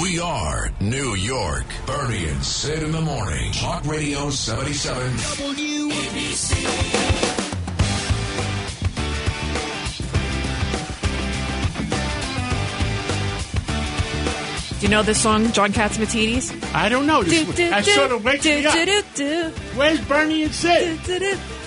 We are New York. Bernie and Sid in the morning. Talk Radio 77. WABC. Do you know this song, John Catsimatidis? I don't know. This, Do, do, that do, sort of wakes do, me up. do, do, do. Where's Bernie and Sid?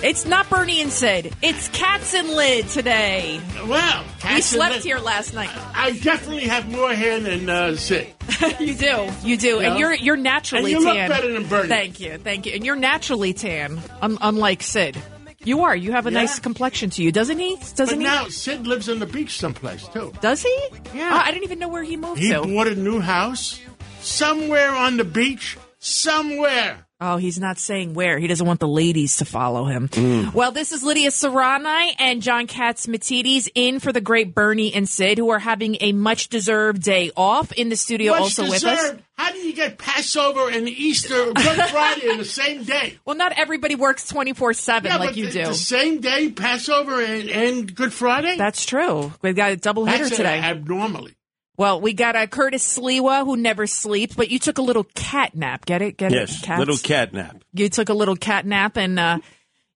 It's not Bernie and Sid. It's Cats and Lid today. Well, We slept here last night. I definitely have more hair than uh, Sid. you do, you do, Yeah. and you're you're naturally And you look tan. better than Bernie. Thank you, thank you, and you're naturally tan, un- unlike Sid. You are. You have a Yeah. nice complexion to you, doesn't he? Doesn't But he? now Sid lives on the beach someplace too. Does he? Yeah. Oh, I didn't even know where he moved to. He to. bought a new house somewhere on the beach. Somewhere. Oh, he's not saying where. He doesn't want the ladies to follow him. Mm. Well, this is Lidia Curanaj and John Catsimatidis in for the great Bernie and Sid, who are having a much deserved day off in the studio Much also with us. How do you get Passover and Easter, Good Friday in the same day? Well, not everybody works 24 7 like you the, do. The same day, Passover and, and Good Friday. That's true. We've got a double header That's today. abnormally. Well, we got a Curtis Sliwa who never sleeps, but you took a little cat nap. Get it? Get Yes, it? Cats? little cat nap. You took a little cat nap and uh,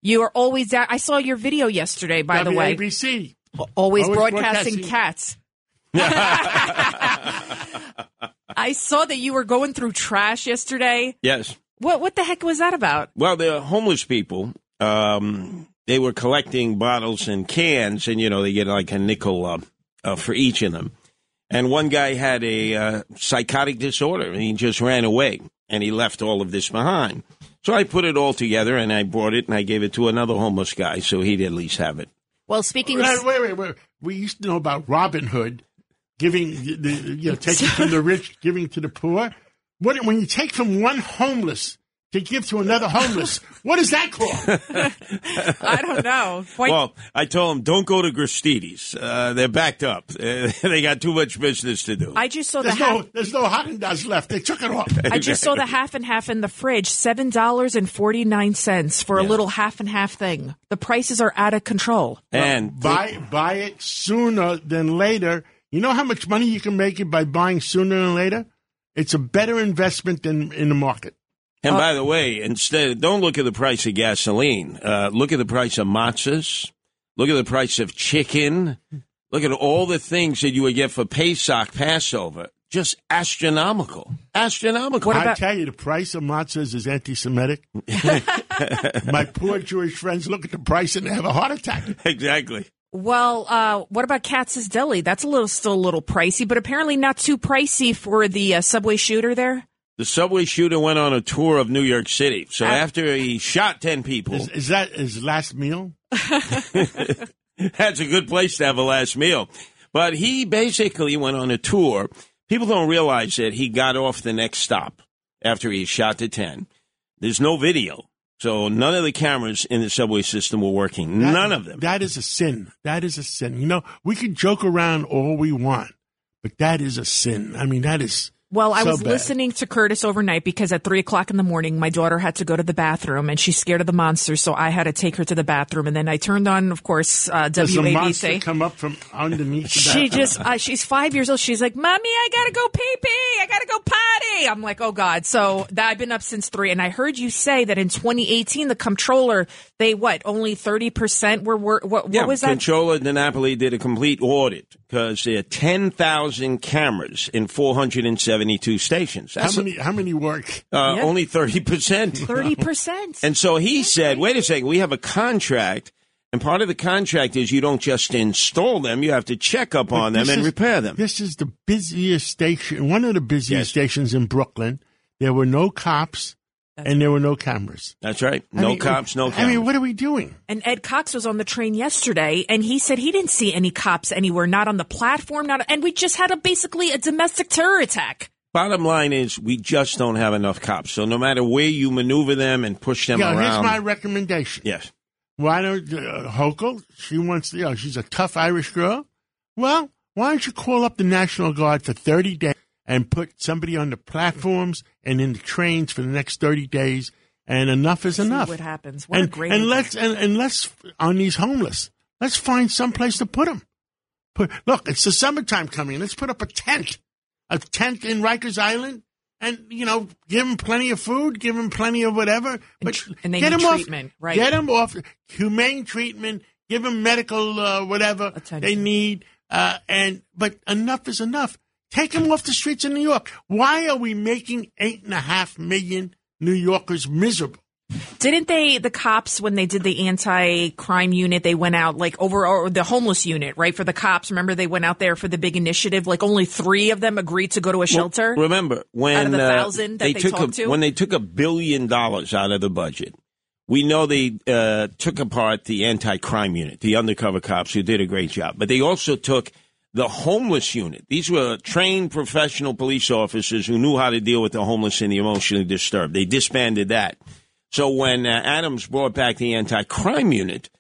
you are always down. I saw your video yesterday, by the way. WABC. Always, Always broadcasting, broadcasting. cats. I saw that you were going through trash yesterday. Yes. What what the heck was that about? Well, the homeless people, um, they were collecting bottles and cans, and you know they get like a nickel uh, uh, for each of them. And one guy had a uh, psychotic disorder, and he just ran away, and he left all of this behind. So I put it all together, and I brought it, and I gave it to another homeless guy, so he'd at least have it. Well, speaking Wait, of wait, wait, wait. We used to know about Robin Hood giving the, the you know taking from the rich, giving to the poor. What when you take from one homeless to give to another homeless? What is that called? I don't know. Why- Well, I told him, don't go to Gristedes. Uh, they're backed up. Uh, they got too much business to do. I just saw the There's half. no there's no Haagen Dazs left. They took it off. I just saw the half and half in the fridge. Seven dollars and forty nine cents for a little half and half thing. The prices are out of control. and buy buy it sooner than later. You know how much money you can make it by buying sooner than later? It's a better investment than in the market. And by the way, instead, don't look at the price of gasoline. Uh, look at the price of matzahs. Look at the price of chicken. Look at all the things that you would get for Pesach, Passover. Just astronomical. Astronomical. I tell you, the price of matzahs is anti-Semitic. My poor Jewish friends look at the price and they have a heart attack. exactly. Well, uh, what about Katz's Deli? That's a little still a little pricey, but apparently not too pricey for the uh, subway shooter there. The subway shooter went on a tour of New York City. So Ah. after he shot 10 people, Is, is that his last meal? That's a good place to have a last meal. But he basically went on a tour. People don't realize that he got off the next stop after he shot to 10. There's no video. So none of the cameras in the subway system were working. That- none of them. That is a sin. That is a sin. You know, we can joke around all we want, but that is a sin. I mean, that is. Well, I so was bad. listening to Curtis overnight because at three o'clock in the morning, my daughter had to go to the bathroom and she's scared of the monsters, so I had to take her to the bathroom. And then I turned on, of course, uh, Does the monster come up from underneath? the She just, uh, she's five years old. She's like, Mommy, I gotta go pee pee. I gotta go potty. I'm like, oh God. So that, I've been up since three. And I heard you say that in 2018, the comptroller, they what, only 30% were, were what, what yeah, was that? Controller DiNapoli did a complete audit because there are 10,000 cameras in 472 stations. How That's many? How many work? uh, Yeah. only 30%. 30%. And so he said, wait a second, we have a contract, and part of the contract is you don't just install them, you have to check up on them and is- repair them. This is the busiest station, one of the busiest Yes. stations in Brooklyn. There were no cops and there were no cameras. That's right. I No mean, cops, no cameras. I mean, what are we doing? And Ed Cox was on the train yesterday, and he said he didn't see any cops anywhere, not on the platform, not, and we just had a basically a domestic terror attack. Bottom line is we just don't have enough cops. So no matter where you maneuver them and push them yeah, here's my recommendation. yes. Why don't uh, Hochul? She wants, you know, she's a tough Irish girl. Well, why don't you call up the National Guard for 30 days and put somebody on the platforms and in the trains for the next 30 days? And enough is See enough. what happens. What and and let's and, and let's on these homeless. Let's find some place to put them. Put look, it's the summertime coming. Let's put up a tent, a tent in Rikers Island, and you know, give them plenty of food, give them plenty of whatever, but and they get need them treatment, off, right. Get them off humane treatment, give them medical uh, whatever Attention. they need, uh, and but enough is enough. Take them off the streets of New York. Why are we making eight and a half million New Yorkers miserable? Didn't they, the cops, when they did the anti crime unit, they went out like over, or the homeless unit, right? For the cops. Remember, they went out there for the big initiative. Like only three of them agreed to go to a shelter. Remember when Out of the uh, thousand that they took a, to? when they took a billion dollars out of the budget. We know they uh, took apart the anti-crime unit, the undercover cops who did a great job, but they also took the homeless unit. These were trained professional police officers who knew how to deal with the homeless and the emotionally disturbed. They disbanded that. So when uh, Adams brought back the anti-crime unit,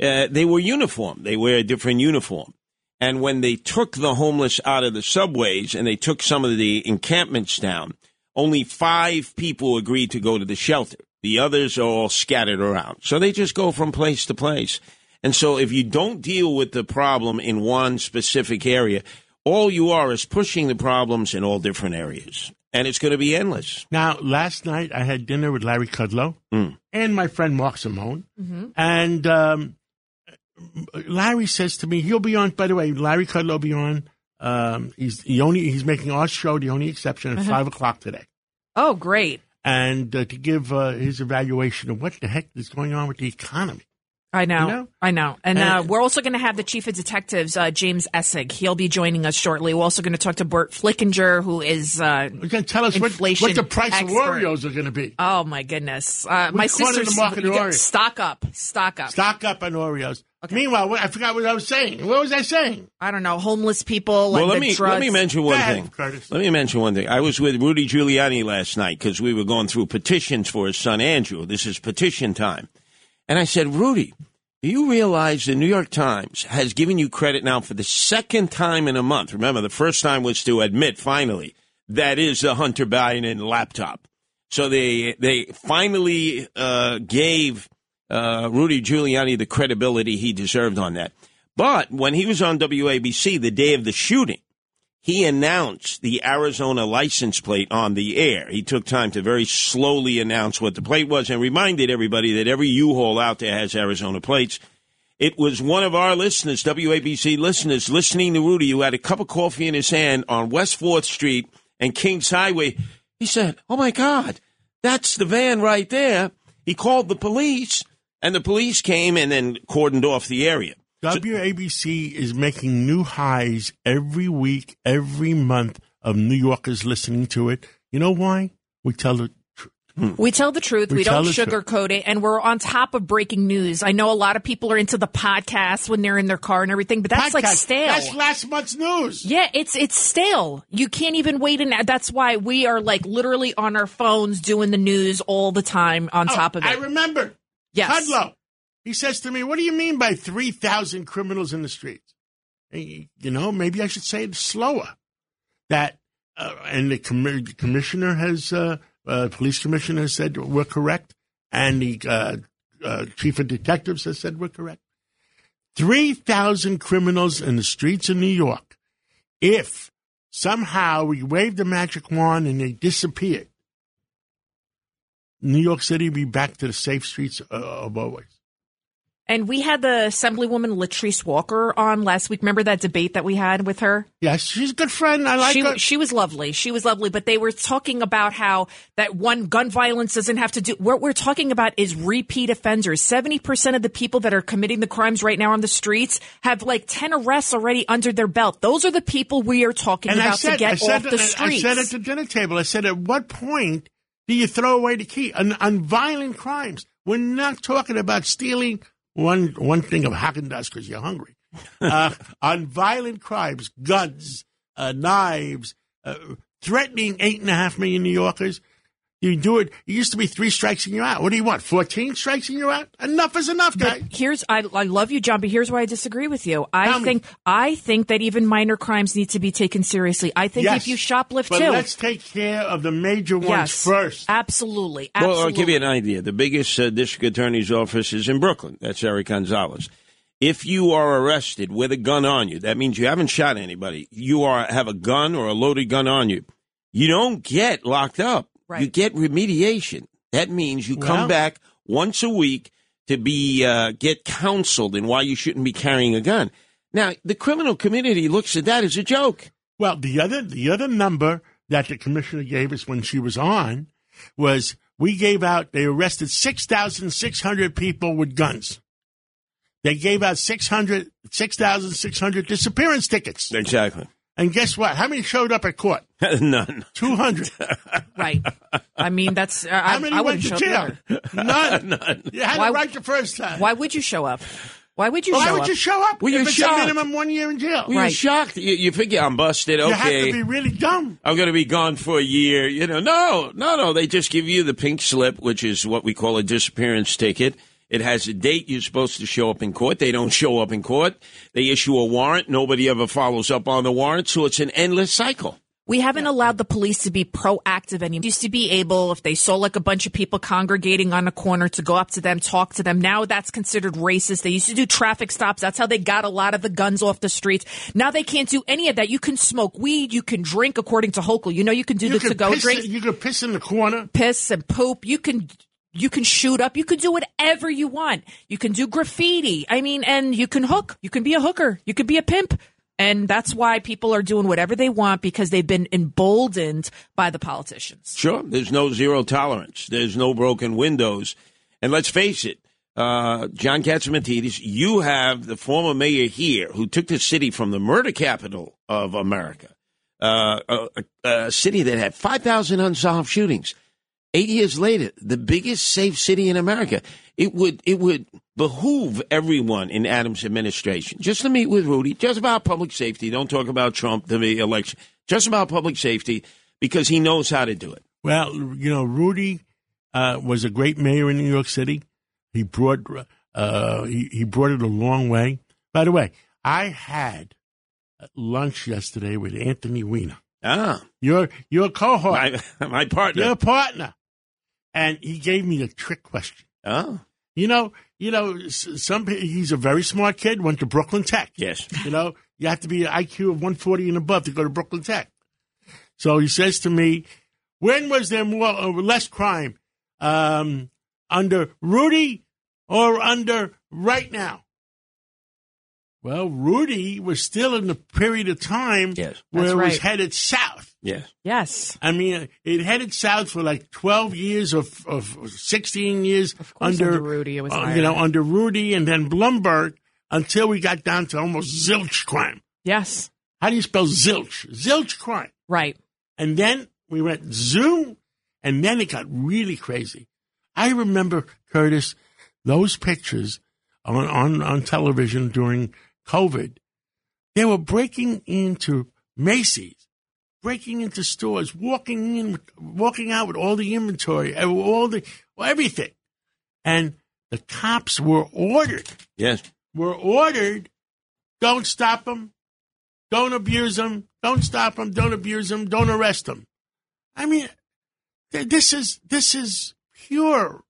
uh, they were uniform. They wear a different uniform. And when they took the homeless out of the subways and they took some of the encampments down, only five people agreed to go to the shelter. The others are all scattered around. So they just go from place to place. And so if you don't deal with the problem in one specific area, all you are is pushing the problems in all different areas. And it's going to be endless. Now, last night I had dinner with Larry Kudlow Mm. and my friend Mark Simone. And um, Larry says to me, he'll be on, by the way, Larry Kudlow will be on. Um, he's, he only, he's making our show the only exception at 5 o'clock today. oh, great. And uh, to give uh, his evaluation of what the heck is going on with the economy. I know, You know? I know, and uh, we're also going to have the chief of detectives, uh, James Essig. He'll be joining us shortly. We're also going to talk to Burt Flickinger, who is, uh, You can tell us what, what the price expert. of Oreos are going to be. oh my goodness, uh, my Which corner sister's market you are stock up, stock up. Stock up on Oreos. Meanwhile, I forgot what I was saying. What was I saying? I don't know, homeless people. Well, and let the me drugs. let me mention one ahead, thing. Curtis. Let me mention one thing. I was with Rudy Giuliani last night because we were going through petitions for his son Andrew. This is petition time, and I said, Rudy, do you realize the New York Times has given you credit now for the second time in a month? Remember, the first time was to admit finally that is the Hunter Biden laptop. So they they finally uh, gave uh, Rudy Giuliani the credibility he deserved on that. But when he was on WABC the day of the shooting, he announced the Arizona license plate on the air. He took time to very slowly announce what the plate was and reminded everybody that every U-Haul out there has Arizona plates. It was one of our listeners, WABC listeners, listening to Rudy, who had a cup of coffee in his hand on West 4th Street and Kings Highway. He said, Oh my God, that's the van right there. He called the police, and the police came and then cordoned off the area. WABC is making new highs every week, every month of New Yorkers listening to it. You know why? We tell the truth. Hmm. We tell the truth. We We, don't the truth. sugarcoat it, and we're on top of breaking news. I know a lot of people are into the podcast when they're in their car and everything, but that's like stale. That's last month's news. Yeah, it's it's stale. You can't even wait and that's why we are like literally on our phones doing the news all the time on Oh, top of it. I remember. yes. Kudlow. He says to me, What do you mean by 3,000 criminals in the streets? You know, maybe I should say it slower. That, uh, and the commi- commissioner has, uh, uh, police commissioner has said we're correct, and the uh, uh, chief of detectives has said we're correct. 3,000 criminals in the streets of New York. If somehow we waved the magic wand and they disappeared, New York City would be back to the safe streets uh, of always. And we had the Assemblywoman Latrice Walker on last week. Remember that debate that we had with her? Yes, she's a good friend. I like she, her. she was lovely. She was lovely, but they were talking about how that one gun violence doesn't have to do. What we're talking about is repeat offenders. Seventy percent of the people that are committing the crimes right now on the streets have like ten arrests already under their belt. Those are the people we are talking and about said, to get said, off the streets. I said at the dinner table, I said, at what point do you throw away the key on, on violent crimes? We're not talking about stealing one one thing of Haagen Dazs because you're hungry. Uh, on violent crimes, guns, uh, knives, uh, threatening eight and a half million New Yorkers. You do it. It used to be three strikes and you're out. What do you want? Fourteen strikes and you're out. Enough is enough, guys. Here's I, I love you, John, but here's why I disagree with you. I Tell me. think I think that even minor crimes need to be taken seriously. I think Yes, if you shoplift but too, let's take care of the major ones yes, first. Absolutely, Well. I'll give you an idea. The biggest uh, district attorney's office is in Brooklyn. That's Eric Gonzalez. if you are arrested with a gun on you, that means you haven't shot anybody. You are have a gun or a loaded gun on you. You don't get locked up. Right. You get remediation. That means you Well- come back once a week to be uh, get counseled in why you shouldn't be carrying a gun. Now, the criminal community looks at that as a joke. Well, the other the other number that the commissioner gave us when she was on was we gave out they arrested six thousand six hundred people with guns. They gave out 600 6,600 disappearance tickets. Exactly. And guess what? How many showed up at court? None. 200. Right. I mean, that's. Uh, I, How many I went to jail? None. None. You had Why- it right the first time. Why would you show up? Why would you Why show would up? you show up? Well, you're if it's shocked. a minimum one year in jail. Well, you're Right. shocked. You, you figure I'm busted. Okay. You have Okay. to be really dumb. I'm going to be gone for a year. You know, no, no, no. They just give you the pink slip, which is what we call a disappearance ticket. It has a date you're supposed to show up in court. They don't show up in court. They issue a warrant. Nobody ever follows up on the warrant. So it's an endless cycle. We haven't allowed the police to be proactive anymore. Used to be able, if they saw like a bunch of people congregating on a corner, to go up to them, talk to them. Now that's considered racist. They used to do traffic stops. That's how they got a lot of the guns off the streets. Now they can't do any of that. You can smoke weed. You can drink, according to Hochul. You know, you can do You the to-go piss, drink, You could piss in the corner. piss and poop. You can. You can shoot up. You can do whatever you want. You can do graffiti. I mean, and you can hook. You can be a hooker. You could be a pimp. And that's why people are doing whatever they want because they've been emboldened by the politicians. Sure. There's no zero tolerance. There's no broken windows. And let's face it, uh, John Catsimatidis, you have the former mayor here who took the city from the murder capital of America, uh, a, a, a city that had 5,000 unsolved shootings. Eight years later, the biggest safe city in America. It would it would behoove everyone in Adams' administration just to meet with Rudy, just about public safety. Don't talk about Trump, the election, just about public safety, because he knows how to do it. Well, you know, Rudy uh, was a great mayor in New York City. He brought uh, he, he brought it a long way. By the way, I had lunch yesterday with Anthony Weiner, Ah, your your cohort, my, my partner. your partner, and he gave me a trick question. Oh, You know, you know, some he's a very smart kid. Went to Brooklyn Tech. yes. You know, you have to be an IQ of 140 and above to go to Brooklyn Tech. So he says to me, when was there more or less crime? Um, under Rudy or under right now? Well, Rudy was still in the period of time Yes. where That's it was headed south. Yes. Yes. I mean, it headed south for like 12 years of, of 16 years course, under, under Rudy, it was uh, you know, under Rudy and then Bloomberg until we got down to almost zilch crime. Yes. How do you spell zilch? Zilch crime. Right. And then we went zoom, and then it got really crazy. I remember, Curtis, those pictures on, on, on television during COVID. They were breaking into Macy's, breaking into stores, walking in, walking out with all the inventory, all the everything, and the cops were ordered Yes. were ordered don't stop them, don't abuse them, don't stop them, don't abuse them, don't arrest them. I mean, th- this is this is pure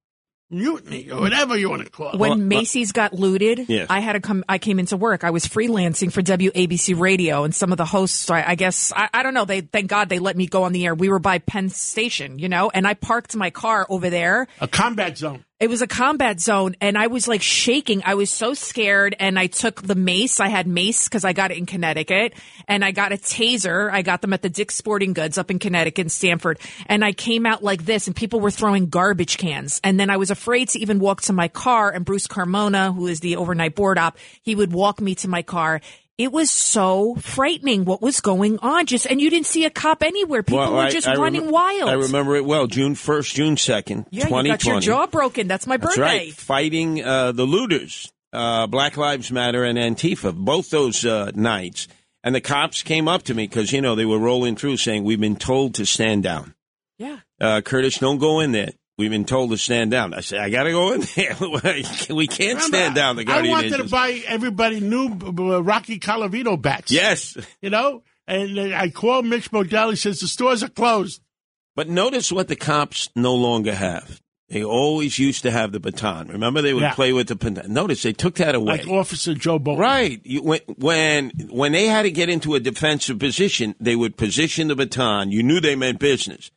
mutiny or whatever you want to call it. When Well, Macy's got looted, Yes. I had to come. I came into work. I was freelancing for WABC Radio, and some of the hosts, I, I guess, I, I don't know. They thank God they let me go on the air. We were by Penn Station, you know, and I parked my car over there. a combat zone. It was a combat zone, and I was like shaking. I was so scared, and I took the mace. I had mace because I got it in Connecticut, and I got a taser. I got them at the Dick's Sporting Goods up in Connecticut, in Stamford, and I came out like this, and people were throwing garbage cans. And then I was afraid to even walk to my car. And Bruce Carmona, who is the overnight board op, he would walk me to my car. It was so frightening what was going on. Just and you didn't see a cop anywhere. People were just I running remem- wild. I remember it well. June 1st, June 2nd, Yeah, you got your jaw broken. That's my That's birthday. right. Fighting uh, the looters, uh, Black Lives Matter and Antifa, both those uh, nights. And the cops came up to me because, you know, they were rolling through saying, We've been told to stand down. Yeah. Uh, Curtis, don't go in there. We've been told to stand down. I said, I got to go in there. we can't stand down the I Guardian wanted Angels. to buy everybody new uh, Rocky Colavito bats. yes. you know. And uh, I called Mitch Modell. He says the stores are closed. But notice what the cops no longer have. They always used to have the baton. Remember, they would Yeah. play with the baton. Notice they took that away. Like Officer Joe Bolton. Right. You, when when when they had to get into a defensive position, they would position the baton. You knew they meant business.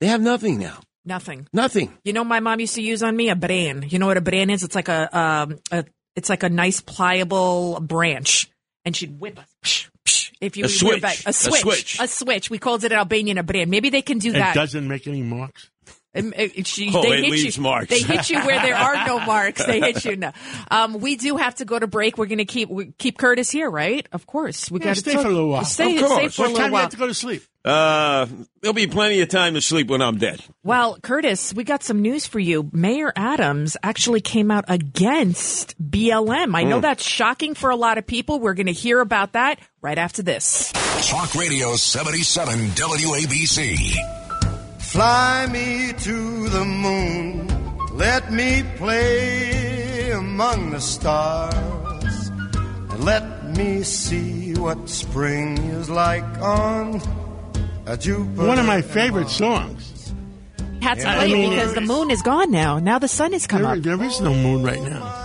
They have nothing now. Nothing. Nothing. You know, my mom used to use on me a brain. You know what a brain is? It's like a, um, a it's like a nice pliable branch, and she'd whip us. Psh, psh, if you A whip switch. back- A a switch, switch. a switch. We called it an Albanian a brain. Maybe they can do It that. doesn't make any marks. Um, it- she- Oh, they it hit leaves you. marks. They hit you where there are no marks. They hit you. No. Um, we do have to go to break. We're going to keep we keep Curtis here, right? Of course. We Yeah, got to stay for a little while. Stay, Of course. stay for a What little time do you while. have to go to sleep? Uh, there'll be plenty of time to sleep when I'm dead. Well, Curtis, we got some news for you. Mayor Adams actually came out against BLM. I know that's shocking for a lot of people. We're going to hear about that right after this. Talk Radio 77 WABC. Fly me to the moon. Let me play among the stars. And let me see what spring is like on a Jupiter. One of my favorite songs. Had to Yeah, play I mean, because the moon is gone now. Now the sun has come There, up. there is no moon right now.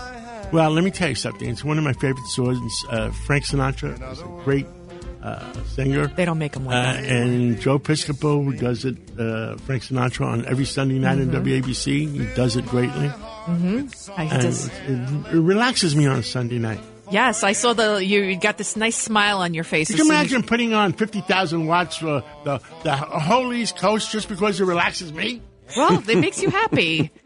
Well, let me tell you something. It's one of my favorite songs. Uh, Frank Sinatra is a great uh, singer. They don't make them like Uh, that. and Joe Piscopo does it, uh, Frank Sinatra, on every Sunday night Mm-hmm. on WABC. He does it greatly. Does- it, it relaxes me on a Sunday night. yes, I saw the you got this nice smile on your face. Could you imagine putting on 50,000 watts for the, the whole East Coast just because it relaxes me? Well, it makes you happy.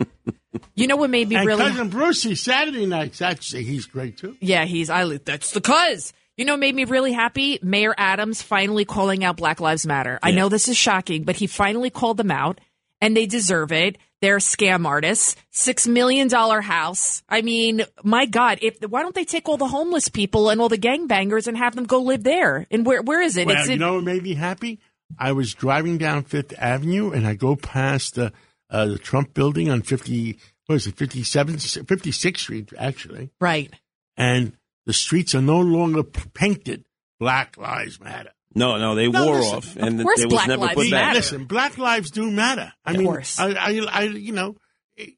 You know what made me And really Cousin Brucey, Saturday nights, actually, he's great too. Yeah, he's I that's the cuz. You know, what made me really happy. Mayor Adams finally calling out Black Lives Matter. I know this is shocking, but he finally called them out, and they deserve it. They're scam artists. Six million dollar house. I mean, my God! If why don't they take all the homeless people and all the gangbangers and have them go live there? And where where is it? Well, it's you in, know what made me happy? I was driving down Fifth Avenue and I go past the uh, the Trump building on 50, what is it, 57th, 56th Street, actually. right. And the streets are no longer painted Black Lives Matter. No, no, they No, wore listen, off, and course it was Black never Lives put back. Matter. Listen, Black Lives do matter. I Of mean, course. I, I, I, you know,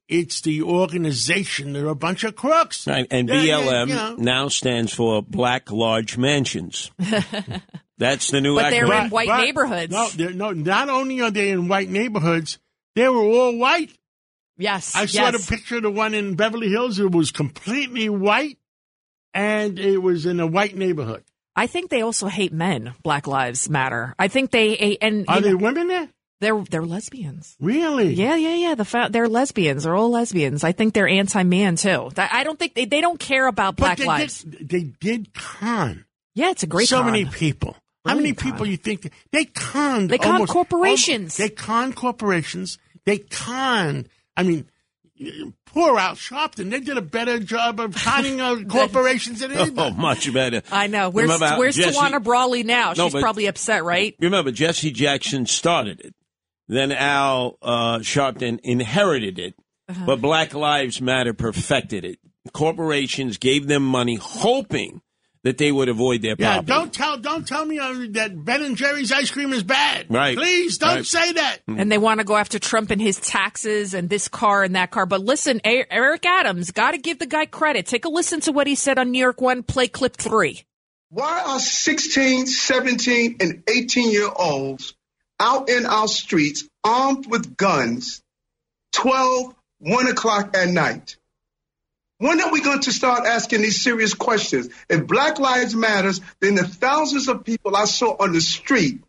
it's the organization. They're a bunch of crooks. Right, and Yeah, yeah, BLM you know. now stands for Black Large Mansions. That's the new But they're in white neighborhoods. No, they're- no, not only are they in white neighborhoods, they were all white. Yes. I saw yes. the picture of the one in Beverly Hills. It was completely white, and it was in a white neighborhood. I think they also hate men. Black Lives Matter. I think they and Are they know, women there? they're they're lesbians. Really? Yeah, yeah, yeah. The fa- they're lesbians. They're all lesbians. I think they're anti-man too. I don't think they, they don't care about But black they lives. Did, they did con yeah, it's a great so con. many people. How many con. people you think they conned? They con almost- corporations. almost- they con corporations. They conned. I mean, poor Al Sharpton. They did a better job of conning uh, corporations than anybody. Oh, much better. I know. Where's Remember Where's Jesse- Tawana Brawley now? No, She's but- probably upset, right? Remember, Jesse Jackson started it. Then Al uh, Sharpton inherited it. Uh-huh. But Black Lives Matter perfected it. Corporations gave them money, hoping that they would avoid their Yeah, problem. don't tell don't tell me uh, that Ben and Jerry's ice cream is bad. Right. Please don't Right. say that. And they want to go after Trump and his taxes and this car and that car. But listen, Eric Adams, got to give the guy credit. Take a listen to what he said on New York One. Play clip three. Why are 16, 17, and 18 year olds out in our streets armed with guns 12, 1 o'clock at night? When are we going to start asking these serious questions? If Black Lives Matters, then the thousands of people I saw on the street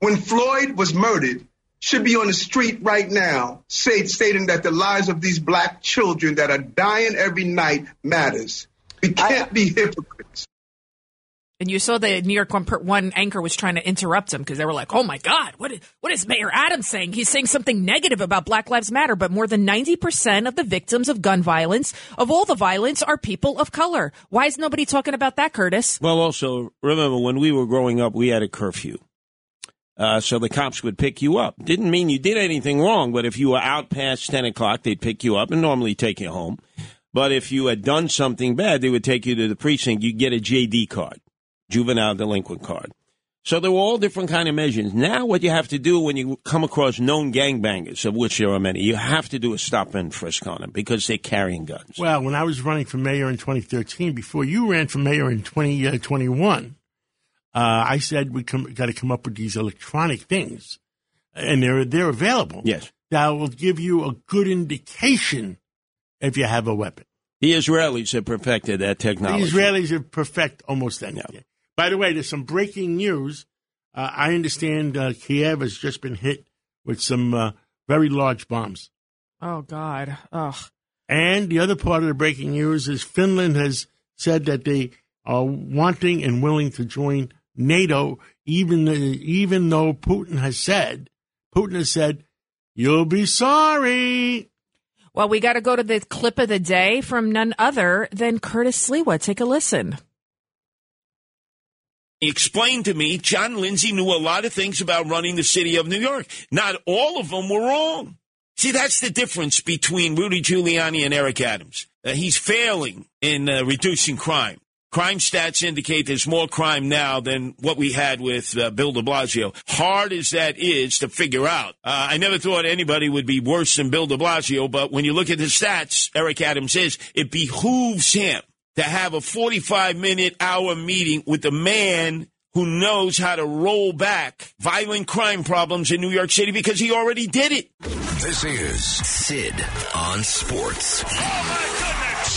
when Floyd was murdered should be on the street right now, say, stating that the lives of these black children that are dying every night matters. We can't be hypocrites. And you saw the New York one, one anchor was trying to interrupt him because they were like, "Oh my God, what is, what is Mayor Adams saying? He's saying something negative about Black Lives Matter." But more than ninety percent of the victims of gun violence, of all the violence, are people of color. Why is nobody talking about that, Curtis? Well, also, remember when we were growing up, we had a curfew. Uh, so the cops would pick you up. Didn't mean you did anything wrong, but if you were out past 10 o'clock, they'd pick you up and normally take you home. But if you had done something bad, they would take you to the precinct. You'd get a JD card, juvenile delinquent card. So there were all different kind of measures. Now, what you have to do when you come across known gangbangers, of which there are many, you have to do a stop and frisk on them because they're carrying guns. Well, when I was running for mayor in 2013, before you ran for mayor in 2021, uh, I said we got to come up with these electronic things, and they're they're available. Yes, that will give you a good indication if you have a weapon. The Israelis have perfected that technology. The Israelis have perfect almost anything. Yeah. By the way, there's some breaking news. Uh, I understand uh, Kiev has just been hit with some uh, very large bombs. Oh God! Ugh. And the other part of the breaking news is Finland has said that they are wanting and willing to join NATO, even even though Putin has said Putin has said you'll be sorry. Well, we got to go to the clip of the day from none other than Curtis Sliwa. Take a listen. He explained to me John Lindsay knew a lot of things about running the city of New York. Not all of them were wrong. See, that's the difference between Rudy Giuliani and Eric Adams. Uh, he's failing in uh, reducing crime. Crime stats indicate there's more crime now than what we had with uh, Bill de Blasio. Hard as that is to figure out. Uh, I never thought anybody would be worse than Bill de Blasio, but when you look at the stats, Eric Adams is, it behooves him to have a 45 minute hour meeting with a man who knows how to roll back violent crime problems in New York City because he already did it. This is Sid on Sports. Oh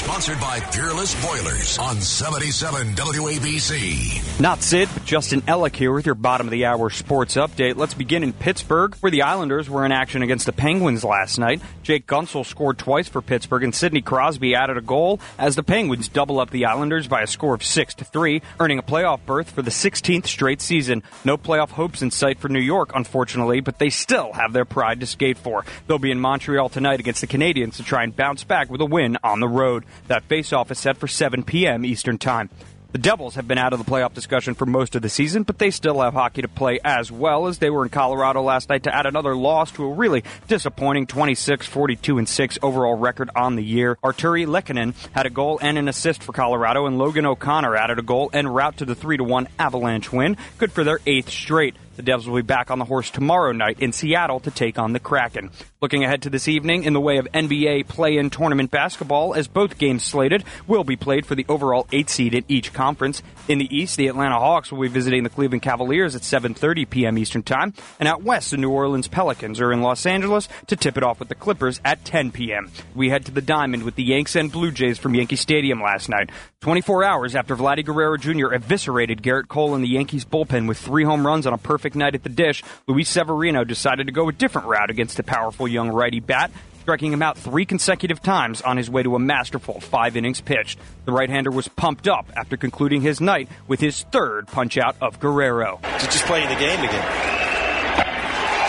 Sponsored by Peerless Boilers on 77 WABC. Not Sid, but Justin Ellick here with your bottom of the hour sports update. Let's begin in Pittsburgh, where the Islanders were in action against the Penguins last night. Jake Guentzel scored twice for Pittsburgh, and Sidney Crosby added a goal as the Penguins double up the Islanders by a score of 6 to 3, earning a playoff berth for the 16th straight season. No playoff hopes in sight for New York, unfortunately, but they still have their pride to skate for. They'll be in Montreal tonight against the Canadiens to try and bounce back with a win on the road. That faceoff is set for 7 p.m. Eastern Time. The Devils have been out of the playoff discussion for most of the season, but they still have hockey to play as well as they were in Colorado last night to add another loss to a really disappointing 26 42 and 6 overall record on the year. Artturi Lehkonen had a goal and an assist for Colorado, and Logan O'Connor added a goal and route to the 3 1 Avalanche win. Good for their eighth straight. The Devils will be back on the horse tomorrow night in Seattle to take on the Kraken. Looking ahead to this evening in the way of NBA play-in tournament basketball, as both games slated will be played for the overall eight seed in each conference. In the East, the Atlanta Hawks will be visiting the Cleveland Cavaliers at 7:30 p.m. Eastern Time, and out west, the New Orleans Pelicans are in Los Angeles to tip it off with the Clippers at 10 p.m. We head to the Diamond with the Yanks and Blue Jays from Yankee Stadium last night. 24 hours after Vladdy Guerrero Jr. eviscerated Gerrit Cole in the Yankees bullpen with three home runs on a perfect night at the dish, Luis Severino decided to go a different route against the powerful young righty bat, striking him out three consecutive times on his way to a masterful five innings pitched. The right hander was pumped up after concluding his night with his third punch out of Guerrero. Just playing the game again.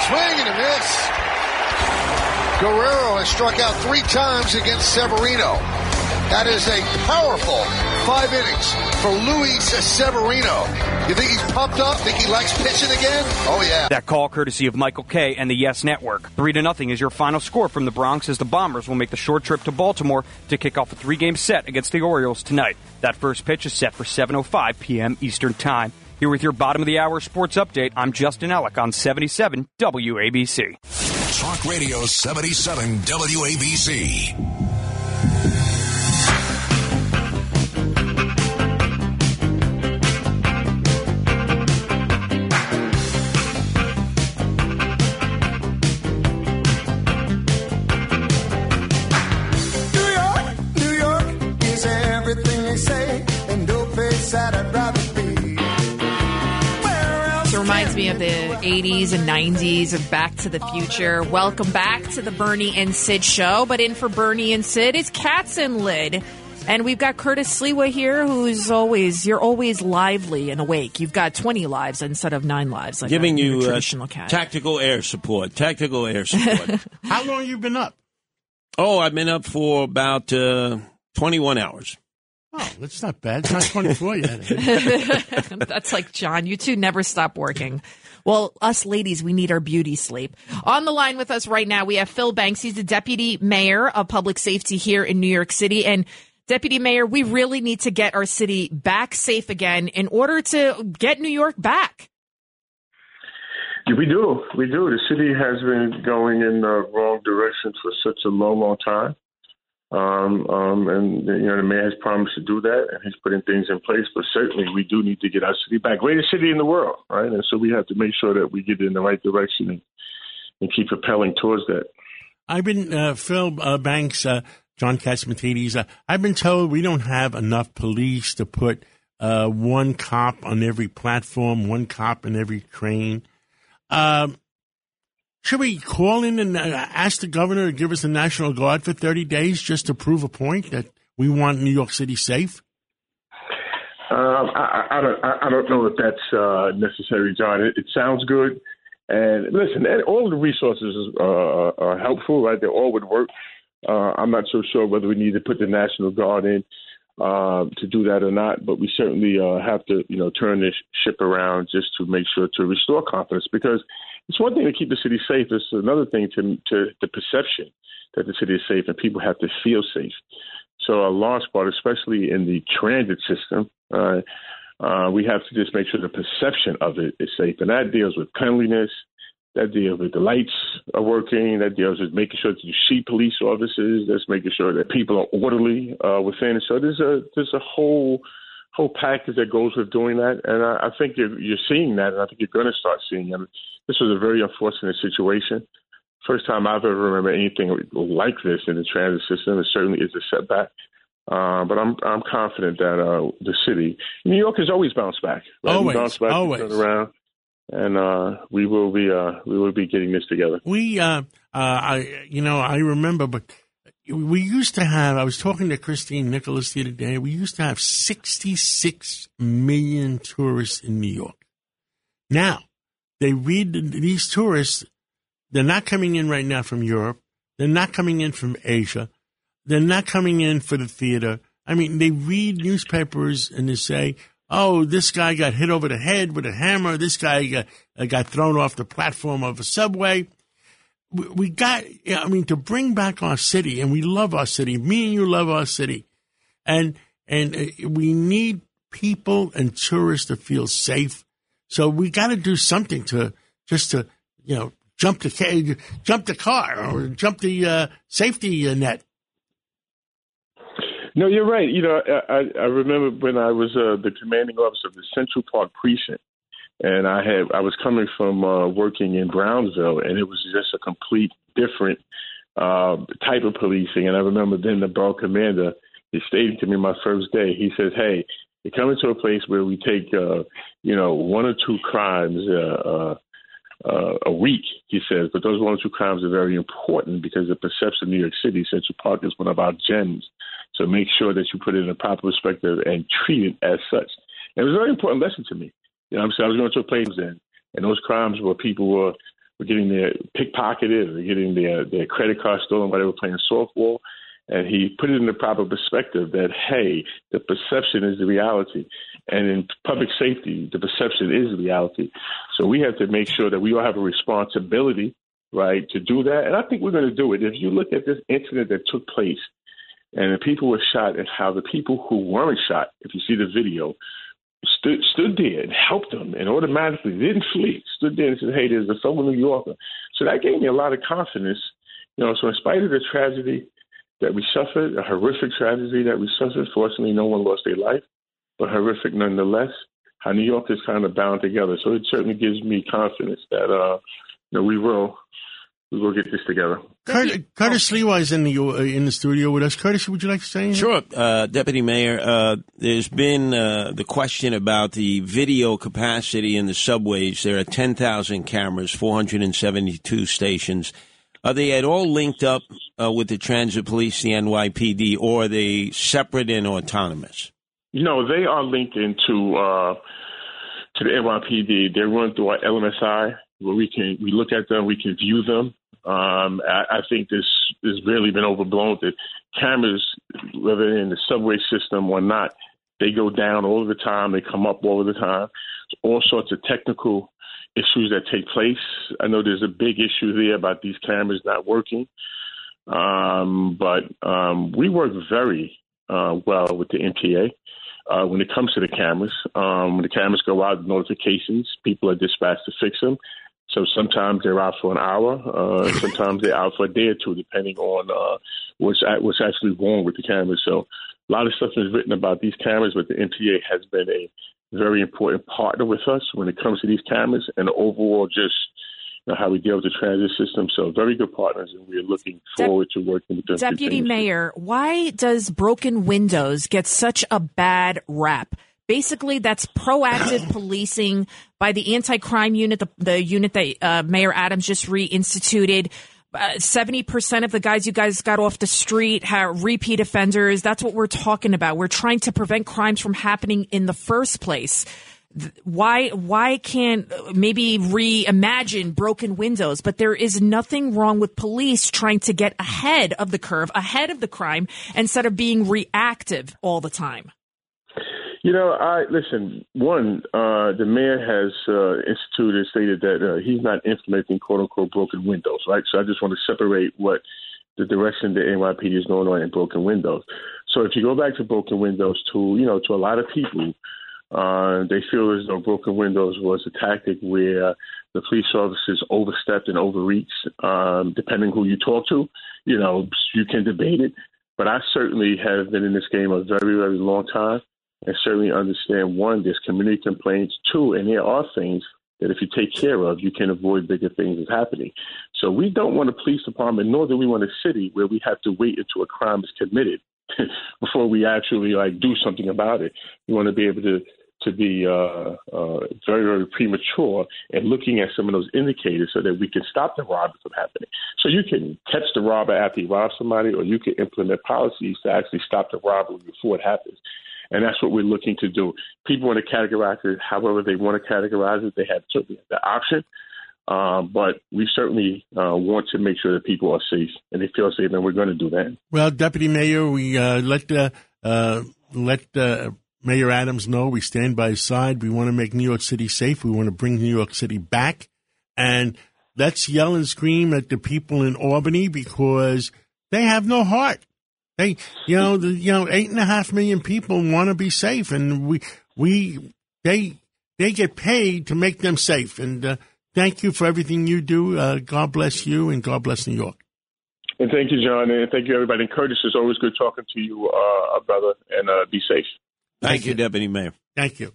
Swing and a miss. Guerrero has struck out three times against Severino. That is a powerful five innings for Luis Severino. You think he's pumped up? Think he likes pitching again? Oh yeah. That call courtesy of Michael Kay and the Yes Network. Three to nothing is your final score from the Bronx as the Bombers will make the short trip to Baltimore to kick off a three-game set against the Orioles tonight. That first pitch is set for 7:05 p.m. Eastern Time. Here with your bottom of the hour sports update, I'm Justin Ellick on 77 WABC. Talk Radio 77 WABC. Reminds me of the 80s and 90s of Back to the Future. Welcome back to the Bernie and Sid show. But in for Bernie and Sid is Cats and Lid. And we've got Curtis Sliwa here, who's always, you're always lively and awake. You've got 20 lives instead of nine lives. Like Giving you uh, traditional cat. tactical air support. Tactical air support. How long you been up? Oh, I've been up for about uh, 21 hours. Oh, that's not bad. It's not 24 yet. that's like John. You two never stop working. Well, us ladies, we need our beauty sleep. On the line with us right now, we have Phil Banks. He's the deputy mayor of public safety here in New York City. And deputy mayor, we really need to get our city back safe again in order to get New York back. We do. We do. The city has been going in the wrong direction for such a long, long time. Um, um, and you know the mayor has promised to do that, and he's putting things in place. But certainly, we do need to get our city back, greatest city in the world, right? And so we have to make sure that we get in the right direction and, and keep propelling towards that. I've been uh, Phil uh, Banks, uh, John Catsimatidis. Uh, I've been told we don't have enough police to put uh, one cop on every platform, one cop in every train. Um, should we call in and uh, ask the governor to give us the National Guard for 30 days just to prove a point that we want New York City safe? Um, I, I, don't. I don't know if that's uh, necessary, John. It, it, sounds good, and listen, all the resources uh, are helpful, right? They all would work. Uh, I'm not so sure whether we need to put the National Guard in uh, to do that or not, but we certainly uh, have to, you know, turn this ship around just to make sure to restore confidence because it's one thing to keep the city safe. It's another thing to, to the perception that the city is safe and people have to feel safe. So a large part, especially in the transit system, uh, uh, we have to just make sure the perception of it is safe, and that deals with cleanliness. That deals with the lights are working. That deals with making sure that you see police officers. That's making sure that people are orderly uh, within. It. So there's a there's a whole whole package that goes with doing that, and I, I think you're, you're seeing that, and I think you're going to start seeing it. This was a very unfortunate situation. First time I've ever remember anything like this in the transit system. It certainly is a setback. Uh, but I'm I'm confident that uh, the city, New York, has always bounced back. Right? Always, bounced back, always. Turn around, and uh, we will be uh, we will be getting this together. We, uh, I, you know, I remember, but we used to have. I was talking to Christine Nicholas the other day. We used to have 66 million tourists in New York. Now they read these tourists. They're not coming in right now from Europe. They're not coming in from Asia. They're not coming in for the theater. I mean, they read newspapers and they say, "Oh, this guy got hit over the head with a hammer. This guy got, uh, got thrown off the platform of a subway." We, we got, I mean, to bring back our city, and we love our city. Me and you love our city, and and uh, we need people and tourists to feel safe so we got to do something to just to you know jump the jump the car, or jump the uh, safety uh, net. No, you're right. You know, I, I remember when I was uh, the commanding officer of the Central Park precinct, and I had I was coming from uh, working in Brownsville, and it was just a complete different uh, type of policing. And I remember then the borough commander he stated to me my first day. He says, "Hey, you're coming to a place where we take, uh, you know, one or two crimes uh, uh, uh, a week, he says, but those one or two crimes are very important because the perception of New York City, Central Park is one of our gems. So make sure that you put it in a proper perspective and treat it as such. And it was a very important lesson to me. You know, I'm saying I was going to a place then, and those crimes where people were were getting their pickpocketed or getting their their credit card stolen while they were playing softball and he put it in the proper perspective that hey, the perception is the reality, and in public safety, the perception is the reality. So we have to make sure that we all have a responsibility, right, to do that. And I think we're going to do it. If you look at this incident that took place, and the people were shot, and how the people who weren't shot, if you see the video, stood stood there and helped them, and automatically didn't flee, stood there and said, "Hey, there's a fellow New Yorker." So that gave me a lot of confidence. You know, so in spite of the tragedy, that we suffered, a horrific tragedy that we suffered. Fortunately, no one lost their life, but horrific nonetheless. How New York is kind of bound together. So it certainly gives me confidence that uh, you know, we will we will get this together. Curtis, Curtis Sliwa is in the uh, in the studio with us. Curtis, would you like to say anything? Sure, uh, Deputy Mayor. Uh, there's been uh, the question about the video capacity in the subways. There are 10,000 cameras, 472 stations. Are they at all linked up uh, with the transit police, the NYPD, or are they separate and autonomous? No, they are linked into uh, to the NYPD. They run through our LMSI, where we can we look at them, we can view them. Um, I, I, think this has really been overblown. That cameras, whether in the subway system or not, they go down all the time. They come up all the time. All sorts of technical issues that take place. I know there's a big issue there about these cameras not working, um, but um, we work very uh, well with the MTA. Uh, when it comes to the cameras, um, when the cameras go out, notifications, people are dispatched to fix them. So sometimes they're out for an hour, uh, sometimes they're out for a day or two, depending on uh, what's what's actually wrong with the cameras. So a lot of stuff is written about these cameras, but the MTA has been a very important partner with us when it comes to these cameras and overall just you know, how we deal with the transit system. So very good partners, and we're looking forward to working with them. Deputy Mayor, why does broken windows get such a bad rap? Basically, that's proactive policing by the anti-crime unit, the, the unit that uh, Mayor Adams just reinstituted. Uh, Seventy percent of the guys you guys got off the street have repeat offenders. That's what we're talking about. We're trying to prevent crimes from happening in the first place. Why why can't maybe reimagine broken windows? But there is nothing wrong with police trying to get ahead of the curve, ahead of the crime, instead of being reactive all the time. You know, I listen. One, uh, the mayor has uh, instituted stated that uh, he's not implementing "quote unquote" broken windows, right? So I just want to separate what the direction the NYPD is going on in broken windows. So if you go back to broken windows, to you know, to a lot of people, uh, they feel as though broken windows was a tactic where the police officers overstepped and overreached. Um, depending who you talk to, you know, you can debate it. But I certainly have been in this game a very, very long time and certainly understand one, there's community complaints, two, and there are things that if you take care of, you can avoid bigger things as happening. So we don't want a police department, nor do we want a city where we have to wait until a crime is committed before we actually like do something about it. We want to be able to to be uh, uh, very, very premature and looking at some of those indicators so that we can stop the robbery from happening. So you can catch the robber after he robs somebody, or you can implement policies to actually stop the robbery before it happens. And that's what we're looking to do. People want to categorize it however they want to categorize it. They have certainly the option. Um, but we certainly uh, want to make sure that people are safe and they feel safe, and we're going to do that. Well, Deputy Mayor, we uh, let uh, uh let uh, Mayor Adams know we stand by his side. We want to make New York City safe. We want to bring New York City back, and let's yell and scream at the people in Albany because they have no heart. They, you know, the, you know, eight and a half million people want to be safe, and we, we, they, they get paid to make them safe. And uh, thank you for everything you do. Uh, God bless you, and God bless New York. And thank you, John, and thank you, everybody. And Curtis, it's always good talking to you, uh, brother, and uh, be safe. Thank, thank you, you, Deputy Mayor. Thank you.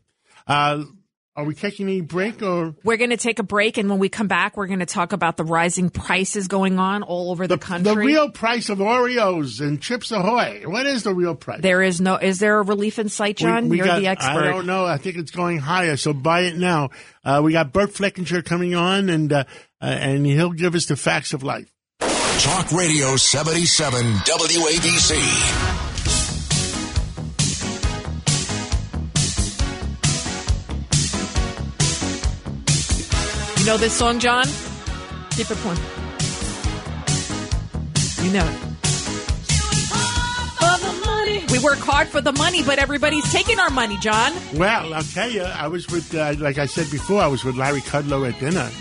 Are we taking a break or? We're going to take a break, and when we come back, we're going to talk about the rising prices going on all over the, the country. The real price of Oreos and Chips Ahoy. What is the real price? There is no. Is there a relief in sight, John? We, we You're got, the expert. I don't know. I think it's going higher, so buy it now. Uh, we got Burt Flickinger coming on, and uh, uh, and he'll give us the facts of life. Talk Radio 77 WABC. Know this song, John? Keep it playing. You know it. We work hard for the money, but everybody's taking our money, John. Well, I'll tell you, I was with, uh, like I said before, I was with Larry Kudlow at dinner,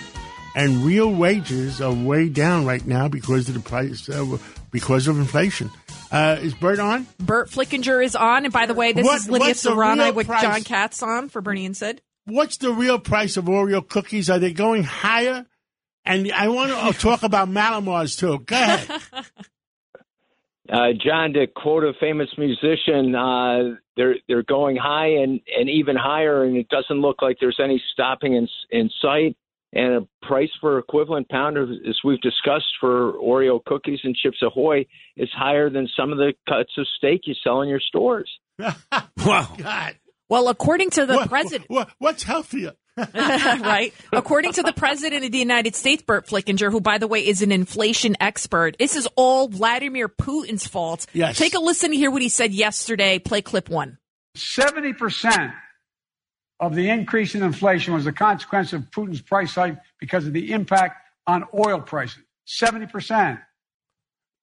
and real wages are way down right now because of the price, uh, because of inflation. Uh, is Burt on? Burt Flickinger is on, and by the way, this what, is Lidia Curanaj with price? John Katz on for Bernie and Sid what's the real price of Oreo cookies? Are they going higher? And I want to talk about Mallomars too. Go ahead. Uh, John, to quote a famous musician, uh, they're they're going high and, and even higher, and it doesn't look like there's any stopping in in sight. And a price for equivalent pound, as we've discussed, for Oreo cookies and Chips Ahoy is higher than some of the cuts of steak you sell in your stores. wow! God. Well, according to the what, president, what, what's healthier? right. According to the president of the United States, Burt Flickinger, who, by the way, is an inflation expert, this is all Vladimir Putin's fault. Yes. Take a listen to hear what he said yesterday. Play clip one. 70% of the increase in inflation was a consequence of Putin's price hike because of the impact on oil prices. 70%.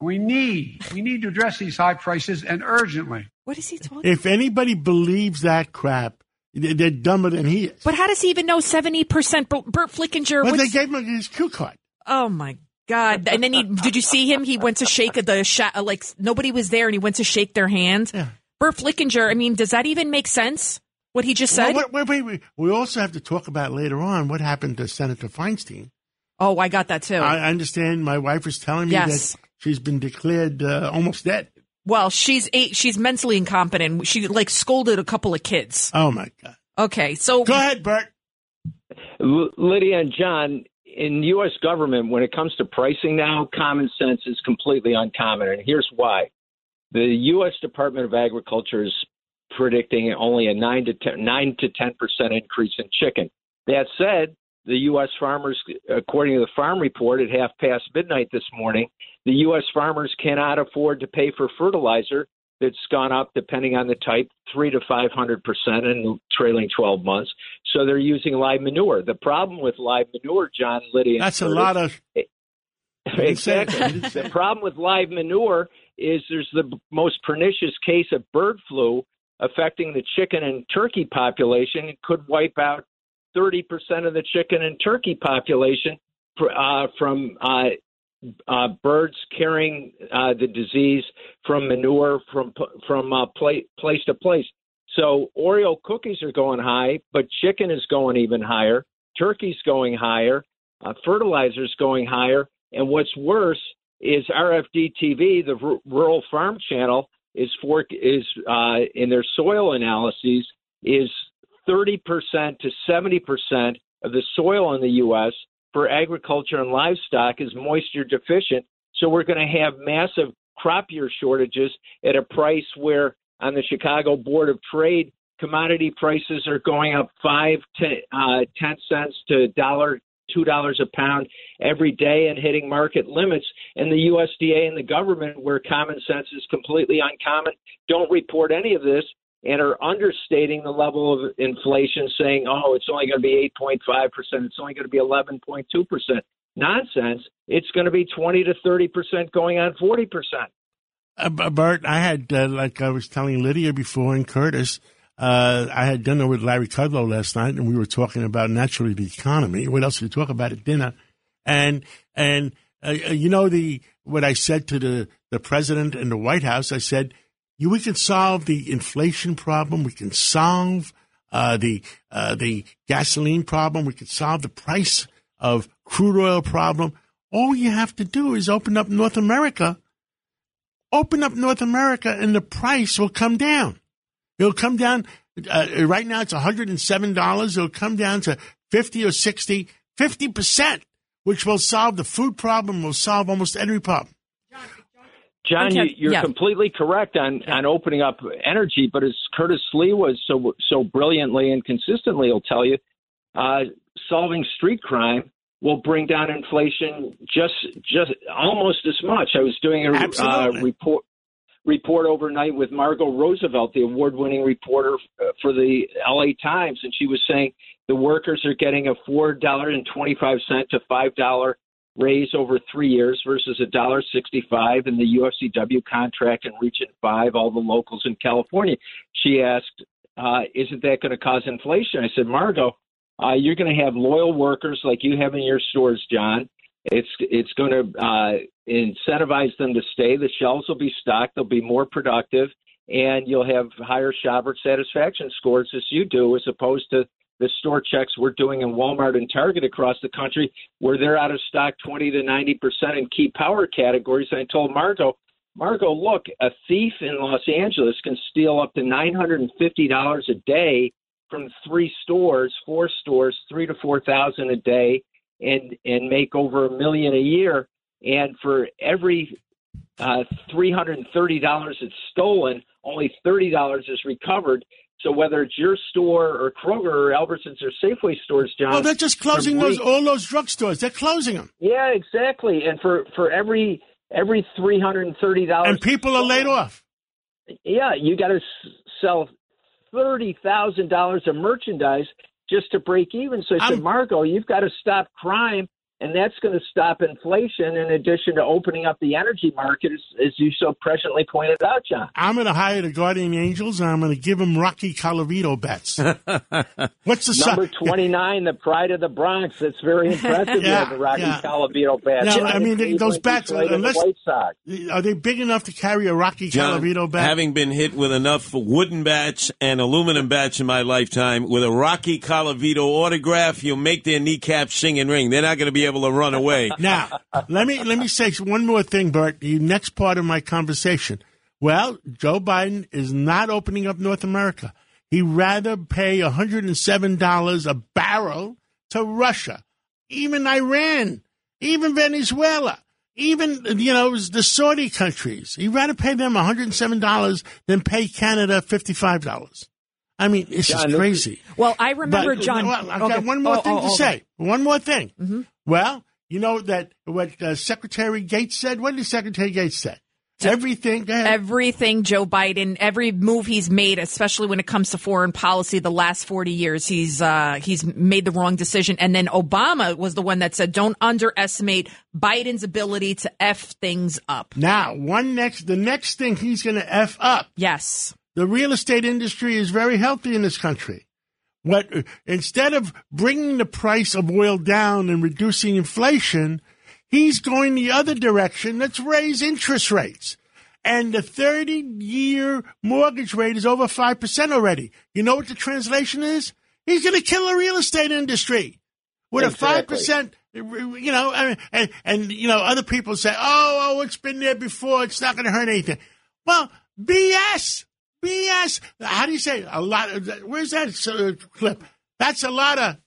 We need, we need to address these high prices and urgently. What is he talking? If anybody believes that crap, they're dumber than he is. But how does he even know seventy percent? Burt Flickinger. Well, they gave him his cue card. Oh my god! And then he did you see him? He went to shake the sh- like nobody was there, and he went to shake their hand. Yeah. Burt Flickinger. I mean, does that even make sense? What he just said. Well, wait, wait, wait. We also have to talk about later on what happened to Senator Feinstein. Oh, I got that too. I understand. My wife was telling me Yes. that she's been declared uh, almost dead. Well, she's eight. She's mentally incompetent. She like scolded a couple of kids. Oh my god! Okay, so Go ahead, Burt. L- Lidia and John, in U.S. government, when it comes to pricing now, common sense is completely uncommon, and here's why: the U.S. Department of Agriculture is predicting only a nine to 10, nine to ten percent increase in chicken. That said, the U.S. farmers, according to the Farm Report at half past midnight this morning, the U.S. farmers cannot afford to pay for fertilizer that's gone up, depending on the type, three to five hundred percent in the trailing twelve months. So they're using live manure. The problem with live manure, John Lidia, That's a lot of. exactly. the problem with live manure is there's the most pernicious case of bird flu affecting the chicken and turkey population. It could wipe out 30% of the chicken and turkey population uh, from uh, uh, birds carrying uh, the disease from manure from from uh, pla- place to place. So Oreo cookies are going high, but chicken is going even higher. Turkey's going higher. Uh, fertilizer's going higher. And what's worse is RFD TV, the R- Rural Farm Channel, is for is uh, in their soil analyses is 30% to 70% of the soil in the U.S. for agriculture and livestock is moisture deficient. So we're going to have massive crop year shortages at a price where on the Chicago Board of Trade, commodity prices are going up five to uh, ten cents to dollar two dollars a pound every day and hitting market limits. And the USDA and the government, where common sense is completely uncommon, don't report any of this and are understating the level of inflation, saying, "Oh, it's only going to be 8.5 percent. It's only going to be 11.2 percent." Nonsense. It's going to be 20 to 30 percent, going on 40 percent. Uh, B- Burt, I had, uh, like I was telling Lidia before and Curtis, uh, I had dinner with Larry Kudlow last night, and we were talking about naturally the economy. What else did we talk about at dinner? And and uh, you know the what I said to the the president and the White House. I said, you, we can solve the inflation problem. We can solve uh, the uh, the gasoline problem. We can solve the price of crude oil problem. All you have to do is open up North America open up North America and the price will come down. It'll come down. Uh, right now it's $107. It'll come down to 50 or 60, 50%, which will solve the food problem, will solve almost every problem. John, Okay, you, you're yeah. completely correct on, on opening up energy, but as Curtis Sliwa was so so brilliantly and consistently he'll tell you, uh, solving street crime will bring down inflation just just almost as much. I was doing a uh, report report overnight with Margot Roosevelt, the award-winning reporter uh, for the LA Times, and she was saying the workers are getting a four dollar and twenty-five cent to five dollar raise over three years versus a dollar sixty-five in the UFCW contract in Region Five, all the locals in California. She asked, uh, "Isn't that going to cause inflation?" I said, "Margot, uh, you're going to have loyal workers like you have in your stores, John. It's it's going to uh, incentivize them to stay. The shelves will be stocked. They'll be more productive, and you'll have higher shopper satisfaction scores as you do, as opposed to the store checks we're doing in Walmart and Target across the country, where they're out of stock 20 to 90 percent in key power categories. And I told Margot, Margot, look, a thief in Los Angeles can steal up to $950 a day from three stores, four stores, three to four thousand a day, and and make over a million a year. And for every uh, three hundred and thirty dollars that's stolen, only thirty dollars is recovered. So whether it's your store or Kroger or Albertsons or Safeway stores, John, Well, they're just closing those all those drugstores. They're closing them, Yeah, exactly. And for for every every three hundred and thirty dollars, and people are laid off. yeah, you got to sell thirty thousand dollars of merchandise just to break even. So I said, Margot, you've got to stop crime, and that's going to stop inflation. In addition to opening up the energy market, as, as you so presciently pointed out, John. I'm going to hire the Guardian Angels, and I'm going to give them Rocky Colavito bets. What's the si- Number twenty nine, the pride of the Bronx. That's very impressive. Yeah, the Rocky yeah. Colavito bat. Now, I mean, they- those he bats, played the unless- White Sox. Are they big enough to carry a Rocky John, Colavito bat? having been hit with enough wooden bats and aluminum bats in my lifetime, with a Rocky Colavito autograph, you'll make their kneecaps sing and ring. They're not going to be be able to run away. Now, let me let me say one more thing, Burt. The next part of my conversation. Well, Joe Biden is not opening up North America. He'd rather pay $107 a barrel to Russia, even Iran, even Venezuela, even, you know, the Saudi countries. He'd rather pay them $107 than pay Canada $55. I mean, this John, is crazy. Well, I remember But, John. Well, I've okay. got one more Oh, thing oh, to okay. say. One more thing. Mm-hmm. Well, you know that what uh, Secretary Gates said. What did Secretary Gates say? Everything. Everything Joe Biden, every move he's made, especially when it comes to foreign policy, the last forty years, he's uh, he's made the wrong decision. And then Obama was the one that said, "Don't underestimate Biden's ability to f things up." Now, one next, the next thing he's going to f up. Yes, the real estate industry is very healthy in this country. What instead of bringing the price of oil down and reducing inflation, he's going the other direction. Let's raise interest rates. And the 30 year mortgage rate is over 5% already. You know what the translation is? He's going to kill the real estate industry with Exactly. a 5%. You know, and, and, and, you know, other people say, oh, oh, it's been there before. It's not going to hurt anything. Well, BS. BS. How do you say it? a lot? Of, where's that uh, clip? That's a lot of.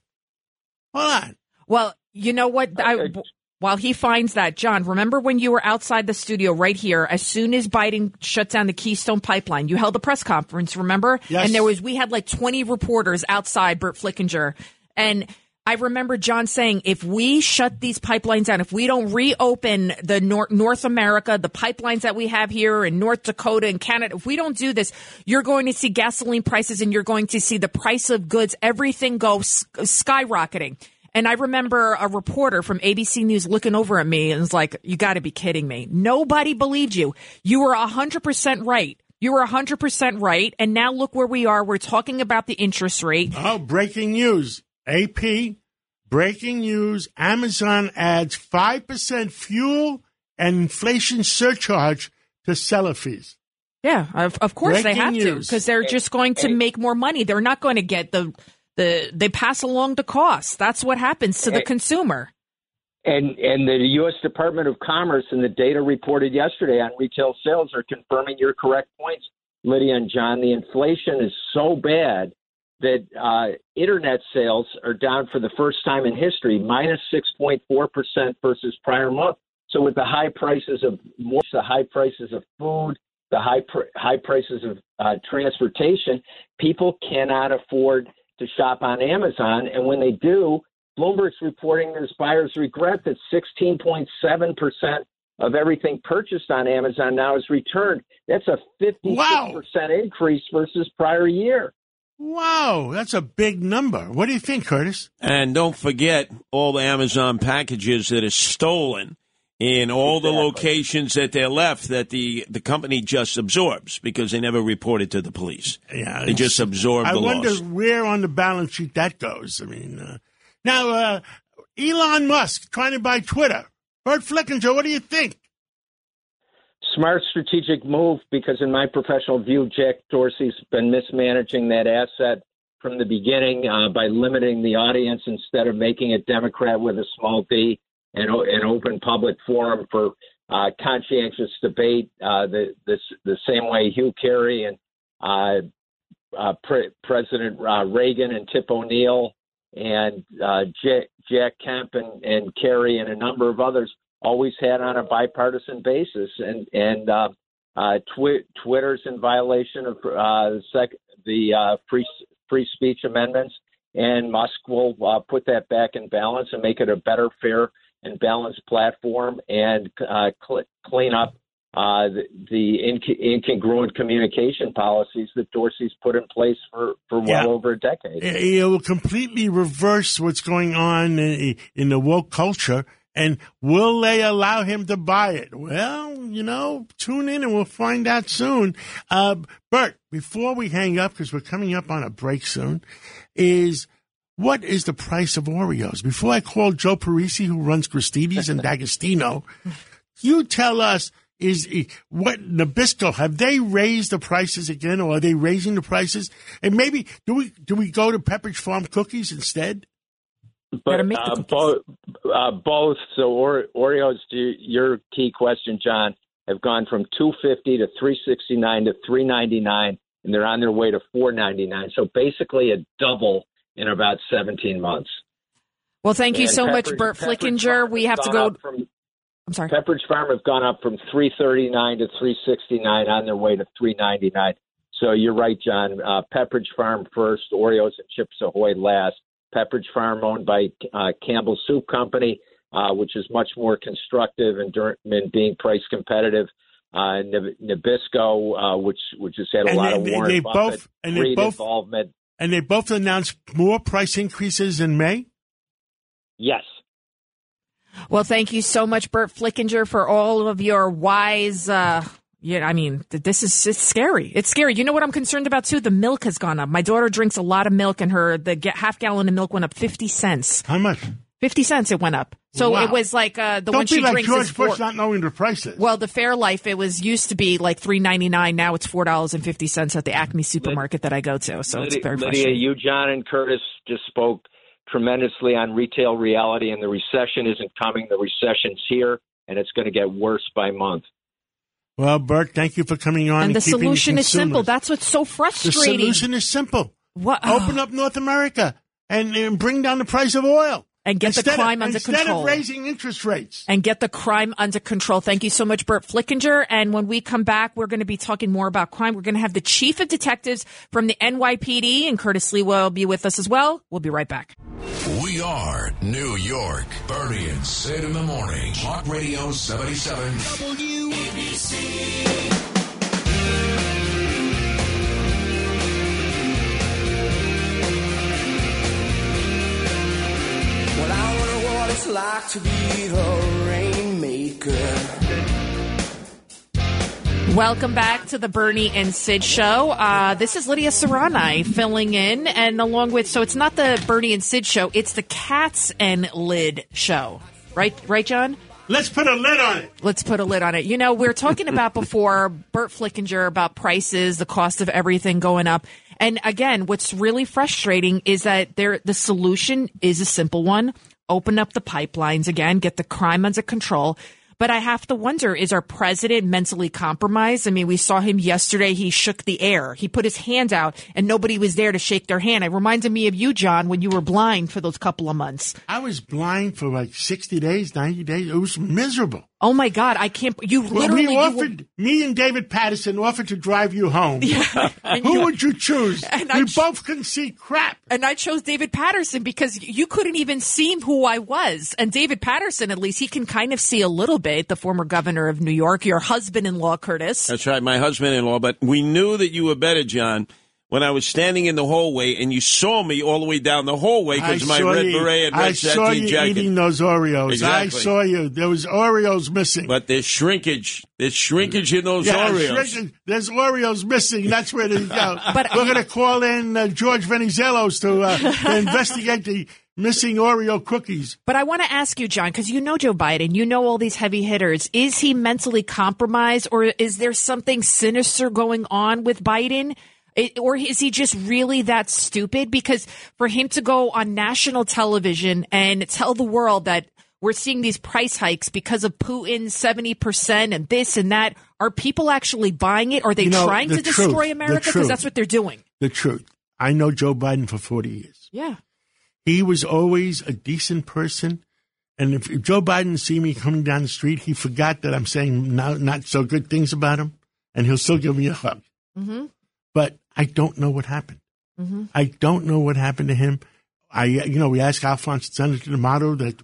Hold on. Well, you know what? I, while he finds that, John, remember when you were outside the studio right here? As soon as Biden shut down the Keystone Pipeline, you held a press conference. Remember? Yes. And there was we had like twenty reporters outside Burt Flickinger, and I remember John saying, if we shut these pipelines down, if we don't reopen the North, North America, the pipelines that we have here in North Dakota and Canada, if we don't do this, you're going to see gasoline prices and you're going to see the price of goods, everything go skyrocketing. And I remember a reporter from ABC News looking over at me and was like, you got to be kidding me. Nobody believed you. You were 100% right. You were 100% right. And now look where we are. We're talking about the interest rate. Oh, breaking news. AP, breaking news. Amazon adds 5% fuel and inflation surcharge to seller fees. Yeah, of, of course they Breaking have to because they're just going to make more money. They're not going to get the the they pass along the cost. That's what happens to the consumer. And and the U.S. Department of Commerce and the data reported yesterday on retail sales are confirming your correct points, Lidia and John. The inflation is so bad that uh, internet sales are down for the first time in history, minus minus 6.4 percent versus prior month. So with the high prices of more, the high prices of food, the high pr- high prices of uh, transportation, people cannot afford to shop on Amazon, and when they do, Bloomberg's reporting there's buyers regret that 16.7 percent of everything purchased on Amazon now is returned. That's a 56 percent increase versus prior year. Wow, that's a big number. What do you think, Curtis? And don't forget all the Amazon packages that are stolen in all the locations that they're left that the, the company just absorbs because they never reported to the police. Yeah, They just absorb. I the wonder loss. where on the balance sheet that goes. I mean, uh, now uh, Elon Musk trying to buy Twitter. Burt Flickinger, what do you think? Smart strategic move because, in my professional view, Jack Dorsey's been mismanaging that asset from the beginning uh, by limiting the audience instead of making it Democrat with a small d and an open public forum for uh, conscientious debate. Uh, the, the the same way Hugh Carey and uh, uh, Pre- President uh, Reagan and Tip O'Neill and Jack, Jack Kemp and, and Kerry and a number of others always had on a bipartisan basis. And and uh, uh, twi- Twitter's in violation of uh, the, sec- the uh, free free speech amendments, and Musk will uh, put that back in balance and make it a better, fair, and balanced platform, and uh, cl- clean up. Uh, the, the inc- incongruent communication policies that Dorsey's put in place for, for well Yeah. over a decade. It it will completely reverse what's going on in, in the woke culture. And will they allow him to buy it? Well, you know, tune in and we'll find out soon. Uh, Burt, before we hang up, because we're coming up on a break soon, is what is the price of Oreos? Before I call Joe Parisi, who runs Gristedes and D'Agostino, you tell us is what Nabisco have they raised the prices again, or are they raising the prices? And maybe do we do we go to Pepperidge Farm cookies instead? But uh, both, uh, both. So or, Oreos, to your key question, John, have gone from two fifty to three sixty nine to three ninety nine, and they're on their way to four ninety nine. So basically, a double in about seventeen months. Well, thank you And so much, Pepperidge- Burt Pepperidge Flickinger. Farm We have to go. From, I'm sorry. Pepperidge Farm have gone up from three thirty nine to three sixty nine on their way to three ninety nine. So you're right, John. Uh, Pepperidge Farm first, Oreos and Chips Ahoy last. Pepperidge Farm owned by uh, Campbell Soup Company, uh, which is much more constructive and dur- in being price competitive. Uh, Nabisco, uh, which which has had a And lot they- of Warren they Buffett both- and they both- involvement. And they both announced more price increases in May. Yes. Well, thank you so much, Burt Flickinger, for all of your wise. Yeah, I mean, this is it's scary. It's scary. You know what I'm concerned about too? The milk has gone up. My daughter drinks a lot of milk, and her the half gallon of milk went up fifty cents. How much? Fifty cents it went up. So Wow. it was like uh, the Don't one be she like drinks George is four. Bush not knowing the prices. Well, the Fairlife it was used to be like three ninety nine. Now it's four dollars and fifty cents at the Acme supermarket that I go to. So it's very Lidia, frustrating. you, John, and Curtis just spoke tremendously on retail reality, and the recession isn't coming. The recession's here, and it's going to get worse by month. Well, Burt, thank you for coming on. and the keeping solution is simple. That's what's so frustrating. The solution is simple. What? Open up North America and, and bring down the price of oil. And get the Instead of- crime under instead control. Instead of raising interest rates. and get the crime under control. Thank you so much, Burt Flickinger. And when we come back, we're going to be talking more about crime. We're going to have the chief of detectives from the NYPD, and Curtis Sliwa will be with us as well. We'll be right back. We are New York. Bernie and Sid in the morning. Talk Radio 77. WABC. Well, I wonder what it's like to be the rainmaker. Welcome back to the Bernie and Sid show. Uh, this is Lidia Curanaj filling in, and along with, so it's not the Bernie and Sid show, it's the Cats and Lid show. Right, right, John? Let's put a lid on it. Let's put a lid on it. You know, we are talking about before Burt Flickinger about prices, the cost of everything going up. And again, what's really frustrating is that there the solution is a simple one. Open up the pipelines again, get the crime under control. But I have to wonder, is our president mentally compromised? I mean, we saw him yesterday. He shook the air. He put his hand out and nobody was there to shake their hand. It reminded me of you, John, when you were blind for those couple of months. I was blind for like 60 days, 90 days. It was miserable. Oh my God. I can't, you Well, literally, we you were- offered, me and David Paterson offered to drive you home. and Who you- would you choose? And we I- both couldn't see crap. and I chose David Paterson because you couldn't even see who I was. And David Paterson, at least, he can kind of see a little bit. The former governor of New York, your husband-in-law, Curtis. That's right, my husband-in-law. But we knew that you were better, John, when I was standing in the hallway and you saw me all the way down the hallway because my red you- beret and I red saw you jacket. eating those Oreos. Exactly. I saw you. There was Oreos missing. But there's shrinkage. There's shrinkage in those yeah, Oreos. shrinking- there's Oreos missing. That's where they go. But- We're going to call in uh, George Venizelos to, uh, to investigate the missing Oreo cookies. But I want to ask you, John, because you know Joe Biden, you know all these heavy hitters. Is he mentally compromised, or is there something sinister going on with Biden? It- or is he just really that stupid? Because for him to go on national television and tell the world that we're seeing these price hikes because of Putin, 70% and this and that, are people actually buying it? Are they You know, trying the to truth, destroy America? Because that's what they're doing. The truth. I know Joe Biden for 40 years. Yeah. He was always a decent person. And if, if Joe Biden see me coming down the street, he forgot that I'm saying not, not so good things about him, and he'll still give me a hug. Mm-hmm. But I don't know what happened. Mm-hmm. I don't know what happened to him. I, you know, we asked Alphonse Senator D'Amato that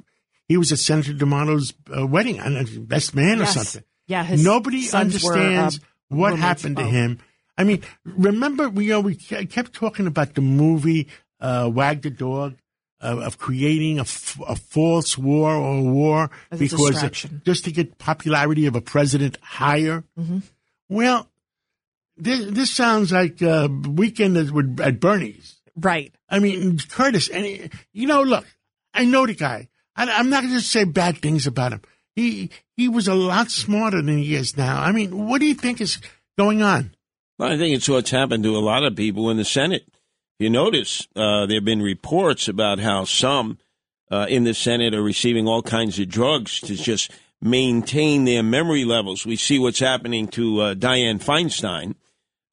he was at Senator D'Amato's uh, wedding, and uh, best man or something. Yeah. Nobody sons were, understands uh, what happened to Oh. him. I mean, remember we you know, we kept talking about the movie uh, Wag the Dog uh, of creating a, f- a false war or a war As because just to get popularity of a president higher. Mhm. Well, this, this sounds like a weekend at, at Bernie's. Right. I mean, Curtis, and he- you know, look, I know the guy. I, I'm not going to say bad things about him. He he was a lot smarter than he is now. I mean, what do you think is going on? Well, I think it's what's happened to a lot of people in the Senate. You notice uh, there have been reports about how some uh, in the Senate are receiving all kinds of drugs to just maintain their memory levels. We see what's happening to uh, Dianne Feinstein,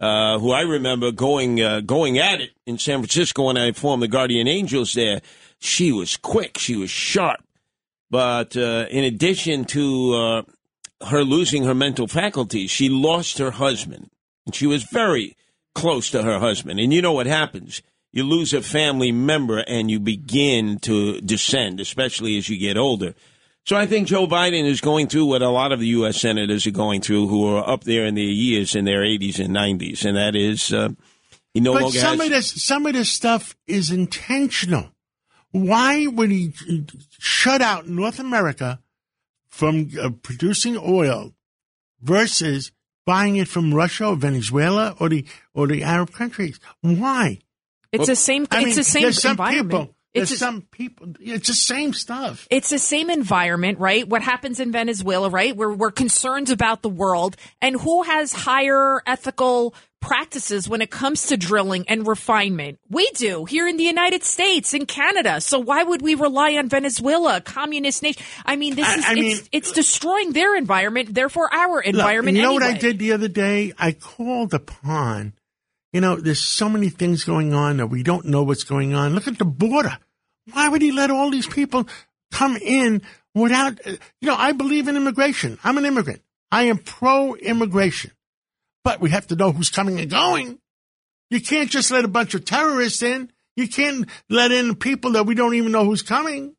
uh, who I remember going uh, going at it in San Francisco when I formed the Guardian Angels there. She was quick, she was sharp. But uh, in addition to uh, her losing her mental faculties, she lost her husband. And she was very close to her husband. And you know what happens? You lose a family member and you begin to descend, especially as you get older. So I think Joe Biden is going through what a lot of the U.S. senators are going through who are up there in their years, in their 80s and 90s. And that is, uh, he no but longer some has. of this, some of this stuff is intentional. Why would he shut out North America from uh, producing oil versus buying it from Russia or Venezuela or the or the Arab countries? Why? It's the same. I it's mean, the same there's some environment. People, there's It's some people. It's the same stuff. It's the same environment, right? What happens in Venezuela, right? We're, we're concerned about the world and who has higher ethical practices when it comes to drilling and refinement. We do here in the United States, in Canada. So why would we rely on Venezuela, communist nation? I mean, this is, I it's, mean- it's destroying their environment, therefore our environment. Look, you know what I did the other day? I called upon. You know, there's so many things going on that we don't know what's going on. Look at the border. Why would he let all these people come in without? uh, You know, I believe in immigration. I'm an immigrant. I am pro immigration, but we have to know who's coming and going. You can't just let a bunch of terrorists in. You can't let in people that we don't even know who's coming.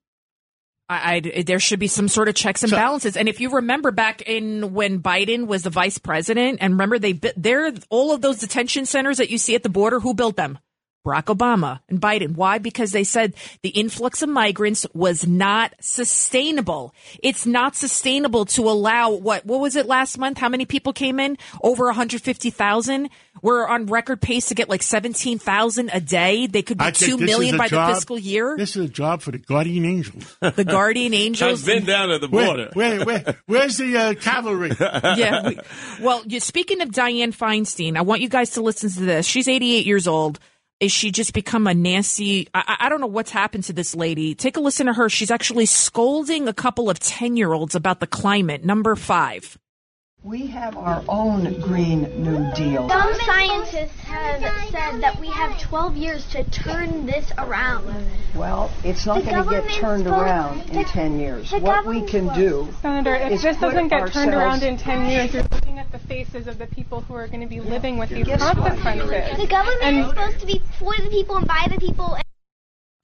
I, I- there should be some sort of checks and So- balances. And if you remember back in when Biden was the vice president, and remember they they're all of those detention centers that you see at the border. Who built them? Barack Obama and Biden. Why? Because they said the influx of migrants was not sustainable. It's not sustainable to allow what what was it last month? How many people came in? Over 150,000. We're on record pace to get like 17,000 a day. They could be I think 2 this is million a by job- the fiscal year. This is a job for the guardian angels. The guardian angels. I've been down to the Where, border. where, where, where's the uh, cavalry? yeah. we- well, you, speaking of Dianne Feinstein, I want you guys to listen to this. She's 88 years old. Is she just become a Nancy? I, I- don't know what's happened to this lady. Take a listen to her. She's actually scolding a couple of 10 year olds about the climate. Number five. We have our own Green New Deal. Some scientists have said that we have 12 years to turn this around. Well, it's not going to get turned supposed- around in the- 10 years. What we can do Senator, if is this put doesn't get turned around in 10 years, you're looking at the faces of the people who are going to be living with these Guess what? consequences. The government And- is supposed to be for the people and by the people.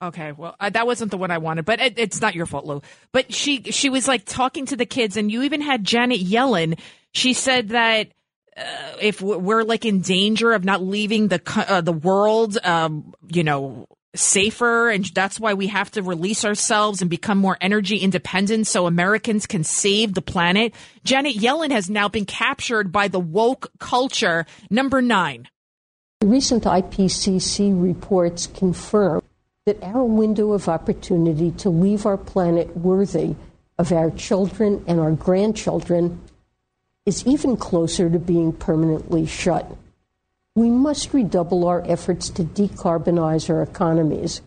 Okay, well, uh, that wasn't the one I wanted, but it, it's not your fault, Lou. But she she was like talking to the kids, and you even had Janet Yellen. She said that uh, if we're like in danger of not leaving the uh, the world, um, you know, safer, and that's why we have to release ourselves and become more energy independent, so Americans can save the planet. Janet Yellen has now been captured by the woke culture. Number nine. Recent IPCC reports confirm that our window of opportunity to leave our planet worthy of our children and our grandchildren is even closer to being permanently shut. We must redouble our efforts to decarbonize our economies,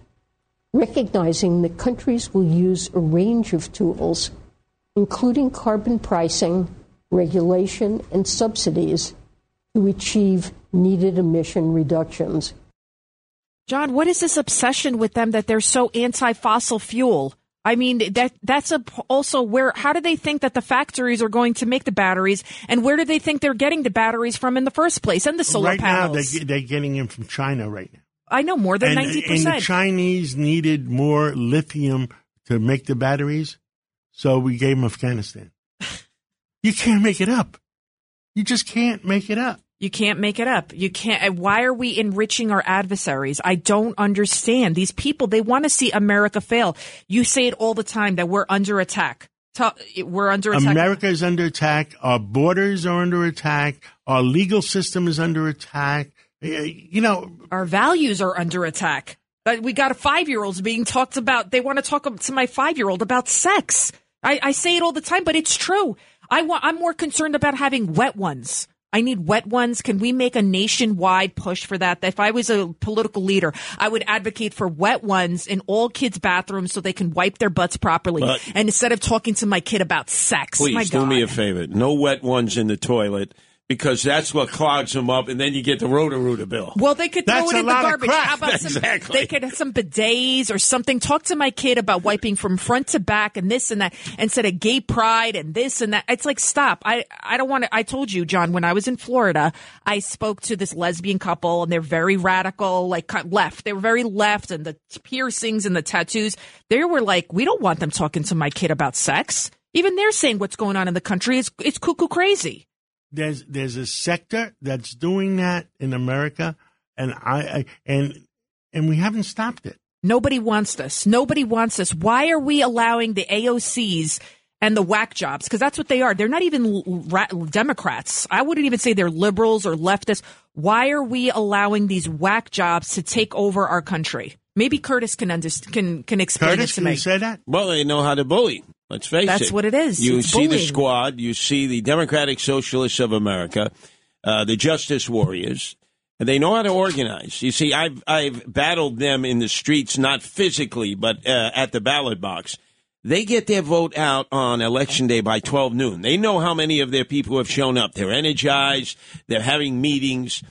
recognizing that countries will use a range of tools, including carbon pricing, regulation, and subsidies, to achieve needed emission reductions. John, what is this obsession with them that they're so anti-fossil fuel? I mean, that that's a, also where. How do they think that the factories are going to make the batteries, and where do they think they're getting the batteries from in the first place, and the solar right now, panels? they, they're getting in from China right now. I know more than ninety and the percent. Chinese needed more lithium to make the batteries, so we gave them Afghanistan. you can't make it up. You just can't make it up. You can't make it up. You can't. Why are we enriching our adversaries? I don't understand. These people, they want to see America fail. You say it all the time that we're under attack. We're under attack. America is under attack. Our borders are under attack. Our legal system is under attack. Uh, You know, our values are under attack. Uh, we got a five year old's being talked about. They want to talk to my five year old about sex. I, I say it all the time, but it's true. I want. I'm more concerned about having wet ones. I need wet ones. Can we make a nationwide push for that? If I was a political leader, I would advocate for wet ones in all kids' bathrooms so they can wipe their butts properly. But- and instead of talking to my kid about sex, Please do God. me a favor. No wet ones in the toilet because that's what clogs them up, and then you get the Roto-Rooter bill. Well, they could throw it in the garbage. How about some? Exactly. They could have some bidets or something. Talk to my kid about wiping from front to back and this and that instead of gay pride and this and that. It's like stop. I I don't want to. I told you, John, when I was in Florida, I spoke to this lesbian couple and they're very radical, like left. They were very left, and the piercings and the tattoos. They were like, we don't want them talking to my kid about sex. Even they're saying what's going on in the country is it's cuckoo crazy. There's there's a sector that's doing that in America, and I, I and and we haven't stopped it. Nobody wants this. Nobody wants this. Why are we allowing the AOCs and the whack jobs? Because that's what they are. They're not even ra- Democrats. I wouldn't even say they're liberals or leftists. Why are we allowing these whack jobs to take over our country? Maybe Curtis can understand, can can explain Curtis, it to can me. you say that? Well, they know how to bully. Let's face That's it. That's what it is. You It's see the squad. You see the Democratic Socialists of America, uh, the Justice Warriors. And they know how to organize. You see, I've I've battled them in the streets, not physically, but uh, at the ballot box. They get their vote out on election day by 12 noon. They know how many of their people have shown up. They're energized. They're having meetings.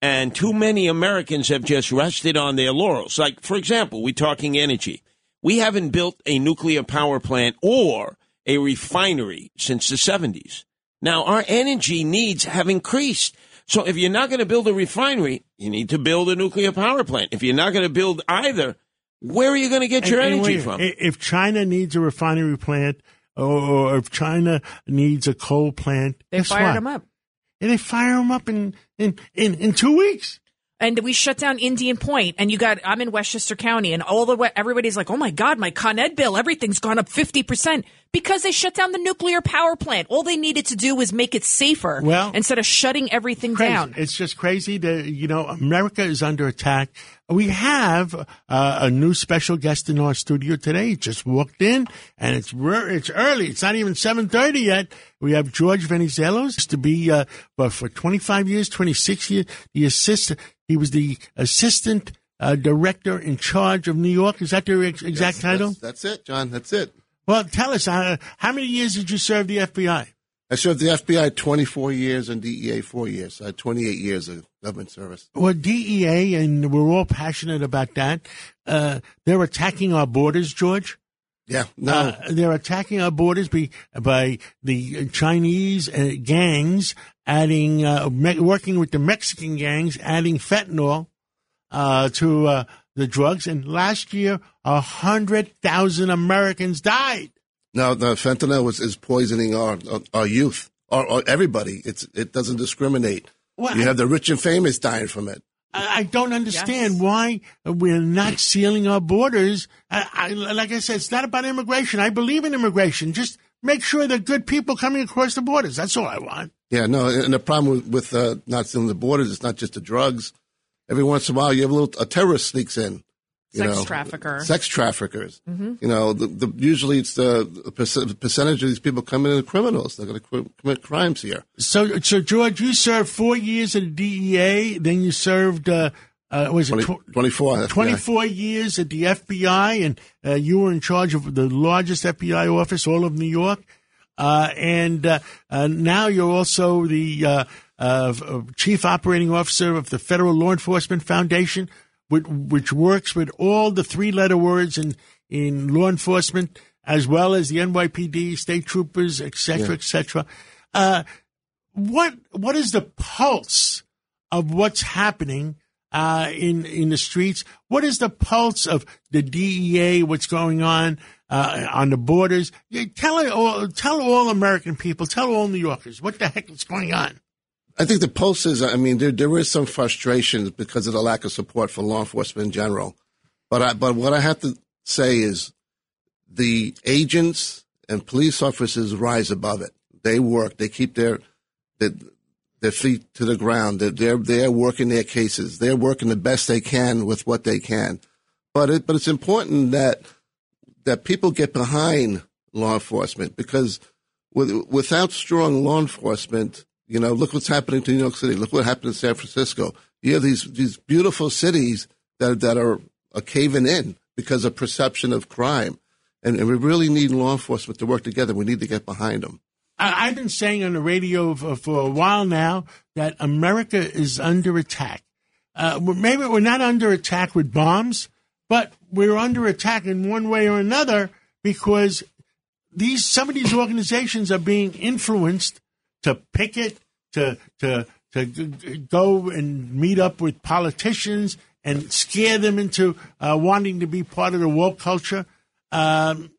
And too many Americans have just rested on their laurels. Like, for example, we're talking energy. We haven't built a nuclear power plant or a refinery since the 70s. Now, our energy needs have increased. So if you're not going to build a refinery, you need to build a nuclear power plant. If you're not going to build either, where are you going to get your And- and energy wait, from? If China needs a refinery plant, or, or if China needs a coal plant, They guess fired what? them up. And they fire them up in in in, in two weeks. And we shut down Indian Point, and you got I'm in Westchester County, and all the everybody's like, "Oh my God, my Con Ed bill, everything's gone up fifty percent because they shut down the nuclear power plant. All they needed to do was make it safer, Well, instead of shutting everything Crazy. down." It's just crazy that you know America is under attack. We have uh, a new special guest in our studio today. He just walked in, and it's re- it's early. It's not even seven thirty yet. We have George Venizelos used to be, uh, but for twenty five years, twenty six years, the assistant. He was the assistant uh, director in charge of New York. Is that the ex- exact Yes, title? That's, that's it, John. That's it. Well, tell us uh, how many years did you serve the FBI? I served the FBI 24 years and DEA four years. So I had 28 years of government service. Well, DEA, and we're all passionate about that. Uh, they're attacking our borders, George. Yeah, no. Uh, they're attacking our borders by, by the Chinese uh, gangs adding, uh, me- working with the Mexican gangs, adding fentanyl uh, to uh, the drugs. And last year, a hundred thousand Americans died. Now, no, fentanyl is, is poisoning our our youth, or, or everybody. It's it doesn't discriminate. Well, you I- have the rich and famous dying from it. I I don't understand why we're not sealing our borders. I, I, like I said, it's not about immigration. I believe in immigration. Just make sure they're good people coming across the borders. That's all I want. Yeah, no, and the problem with, with uh, not sealing the borders, it's not just the drugs. Every once in a while, you have a little a terrorist sneaks in. You Sex know, trafficker. Sex traffickers. Mhm. You know, the, the, usually it's the, the percentage of these people coming in as criminals. They're going to commit crimes here. So, so George, you served four years at the DEA. Then you served, uh, uh, was it 20 tw- 24. FBI. 24 years at the FBI, and uh, you were in charge of the largest FBI office, all of New York. Uh, and uh, uh, now you're also the uh, chief operating officer of the Federal Law Enforcement Foundation, which, which works with all the three-letter words in in law enforcement, as well as the NYPD, state troopers, et cetera, Yeah. et cetera. Uh, what what is the pulse of what's happening uh, in in the streets? What is the pulse of the DEA? What's going on uh, on the borders? Tell all, tell all American people, tell all New Yorkers what the heck is going on. I think the pulse is, I mean, there, there is some frustration because of the lack of support for law enforcement in general. But I, but what I have to say is the agents and police officers rise above it. They work, they keep their, their, their feet to the ground. They're, they're, they're working their cases. They're working the best they can with what they can. But it, but it's important that, that people get behind law enforcement because with, without strong law enforcement, You know, look what's happening to New York City. Look what happened in San Francisco. You have these these beautiful cities that that are, are caving in because of perception of crime, and, and we really need law enforcement to work together. We need to get behind them. I've been saying on the radio for, for a while now that America is under attack. Uh, maybe we're not under attack with bombs, but we're under attack in one way or another because these some of these organizations are being influenced to picket, to to to go and meet up with politicians and scare them into uh, wanting to be part of the woke culture. Um,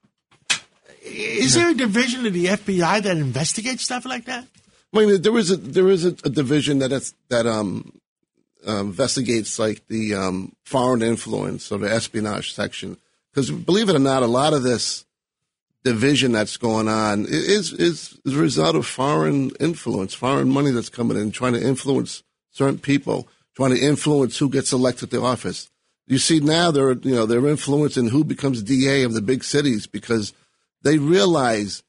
is there a division of the FBI that investigates stuff like that? I mean, there is a there is a, a division that is, that um, uh, investigates like the um, foreign influence or the espionage section. Because believe it or not, a lot of this division that's going on is is, is a result of foreign influence, foreign money that's coming in, trying to influence certain people, trying to influence who gets elected to office. You see now they're you know they're influencing who becomes DA of the big cities because they realize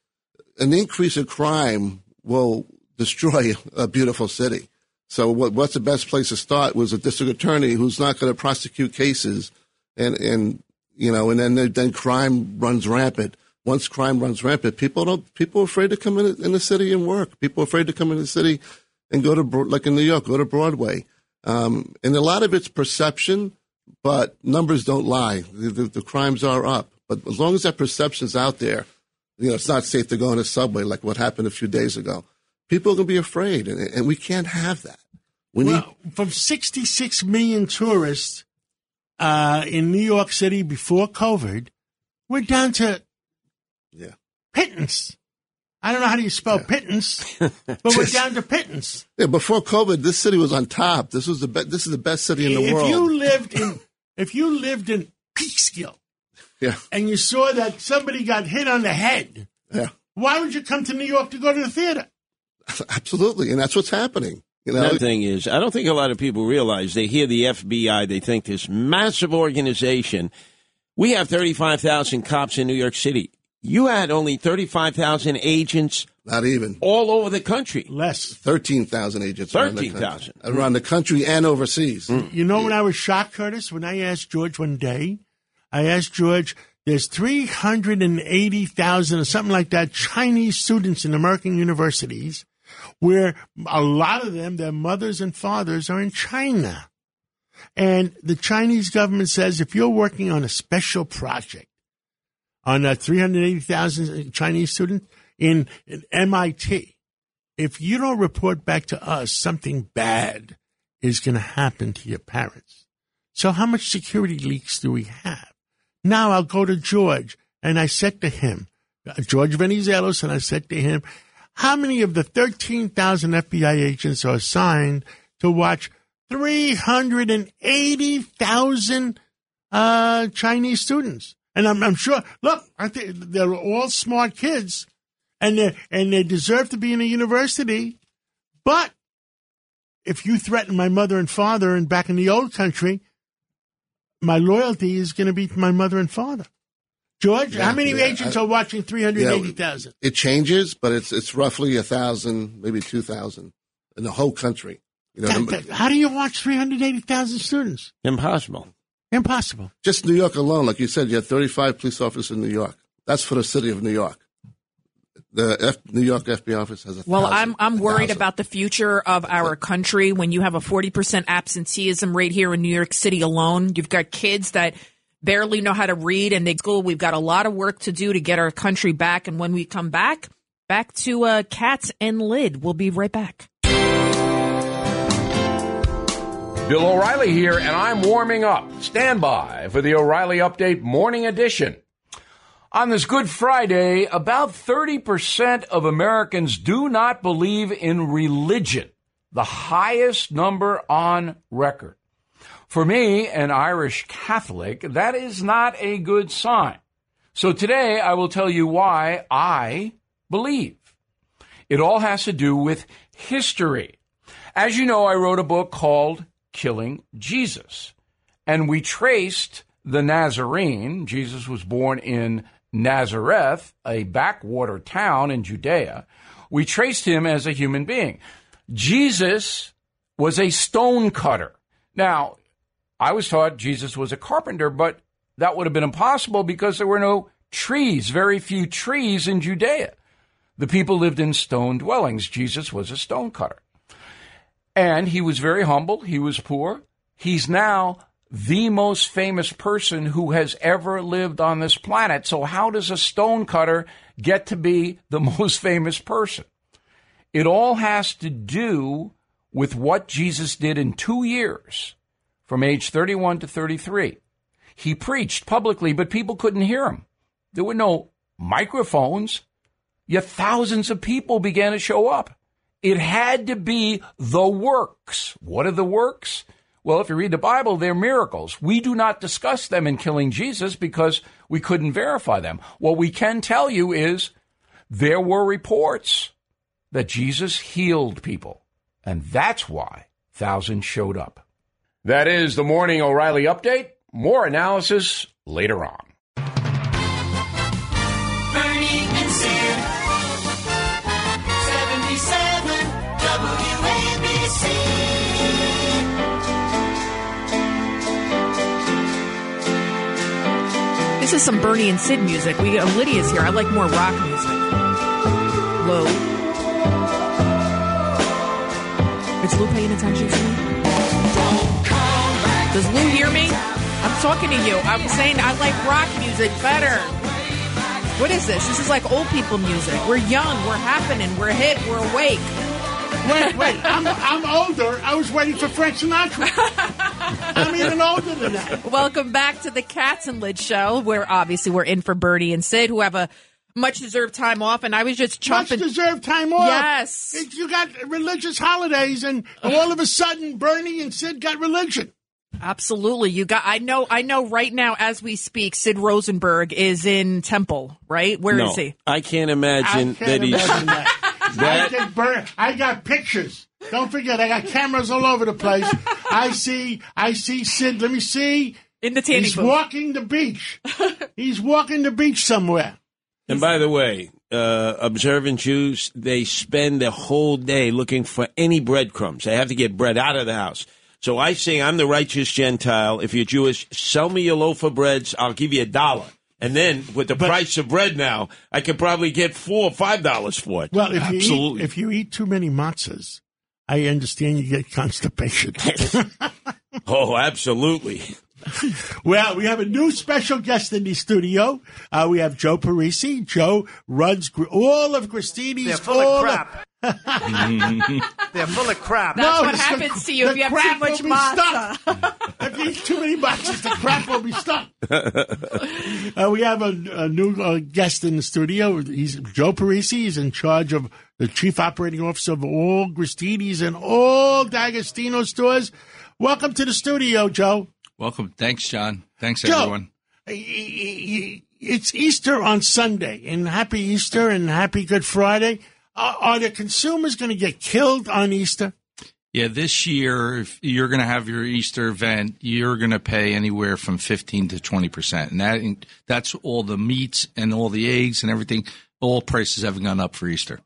an increase in crime will destroy a beautiful city. So what, what's the best place to start was a district attorney who's not going to prosecute cases and, and, you know, and then, then crime runs rampant. Once crime runs rampant, people don't, people are afraid to come in, in the city and work. People are afraid to come in the city and go to, like in New York, go to Broadway. Um, and a lot of it's perception, but numbers don't lie. The, the, the crimes are up. But as long as that perception's out there, you know, it's not safe to go on a subway like what happened a few days ago. People are going to be afraid, and, and we can't have that. We need from 66 million tourists uh, in New York City before COVID, we're down to pittance. I don't know how do you spell pittance, but we're down to pittance. Yeah, before COVID, this city was on top. This was the be- this is the best city in the if world. If you lived in if you lived in Peekskill yeah, and you saw that somebody got hit on the head, yeah, why would you come to New York to go to the theater? absolutely, and that's what's happening. You know, Another thing is, I don't think a lot of people realize they hear the FBI, they think this massive organization. We have 35,000 cops in New York City. You had only 35,000 agents not even all over the country. Less. thirteen thousand agents. around the country. 13,000. around the country and overseas. Mm. You know when I was shocked, Curtis, when I asked George one day, I asked George, there's 380,000 or something like that Chinese students in American universities where a lot of them, their mothers and fathers are in China. And the Chinese government says if you're working on a special project on uh, 380,000 Chinese students in, in MIT, if you don't report back to us, something bad is going to happen to your parents. So how much security leaks do we have? Now I'll go to George and I said to him, uh, George Venizelos, and I said to him, how many of the 13,000 FBI agents are assigned to watch 380,000 uh, Chinese students? And I'm, I'm sure, look, aren't they, they're all smart kids and they and they deserve to be in a university. But if you threaten my mother and father and back in the old country, my loyalty is going to be to my mother and father. George, Yeah, how many yeah, agents I- are watching 380,000? It changes, but it's it's roughly a thousand, maybe two thousand in the whole country. You know, That- that- how do you watch 380,000 students? Impossible. Impossible. just New York alone, like you said, you have 35 police officers in New York. That's for the city of New York. The F, New York FBI office has a Well, thousand. I'm I'm worried thousand. about the future of our country when you have a 40% absenteeism rate here in New York City alone. You've got kids that barely know how to read and they school. We've got a lot of work to do to get our country back. And when we come back, back to uh, Cats and Lid. We'll be right back. Bill O'Reilly here, and I'm warming up. Stand by for the O'Reilly Update Morning Edition. On this Good Friday, about 30% of Americans do not believe in religion, the highest number on record. For me, an Irish Catholic, that is not a good sign. So today I will tell you why I believe. It all has to do with history. As you know, I wrote a book called Killing Jesus. And we traced the Nazarene. Jesus was born in Nazareth, a backwater town in Judea. We traced him as a human being. Jesus was a stone cutter. Now, I was taught Jesus was a carpenter, but that would have been impossible because there were no trees, very few trees in Judea. The people lived in stone dwellings. Jesus was a stone cutter. And he was very humble. He was poor. He's now the most famous person who has ever lived on this planet. So, how does a stone cutter get to be the most famous person? It all has to do with what Jesus did in two years from age 31 to 33. He preached publicly, but people couldn't hear him. There were no microphones, yet thousands of people began to show up. It had to be the works. What are the works? Well, if you read the Bible, they're miracles. We do not discuss them in killing Jesus because we couldn't verify them. What we can tell you is there were reports that Jesus healed people, and that's why thousands showed up. That is the Morning O'Reilly update. More analysis later on. This is some Bernie and Sid music. We uh, Lidia's here. I like more rock music. Low. Is Lou paying attention to me? Does Lou hear me? I'm talking to you. I'm saying I like rock music better. What is this? This is like old people music. We're young. We're happening. We're hit. We're awake. Wait, wait. I'm, I'm older. I was waiting for Frank Sinatra. I'm even older than that. Welcome back to the Cats and Lid Show, where obviously we're in for Bertie and Sid, who have a much deserved time off, and I was just Much deserved time off. Yes. It- You got religious holidays, and all of a sudden, Bernie and Sid got religion. Absolutely, you got. I know. I know. Right now, as we speak, Sid Rosenberg is in Temple. Right? Where is no, he? I can't imagine I can't that he's. imagine that. I, that think Ber- I got pictures. Don't forget, I got cameras all over the place. I see, I see Sid. Let me see. In the tanning He's booth. walking the beach. He's walking the beach somewhere. And by the way, uh, observant Jews, they spend the whole day looking for any breadcrumbs. They have to get bread out of the house. So I say, I'm the righteous Gentile. If you're Jewish, sell me your loaf of breads. I'll give you a dollar. And then with the price of bread now, I could probably get four or five dollars for it. Well, if you eat, Absolutely. if you eat too many matzahs, I understand you get constipation. oh, absolutely. Well, we have a new special guest in the studio. Uh, we have Joe Parisi. Joe runs gr- all of Gristedes. They're full of all crap. They're full of crap. That's No, what happens the- to you if you have too much will be matzah. stuck. if you eat too many matzahs, the crap will be stuck. Uh, we have a, a new uh, guest in the studio. He's Joe Parisi. He's in charge of the chief operating officer of all Gristedes and all D'Agostino stores. Welcome to the studio, Joe. Welcome. Thanks, John. Thanks, Joe. everyone. It's Easter on Sunday, and happy Easter and happy Good Friday. Are, the consumers going to get killed on Easter? Yeah, this year, if you're going to have your Easter event, you're going to pay anywhere from 15 to 20 percent, and that that's all the meats and all the eggs and everything. All prices have gone up for Easter.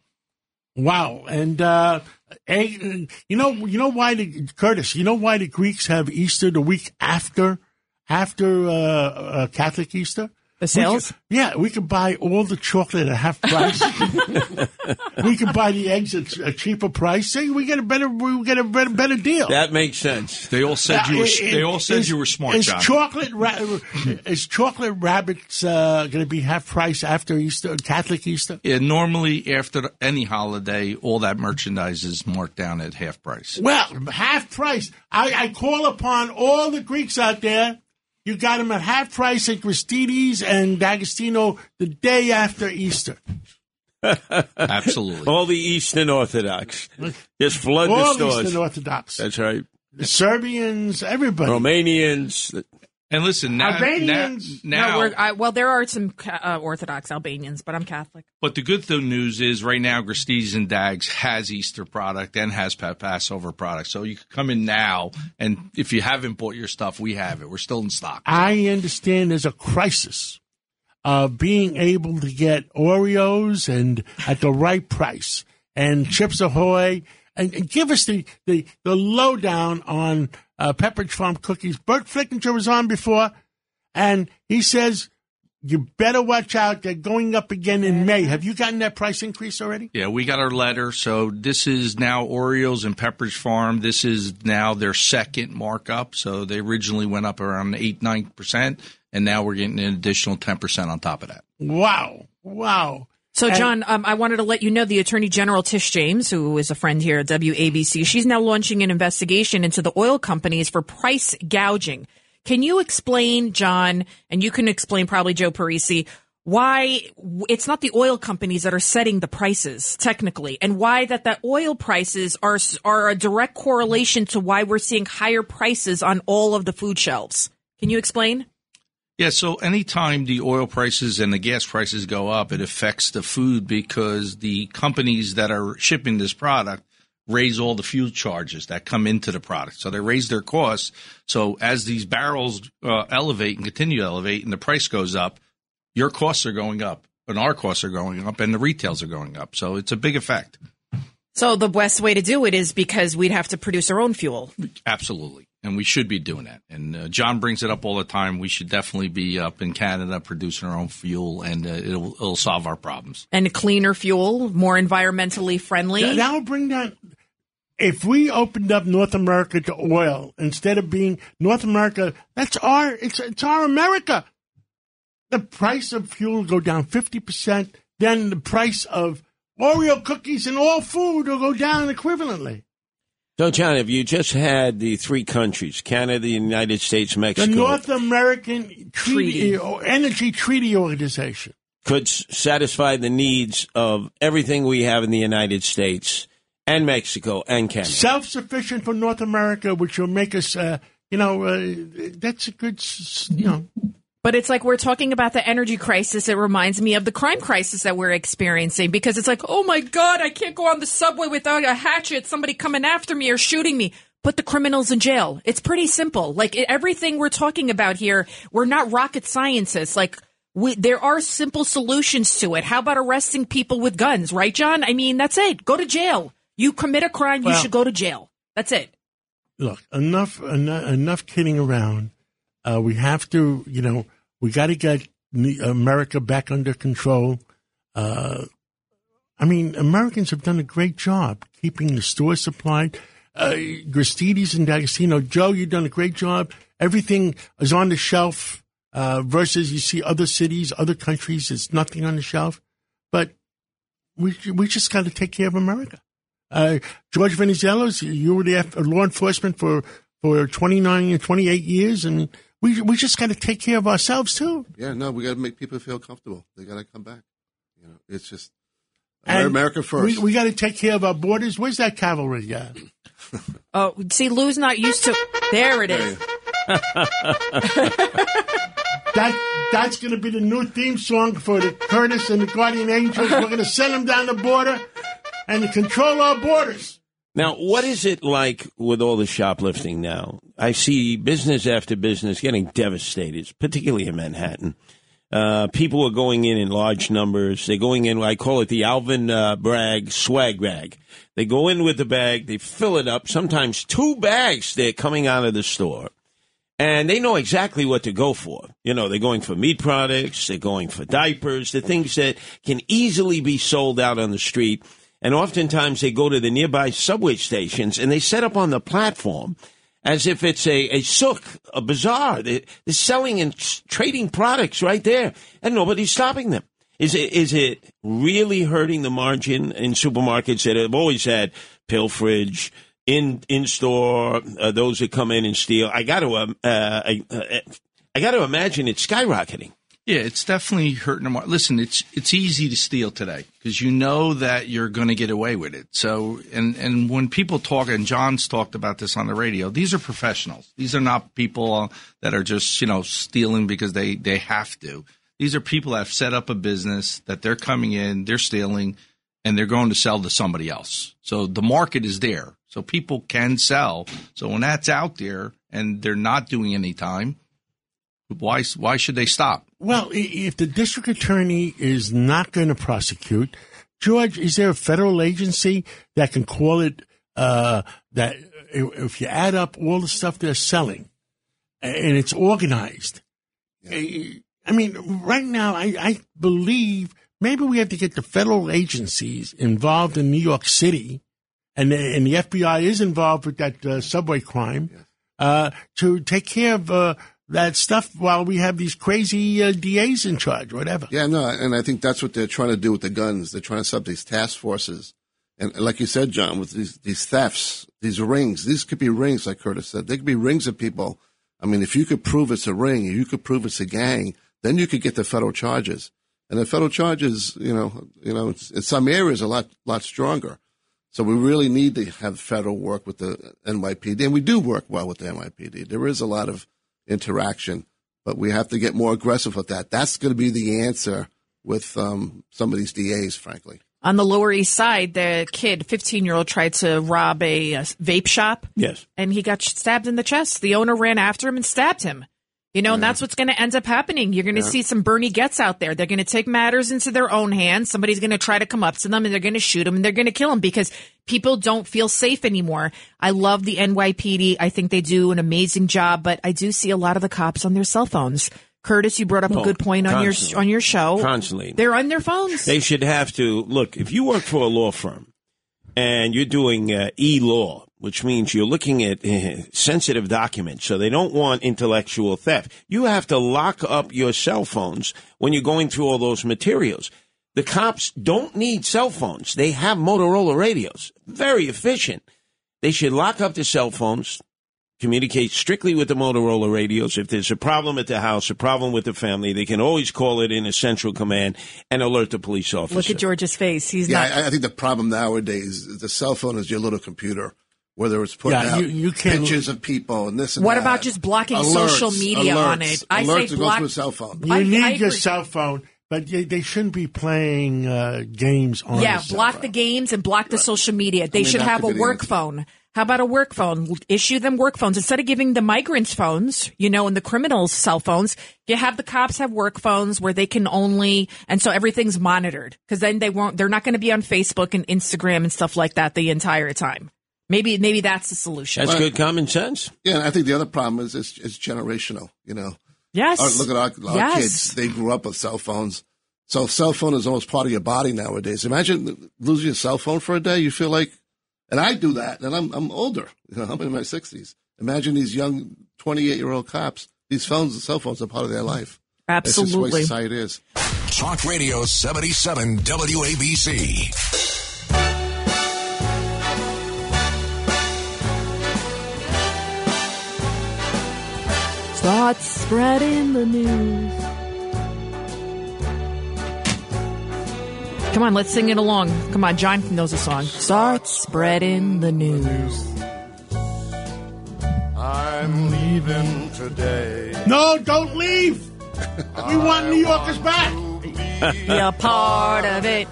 Wow! And uh, egg, you know, you know why the Curtis? You know why the Greeks have Easter the week after after uh, uh, Catholic Easter? The sales? We could- yeah, we could buy all the chocolate at half price. we could buy the eggs at a cheaper price. See, we get a better we get a better, better deal. That makes sense. They all said you were. Uh, They all said is- you were smart, is John. Chocolate ra- is chocolate rabbits uh, going to be half price after Easter, Catholic Easter? yeah, normally after any holiday, all that merchandise is marked down at half price. Well, half price. I, I call upon all the Greeks out there. You got them at half price at Gristedes and D'Agostino the day after Easter. Absolutely. All the Eastern Orthodox. Just flood the all stores. Eastern Orthodox, That's right. the Serbians, everybody. Romanians. And listen, now, Albanians. now, no, we're, I, well, there are some uh, Orthodox Albanians, but I'm Catholic. But the good th- news is right now, Gristedes and Dags has Easter product and has Passover product. So you can come in now, and if you haven't bought your stuff, we have it. We're still in stock. I understand there's a crisis of being able to get Oreos and at the right price and Chips Ahoy and, and give us the, the, the lowdown on uh, Pepperidge Farm cookies. Burt Flickinger was on before, and he says you better watch out. They're going up again in May. Have you gotten that price increase already? Yeah, we got our letter. So this is now Oreos and Pepperidge Farm. This is now their second markup. So they originally went up around eight nine percent, and now we're getting an additional ten percent on top of that. Wow, wow. So, John, um, I wanted to let you know the Attorney General Tish James, who is a friend here at WABC, she's now launching an investigation into the oil companies for price gouging. Can you explain, John, and you can explain probably Joe Parisi, why it's not the oil companies that are setting the prices technically, and why that the oil prices are are a direct correlation to why we're seeing higher prices on all of the food shelves? Can you explain? Yeah, so anytime the oil prices and the gas prices go up, it affects the food because the companies that are shipping this product raise all the fuel charges that come into the product. So they raise their costs. So as these barrels uh, elevate and continue to elevate and the price goes up, your costs are going up and our costs are going up and the retails are going up. So it's a big effect. So the best way to do it is because we'd have to produce our own fuel. Absolutely. And we should be doing that. And uh, John brings it up all the time. We should definitely be up in Canada producing our own fuel, and uh, it'll, it'll solve our problems. and cleaner fuel, more environmentally friendly. That, that will bring down. If we opened up North America to oil instead of being North America, that's our it's it's our America. The price of fuel will go down fifty percent. Then the price of Oreo cookies and all food will go down equivalently. So, John, if you just had the three countries, Canada, the United States, Mexico. The North American Treaty, or Energy Treaty Organization. could s- satisfy the needs of everything we have in the United States and Mexico and Canada. self sufficient for North America, which will make us, uh, you know, uh, that's a good, you know. But it's like we're talking about the energy crisis. It reminds me of the crime crisis that we're experiencing because it's like, oh my God, I can't go on the subway without a hatchet, somebody coming after me or shooting me. Put the criminals in jail. It's pretty simple. Like everything we're talking about here, we're not rocket scientists. Like we, there are simple solutions to it. How about arresting people with guns, right, John? I mean, that's it. Go to jail. You commit a crime, you should go to jail. That's it. Look, enough, enough, enough kidding around. Uh, we have to, you know, we got to get America back under control. Uh, I mean, Americans have done a great job keeping the store supplied. Uh, Gristedes and D'Agostino, Joe, you've done a great job. Everything is on the shelf. Uh, versus you see other cities, other countries, there's nothing on the shelf. But we we just got to take care of America. Uh, George Venizelos, you were the law enforcement for, for 29 and 28 years, and we we just got to take care of ourselves too. Yeah, no, we got to make people feel comfortable. They got to come back. You know, it's just And America first. We, we got to take care of our borders. Where's that cavalry? Yeah. Oh, see, Lou's not used to. There it is. That that's going to be the new theme song for the Curtis and the Guardian Angels. We're going to send them down the border and control our borders. Now, what is it like with all the shoplifting now? I see business after business getting devastated, particularly in Manhattan. Uh, people are going in in large numbers. They're going in, I call it the Alvin uh, Bragg swag bag. They go in with the bag, they fill it up, sometimes two bags they're coming out of the store. And they know exactly what to go for. You know, they're going for meat products, they're going for diapers, the things that can easily be sold out on the street. And oftentimes they go to the nearby subway stations and they set up on the platform as if it's a, a souk, a bazaar. They, they're selling and trading products right there, and nobody's stopping them. Is it is it really hurting the margin in supermarkets that have always had pilferage in in store? Uh, those that come in and steal. I got to um, uh, I, uh, I got to imagine it's skyrocketing. Yeah, it's definitely hurting them. Listen, it's it's easy to steal today because you know that you're going to get away with it. So, and and when people talk, and John's talked about this on the radio, these are professionals. These are not people that are just you know stealing because they they have to. These are people that have set up a business that they're coming in, they're stealing, and they're going to sell to somebody else. So the market is there, so people can sell. So when that's out there and they're not doing any time, why why should they stop? Well, if the district attorney is not going to prosecute, George, is there a federal agency that can call it uh, that if you add up all the stuff they're selling and it's organized, eh, I mean, right now, I, I believe maybe we have to get the federal agencies involved in New York City, and the, and the FBI is involved with that uh, subway crime uh, to take care of uh, that stuff while we have these crazy uh, DAs in charge, whatever. Yeah, no, and I think that's what they're trying to do with the guns. They're trying to set up these task forces. And like you said, John, with these, these thefts, these rings, these could be rings, like Curtis said. They could be rings of people. I mean, if you could prove it's a ring, you could prove it's a gang, then you could get the federal charges. And the federal charges, you know, you know, in some areas a lot, lot stronger. So we really need to have federal work with the NYPD, and we do work well with the NYPD. There is a lot of interaction, but we have to get more aggressive with that. That's going to be the answer with um, some of these DAs, frankly. On the Lower East Side, the kid, 15 year old, tried to rob a, uh vape shop. Yes. And he got stabbed in the chest. The owner ran after him and stabbed him. You know, and that's what's going to end up happening. You're going to Yeah. see some Bernie Goetz out there. They're going to take matters into their own hands. Somebody's going to try to come up to them and they're going to shoot them and they're going to kill them because people don't feel safe anymore. I love the NYPD. I think they do an amazing job, but I do see a lot of the cops on their cell phones. Curtis, you brought up a good point on your on your show. Constantly. They're on their phones. They should have to look. If you work for a law firm and you're doing uh, e law, which means you're looking at uh, sensitive documents, so they don't want intellectual theft. You have to lock up your cell phones when you're going through all those materials. The cops don't need cell phones; they have Motorola radios, very efficient. They should lock up the cell phones. Communicate strictly with the Motorola radios. If there's a problem at the house, a problem with the family, they can always call it in a central command and alert the police officer. Look at George's face. He's yeah, not. I, I think the problem nowadays is the cell phone is your little computer, whether it's putting Yeah, out you- you can't- pictures of people and this and What that. about just blocking Alerts, social media on it? I alerts say that block- go through a cell phone. You I- need I your cell phone, but they, they shouldn't be playing uh, games on yeah, the cell block the games and block the social media. They mean, should have a be the work answer. phone. How about a work phone? Issue them work phones instead of giving the migrants phones, you know, and the criminals cell phones. You have the cops have work phones where they can only, and so everything's monitored because then they won't. They're not going to be on Facebook and Instagram and stuff like that the entire time. Maybe maybe that's the solution. That's good common sense. Yeah, and I think the other problem is it's, it's generational. You know, Yes. Our- look at our, our Yes. kids; they grew up with cell phones. So cell phone is almost part of your body nowadays. Imagine losing your cell phone for a day. You feel like, and I do that, and I'm I'm older. You know, I'm in my sixties. Imagine these young 28 year old cops. These phones and cell phones are part of their life. Absolutely. That's just the way Absolutely. society is. Talk Radio 77 WABC. Start spreading the news. Come on, let's sing it along. Come on, John knows the song. Start spreading the news. I'm leaving today. No, don't leave. We want New Yorkers back. Be a part of it.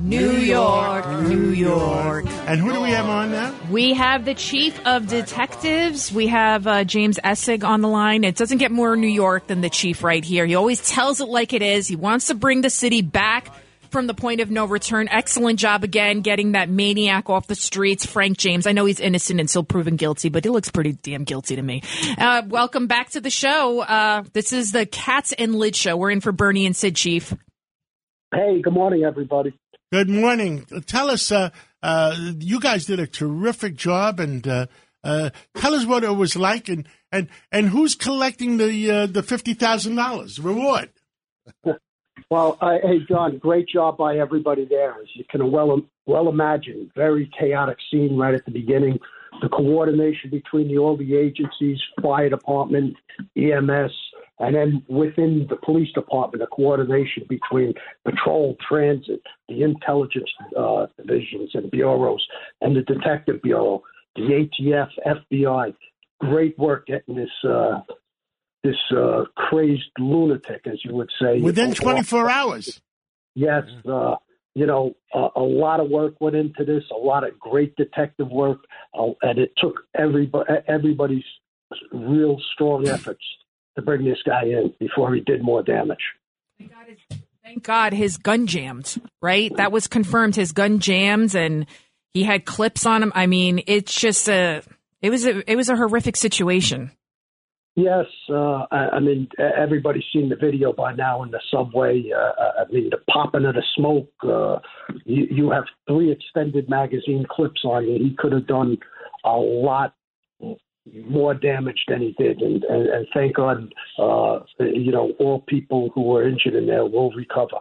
New York, New York. And who do we have on now? We have the chief of detectives. We have uh, James Essig on the line. It doesn't get more New York than the chief right here. He always tells it like it is. He wants to bring the city back from the point of no return. Excellent job again getting that maniac off the streets, Frank James. I know he's innocent and still proven guilty, but he looks pretty damn guilty to me. Uh, welcome back to the show. Uh, this is the Cats and Lid show. We're in for Bernie and Sid, chief. Hey, good morning, everybody. Good morning. Tell us, uh, uh, you guys did a terrific job, and uh, uh, tell us what it was like, and and, and who's collecting the uh, the fifty thousand dollars reward. Well, uh, hey, John, great job by everybody there. As you can well well imagine, very chaotic scene right at the beginning. The coordination between the, all the agencies, fire department, EMS, and then within the police department, the coordination between patrol, transit, the intelligence uh, divisions and bureaus, and the detective bureau, the ATF, FBI. Great work getting this uh, this uh, crazed lunatic, as you would say, Within twenty four hours. Yes, uh, you know, a, a lot of work went into this, a lot of great detective work, uh, and it took everybody, everybody's real strong efforts to bring this guy in before he did more damage. Thank God his gun jammed, right? That was confirmed. His gun jammed and He had clips on him. I mean, it's just a it was a it was a horrific situation. Yes, uh, I, I mean everybody's seen the video by now in the subway. Uh, I mean the popping of the smoke. Uh, you, you have three extended magazine clips on you. He could have done a lot more damage than he did, and, and, and thank God, uh, you know, all people who were injured in there will recover.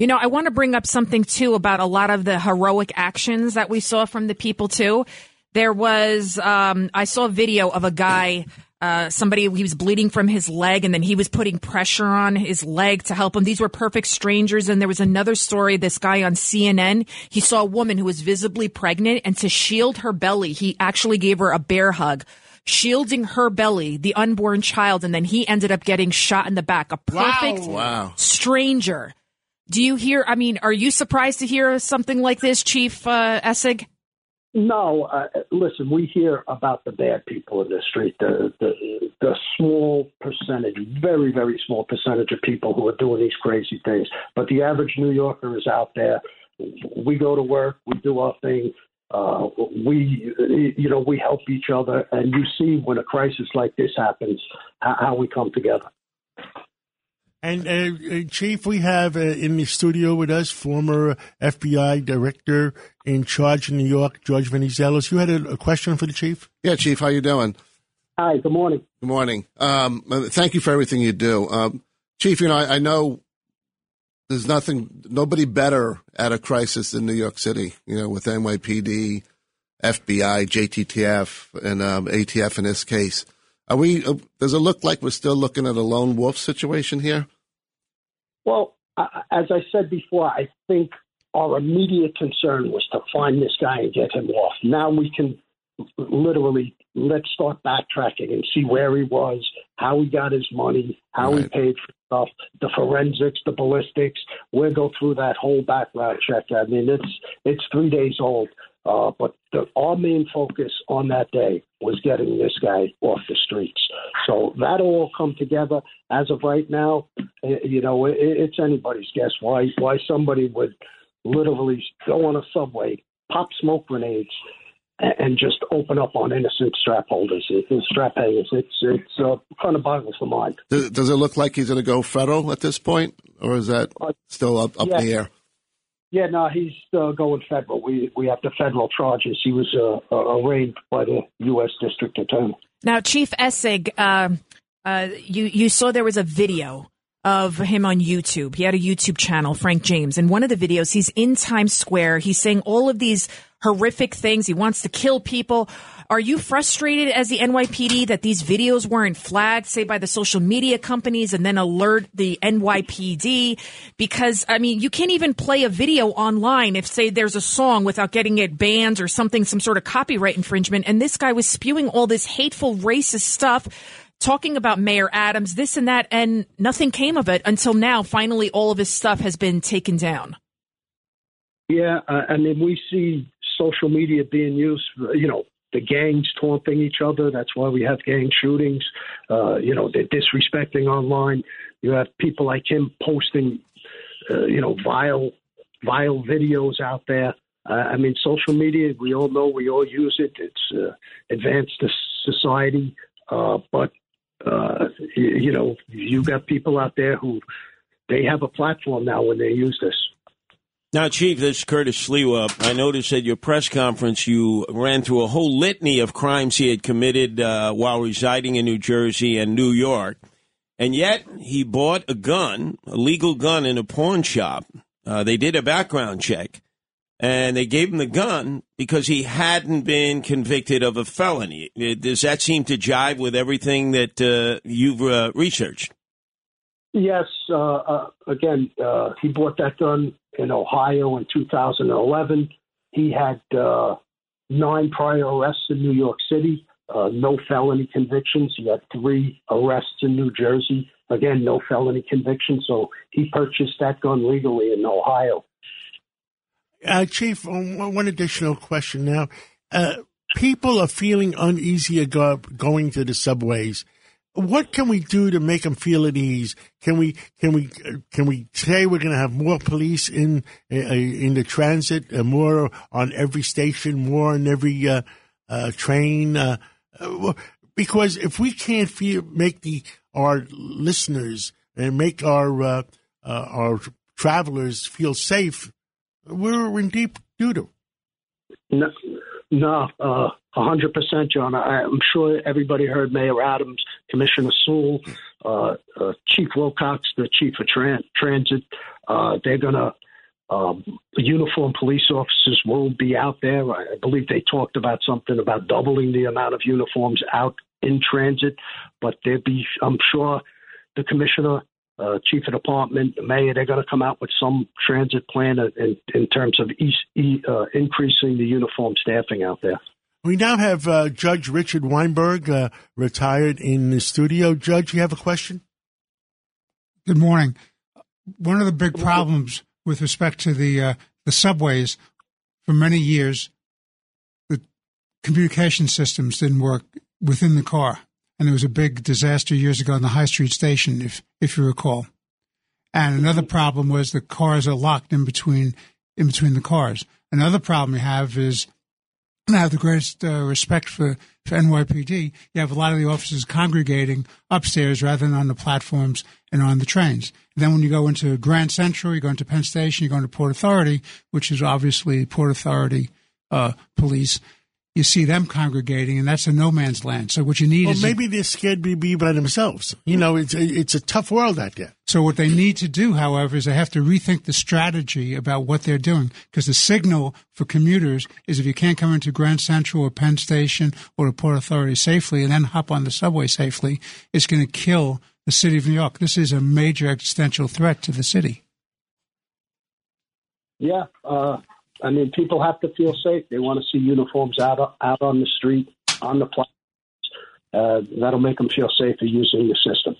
You know, I want to bring up something too about a lot of the heroic actions that we saw from the people too. There was, um, I saw a video of a guy, uh, somebody, he was bleeding from his leg and then he was putting pressure on his leg to help him. These were perfect strangers. And there was another story, this guy on CNN, he saw a woman who was visibly pregnant and to shield her belly, he actually gave her a bear hug. Shielding her belly, the unborn child, and then he ended up getting shot in the back. A perfect Wow. stranger. Do you hear? I mean, are you surprised to hear something like this, Chief uh, Essig? No, uh, listen, we hear about the bad people in the street, the, the the small percentage, very very small percentage of people who are doing these crazy things. But the average New Yorker is out there. We go to work, we do our thing. Uh, we, you know, we help each other, and you see when a crisis like this happens, how, how we come together. And uh, uh, Chief, we have uh, in the studio with us former FBI director in charge in New York, George Venizelos. You had a, a question for the chief? Yeah, Chief, how you doing? Hi, good morning. Good morning. Um, uh, thank you for everything you do, um, Chief. You know, I, I know there's nothing, nobody better at a crisis than New York City. You know, with NYPD, FBI, JTTF, and um, ATF in this case. Are we? Uh, does it look like we're still looking at a lone wolf situation here? Well, as I said before, I think our immediate concern was to find this guy and get him off. Now we can literally let's start backtracking and see where he was, how he got his money, how he paid for stuff, the forensics, the ballistics. We'll go through that whole background check. I mean, it's it's three days old. Uh, but the, our main focus on that day was getting this guy off the streets. So that'll all come together. As of right now, eh, you know, it, it's anybody's guess why why somebody would literally go on a subway, pop smoke grenades, and, and just open up on innocent strap holders, it- strap hangers. It's it's uh, kind of boggles the mind. Does, does it look like he's going to go federal at this point, or is that still up, up yeah. in the air? Yeah, no, he's uh, going federal. We we have the federal charges. He was uh, uh, arraigned by the U.S. District Attorney. Now, Chief Essig, um, uh, you you saw there was a video of him on YouTube. He had a YouTube channel, Frank James, and one of the videos he's in Times Square. He's saying all of these horrific things. He wants to kill people. Are you frustrated as the NYPD that these videos weren't flagged, say by the social media companies, and then alert the NYPD? Because I mean, you can't even play a video online if, say, there's a song without getting it banned or something, some sort of copyright infringement. And this guy was spewing all this hateful, racist stuff talking about Mayor Adams, this and that, and nothing came of it until now. Finally, all of his stuff has been taken down. Yeah, uh, I mean, we see social media being used. You know, the gangs taunting each other. That's why we have gang shootings. Uh, you know, they're disrespecting online. You have people like him posting, uh, you know, vile, vile videos out there. Uh, I mean, social media. We all know. We all use it. It's uh, advanced society. Uh, but uh, you, know, you've got people out there who they have a platform now when they use this. Now, Chief, this is Curtis Sliwa. I noticed at your press conference you ran through a whole litany of crimes he had committed uh, while residing in New Jersey and New York. And yet he bought a gun, a legal gun, in a pawn shop. Uh, they did a background check and they gave him the gun because he hadn't been convicted of a felony. Does that seem to jive with everything that uh, you've uh, researched? Yes. Uh, uh, again, uh, he bought that gun in Ohio in 2011. He had uh, nine prior arrests in New York City, no felony convictions. He had three arrests in New Jersey. Again, no felony convictions. So he purchased that gun legally in Ohio. Uh, Chief, um, one additional question now. Uh, people are feeling uneasy go- going to the subways. what can we do to make them feel at ease? Can we can we can we say we're going to have more police in uh, in the transit, uh, more on every station, more on every uh, train? Because if we can't feel make the our listeners and make our our travelers feel safe, we're in deep doo doo. No, no, uh, hundred percent, John. I, I'm sure everybody heard Mayor Adams, Commissioner Sewell, uh, uh, Chief Wilcox, the Chief of Tran- Transit. Uh, they're gonna. Um, uniformed police officers will be out there. I believe they talked about something about doubling the amount of uniforms out in transit, but there be, I'm sure, the commissioner, uh, chief of department, the mayor, they're going to come out with some transit plan in, in terms of e- e- uh, increasing the uniform staffing out there. We now have uh, Judge Richard Weinberg, uh, retired in the studio. Judge, you have a question? Good morning. One of the big problems with respect to the uh, the subways for many years, the communication systems didn't work within the car, and there was a big disaster years ago in the High Street station, if if you recall. And another problem was the cars are locked in between in between the cars. Another problem you have is and I have the greatest uh, respect for, for NYPD. You have a lot of the officers congregating upstairs rather than on the platforms and on the trains. And then when you go into Grand Central, you go into Penn Station, you go into Port Authority, which is obviously Port Authority uh, police. You see them congregating, and that's a no man's land. So what you need Well, is a- maybe they're scared to be by themselves. You know, it's a, it's a tough world out there. So what they need to do, however, is they have to rethink the strategy about what they're doing because the signal for commuters is if you can't come into Grand Central or Penn Station or the Port Authority safely and then hop on the subway safely, it's going to kill the city of New York. This is a major existential threat to the city. Yeah, uh, I mean, people have to feel safe. They want to see uniforms out out on the street, on the platforms. Uh, that'll make them feel safer using the system.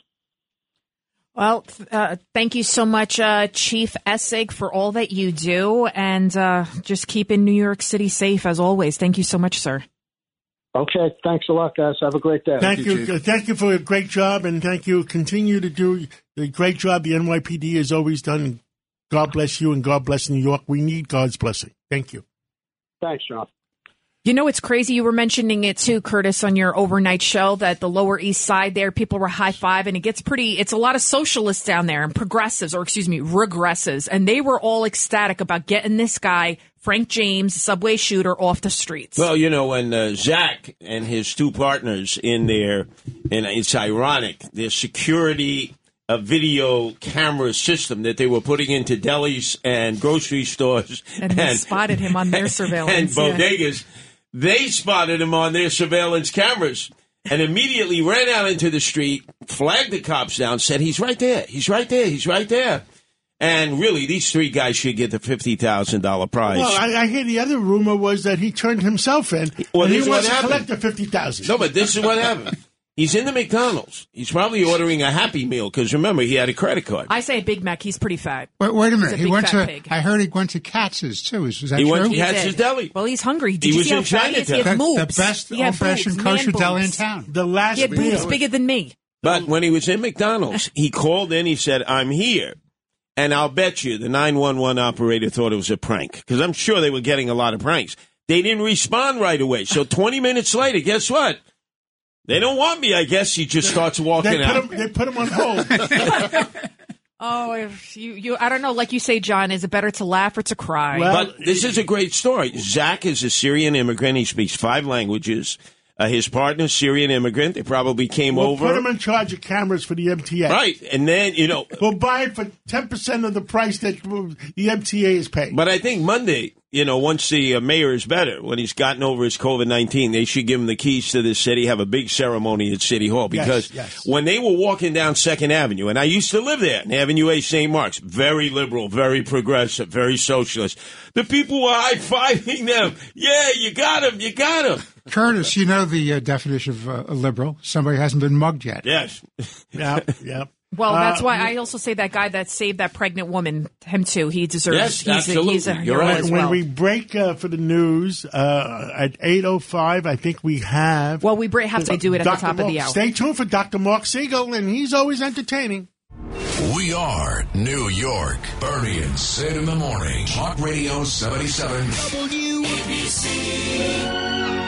Well, uh, thank you so much, uh, Chief Essig, for all that you do, and uh, just keeping New York City safe as always. Thank you so much, sir. Okay, thanks a lot, guys. Have a great day. Thank, you. uh, Thank you for a great job, and thank you. Continue to do the great job the NYPD has always done. God bless you, and God bless New York. We need God's blessing. Thank you. Thanks, John. You know, it's crazy. You were mentioning it too, Curtis, on your overnight show that the Lower East Side there, people were high five, and it gets pretty. It's a lot of socialists down there and progressives, or excuse me, regressives, and they were all ecstatic about getting this guy, Frank James, subway shooter, off the streets. Well, you know, when uh, Zach and his two partners in there, and it's ironic, their security a video camera system that they were putting into delis and grocery stores and they spotted him on their surveillance and yeah. bodegas. They spotted him on their surveillance cameras and immediately ran out into the street, flagged the cops down, said, He's right there. He's right there. He's right there. And really, these three guys should get the $50,000 prize. Well, I, I hear the other rumor was that he turned himself in, Well, and he this is wants to happened. collect the fifty thousand. No, but this is what happened. He's in the McDonald's. He's probably ordering a Happy Meal because remember, he had a credit card. I say Big Mac. He's pretty fat. Wait, wait a He's minute. he big went fat to. pig. I heard he went to Katz's too. Is, is that He true? went to He Katz's did. Deli. Well, he's hungry. Did He you was see how in he is? He Chinatown. had The- moves. the best He had old-fashioned kosher deli in town. The last He had boobs bigger than me. But when he was in McDonald's, he called in. He said, "I'm here," and I'll bet you the 911 operator thought it was a prank because I'm sure they were getting a lot of pranks. They didn't respond right away. So 20 minutes later, guess what? They don't want me. I guess he just starts walking They put, out. him, they put him on hold. Oh, if you, you, I don't know. Like you say, John, is it better to laugh or to cry? but this is a great story. Zach is a Syrian immigrant. He speaks five languages. Uh, his partner's Syrian immigrant. They probably came we'll over. put him in charge of cameras for the MTA. Right, and then you know, we'll buy it for ten percent of the price that the MTA is paying. But I think Monday, you know, once the uh, mayor is better, when he's gotten over his COVID 19, they should give him the keys to the city, have a big ceremony at City Hall. Because yes. when they were walking down Second Avenue, and I used to live there, in Avenue A, St. Mark's, very liberal, very progressive, very socialist, the people were high fiving them. Yeah, you got him, you got him. Curtis, you know the uh, definition of uh, a liberal. Somebody hasn't been mugged yet. Yes. yeah, yeah. Well, that's Uh, why I also say that guy that saved that pregnant woman, him too. He deserves. Yes, he's A, he's a absolutely. You're right. as when we break uh, for the news uh, at eight oh five, I think we have. well, we bre- have to do it at Dr. the top of the hour. Stay tuned for Dr. Marc Siegel, and he's always entertaining. We are New York. Bernie and Sid in the morning. Talk Radio 77. WABC.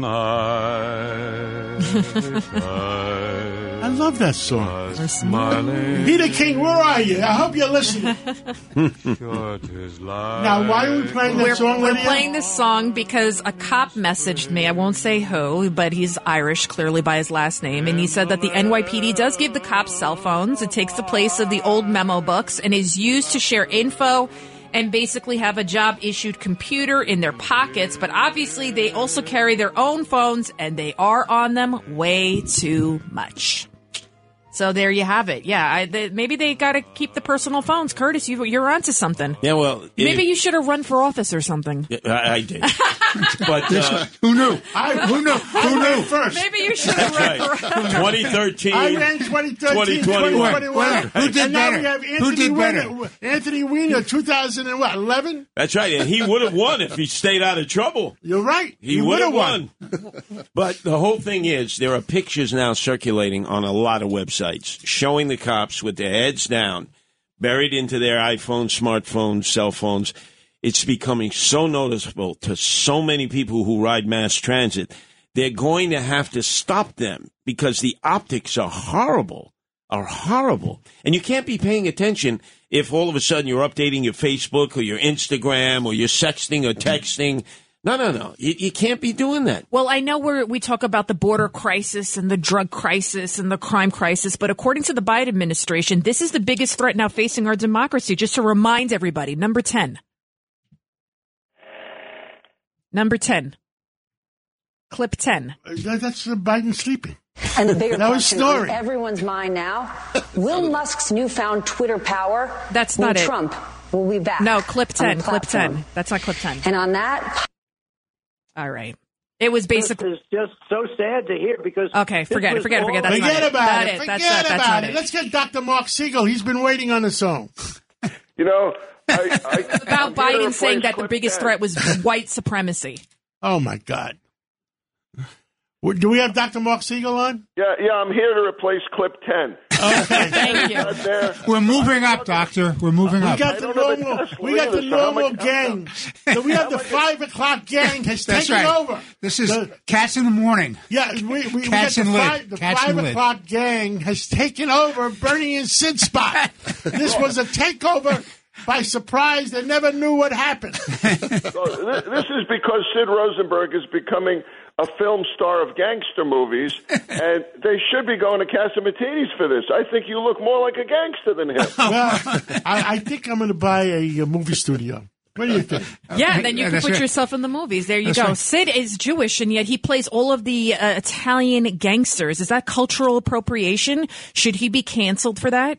When I, I love that song. smiling. Peter King, where are you? I hope you're listening. now, Now, why are we playing that We're, song, we're Lidia? playing this song because a cop messaged me. I won't say who, but he's Irish, clearly by his last name. And he said that the NYPD does give the cops cell phones. It takes the place of the old memo books and is used to share info and basically have a job issued computer in their pockets. But obviously, they also carry their own phones and they are on them way too much. So there you have it. Yeah, I, they, maybe they got to keep the personal phones. Curtis, you, you're onto something. Yeah, well, Maybe if- you should have run for office or something. I, I did. but uh, Who knew? I, Who knew? I Who knew? first. Maybe you should have run right. for 2013. I ran 2013, 2021. 2021. Who did and now better? we have Who Anthony did better? Weiner, Anthony Weiner, 2011. That's right, and he would have won if he stayed out of trouble. You're right. He, would have won. but the whole thing is, there are pictures now circulating on a lot of websites showing the cops with their heads down, buried into their iPhones, smartphones, cell phones. It's becoming so noticeable to so many people who ride mass transit. They're going to have to stop them because the optics are horrible, are horrible. And you can't be paying attention if all of a sudden you're updating your Facebook or your Instagram or you're sexting or texting. No, no, no. You, you can't be doing that. Well, I know we're, we talk about the border crisis and the drug crisis and the crime crisis, but according to the Biden administration, this is the biggest threat now facing our democracy. Just to remind everybody, number 10. Number 10. Clip 10. That's Biden sleeping. And the bigger That question on snoring. everyone's mind now: Will Musk's newfound Twitter power? That's will not it. Trump will be back. No, clip 10. Clip 10. That's not clip 10. And on that, All right. It was basically. This is just so sad to hear because. Okay, forget it, was forget it, forget it. That's not Forget it. about it. it. Forget That's about not it. it. Let's get Dr. Marc Siegel. He's been waiting on the song. You know, I, I, About I'm Biden saying that the biggest 10. threat was white supremacy. Oh, my God. Do we have Dr. Marc Siegel on? Yeah, yeah, I'm here to replace clip 10. Thank you. We're moving up, Doctor. We're moving We up. got the don't have a normal. We got the either, so how normal gang. So we have the five o'clock gang has That's taken right. over. This is The- Cats in the Morning. Yeah, we, we, we got Cats the five, the Cats five and lid. o'clock gang has taken over Bernie and Sid spot. this was a takeover by surprise. They never knew what happened. So th- this is because Sid Rosenberg is becoming a film star of gangster movies, and they should be going to Catsimatidis for this. I think you look more like a gangster than him. well, I, I think I'm going to buy a, uh movie studio. What do you think? Yeah, then you Yeah, can that's put right. yourself in the movies. There you That's go. right. Sid is Jewish, and yet he plays all of the uh, Italian gangsters. Is that cultural appropriation? Should he be canceled for that?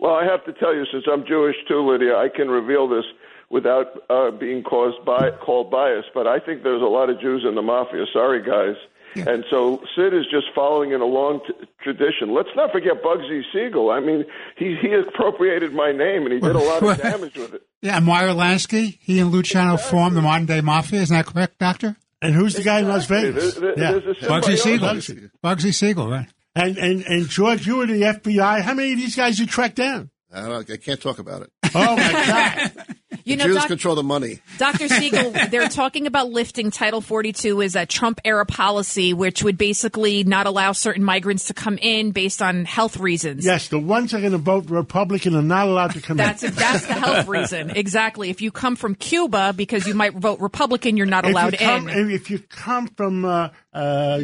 Well, I have to tell you, since I'm Jewish too, Lidia, I can reveal this without uh, being caused by called bias. But I think there's a lot of Jews in the mafia. Sorry, guys. And so Sid is just following in a long t- tradition. Let's not forget Bugsy Siegel. I mean, he he appropriated my name and he did a lot of damage with it. Yeah, Meyer Lansky, he and Luciano formed the modern day mafia. Isn't that correct, Doctor? And who's the guy in Las Vegas? There- there- Yeah. Bugsy Siegel. symbiosis. Bugsy Siegel, right? And, and, and George, you were the FBI. How many of these guys you tracked down? I, don't, I can't talk about it. Oh, my God. You the know, Jews Doc- control the money. Dr. Siegel, they're talking about lifting Title 42 as a Trump era policy, which would basically not allow certain migrants to come in based on health reasons. Yes, the ones that are going to vote Republican are not allowed to come That's in. that's the health reason. Exactly. If you come from Cuba because you might vote Republican, you're not If allowed you come, in. If you come from uh, uh,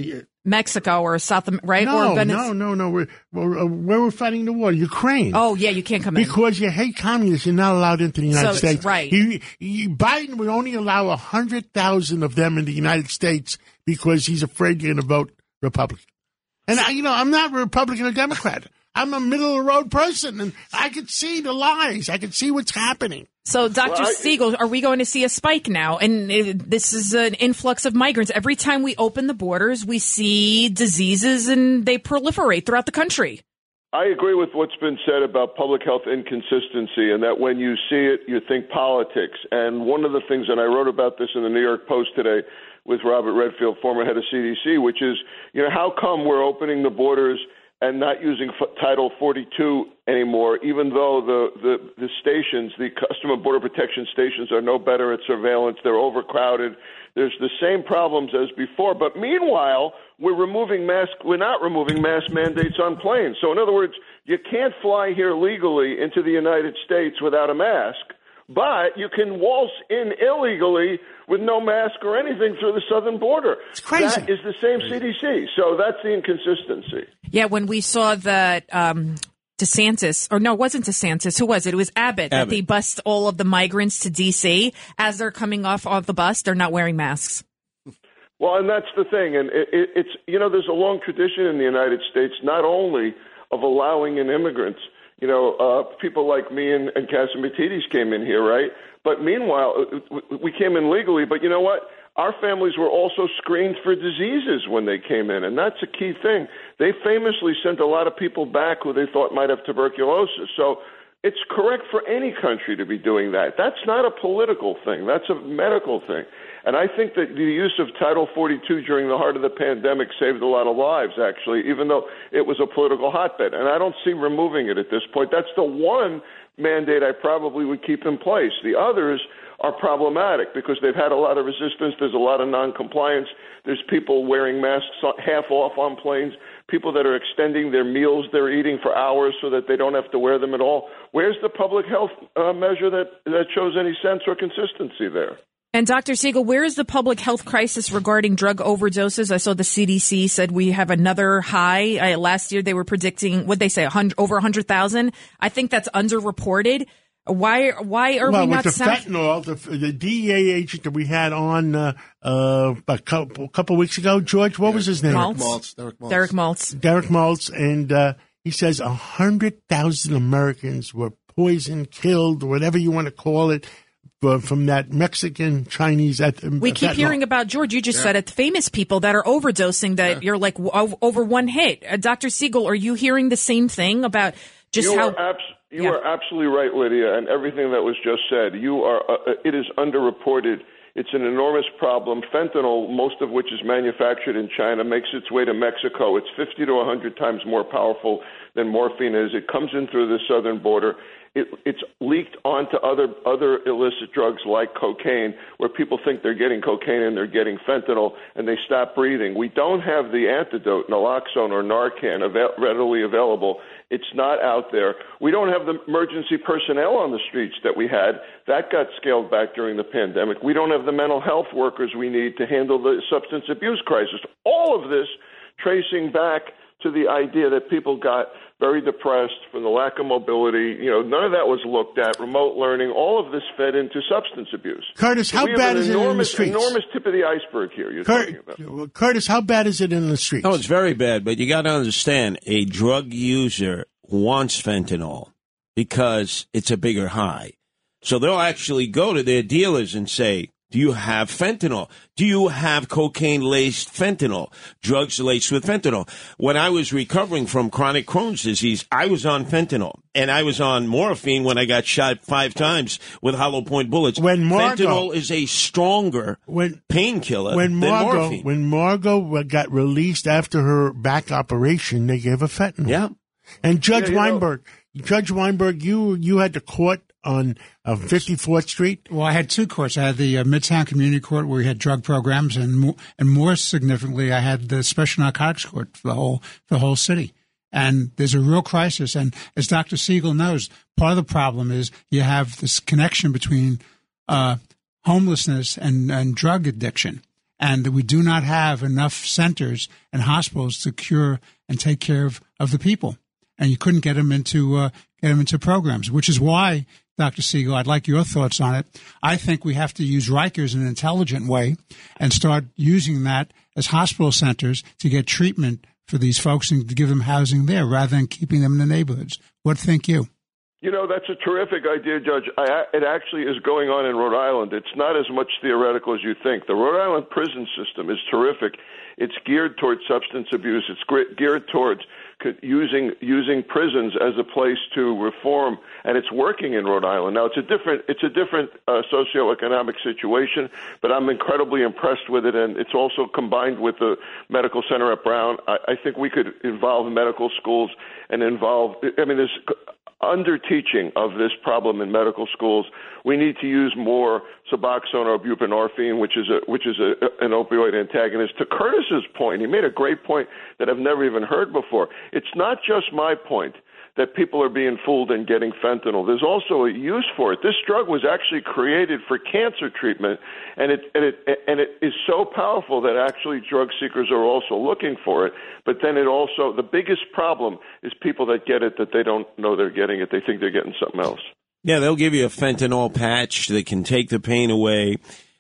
Mexico or South, right? no, or no, no, no, we're, we're, uh, where we're fighting the war, Ukraine. Oh yeah, you can't come in. Because you hate communists, you're not allowed into the United So, States. right. He, he, Biden would only allow a hundred thousand of them in the United States because he's afraid you're going to vote Republican. And I, you know, I'm not a Republican or Democrat. I'm a middle of the road person, and I could see the lies. I could see what's happening. So, Dr. Well, I- Siegel, are we going to see a spike now? And uh, this is an influx of migrants. Every time we open the borders, we see diseases and they proliferate throughout the country. I agree with what's been said about public health inconsistency and that when you see it, you think politics. And one of the things, and I wrote about this in the New York Post today with Robert Redfield, former head of CDC, which is, you know, how come we're opening the borders and not using F- Title 42 anymore, even though the, the, the stations, the Customer Border Protection stations, are no better at surveillance. They're overcrowded. There's the same problems as before. But meanwhile, we're removing mask. We're not removing mask mandates on planes. So in other words, you can't fly here legally into the United States without a mask, but you can waltz in illegally with no mask or anything through the southern border. It's crazy. That is the same CDC. So that's the inconsistency. Yeah, when we saw that um, DeSantis, or no, it wasn't DeSantis. Who was it? It was Abbott, that they bust all of the migrants to D.C. As they're coming off of the bus, they're not wearing masks. Well, and that's the thing, and it, it, it's you know there's a long tradition in the United States not only of allowing in immigrants, you know, uh, people like me and, and Catsimatidis came in here, right? But meanwhile, uh, we came in legally, but you know what? Our families were also screened for diseases when they came in, and that's a key thing. They famously sent a lot of people back who they thought might have tuberculosis. So it's correct for any country to be doing that. That's not a political thing, that's a medical thing. And I think that the use of Title 42 during the heart of the pandemic saved a lot of lives, actually, even though it was a political hotbed. And I don't see removing it at this point. That's the one mandate I probably would keep in place. The others are problematic because they've had a lot of resistance. There's a lot of noncompliance. There's people wearing masks half off on planes, people that are extending their meals they're eating for hours so that they don't have to wear them at all. Where's the public health uh, measure that, that shows any sense or consistency there? And Dr. Siegel, where is the public health crisis regarding drug overdoses? I saw the CDC said we have another high. Uh, last year they were predicting, what they say, 100, over 100,000. I think that's underreported. Why, why are well, we with not the sound- fentanyl, the, the DEA agent that we had on uh, uh, a couple, couple weeks ago, George, what was his name? Maltz? Maltz, Derek Maltz. Derek Maltz. Derek Maltz, and uh, he says a hundred thousand Americans were poisoned, killed, whatever you want to call it, but from that Mexican Chinese. At, We keep hearing about George. You just Yeah. said it. Famous people that are overdosing that you're like w- over one hit. Uh, Dr. Siegel, are you hearing the same thing about just you how? are abs- you Yeah. are absolutely right, Lidia, and everything that was just said. You are. Uh, it is underreported. It's an enormous problem. Fentanyl, most of which is manufactured in China, makes its way to Mexico. It's 50 to 100 times more powerful than morphine is. It comes in through the southern border. It, it's leaked onto other other illicit drugs like cocaine, where people think they're getting cocaine and they're getting fentanyl, and they stop breathing. We don't have the antidote, naloxone or Narcan, avail- readily available. It's not out there. We don't have the emergency personnel on the streets that we had. That got scaled back during the pandemic. We don't have the mental health workers we need to handle the substance abuse crisis. All of this tracing back to the idea that people got very depressed from the lack of mobility. You know, none of that was looked at. Remote learning, all of this fed into substance abuse. Curtis, So how bad an is it in the enormous, streets? Enormous tip of the iceberg here. You're Cur- talking about. Well, Curtis, how bad is it in the streets? Oh, it's very bad, but you got to understand a drug user wants fentanyl because it's a bigger high. So they'll actually go to their dealers and say, do you have fentanyl? Do you have cocaine laced fentanyl? Drugs laced with fentanyl. When I was recovering from chronic Crohn's disease, I was on fentanyl and I was on morphine when I got shot five times with hollow point bullets. When Margot- fentanyl is a stronger when painkiller when than Margot morphine. when Margot got released after her back operation, they gave her fentanyl. Yeah. And Judge Yeah, you know- Weinberg, Judge Weinberg, you you had the court on uh, 54th Street. Well, I had two courts. I had the uh, Midtown Community Court where we had drug programs, and more, and more significantly, I had the Special Narcotics Court for the whole for the whole city. And there's a real crisis. And as Dr. Siegel knows, part of the problem is you have this connection between uh, homelessness and, and drug addiction, and that we do not have enough centers and hospitals to cure and take care of, of the people. And you couldn't get them into uh, get them into programs, which is why, Dr. Siegel, I'd like your thoughts on it. I think we have to use Rikers in an intelligent way and start using that as hospital centers to get treatment for these folks and to give them housing there rather than keeping them in the neighborhoods. What think you? You know, that's a terrific idea, Judge. I, it actually is going on in Rhode Island. It's not as much theoretical as you think. The Rhode Island prison system is terrific. It's geared towards substance abuse. It's geared towards using using prisons as a place to reform, and it's working in Rhode Island. Now, it's a different it's a different uh, socioeconomic situation, but I'm incredibly impressed with it, and it's also combined with the medical center at Brown. I, I think we could involve medical schools and involve. I mean, there's under teaching of this problem in medical schools. We need to use more Suboxone or buprenorphine, which is a which is a, an opioid antagonist. To Curtis's point, he made a great point that I've never even heard before. It's not just my point that people are being fooled and getting fentanyl. There's also a use for it. This drug was actually created for cancer treatment, and it and it and it is so powerful that actually drug seekers are also looking for it. But then it also the biggest problem is people that get it that they don't know they're getting it. They think they're getting something else. Yeah, they'll give you a fentanyl patch that can take the pain away.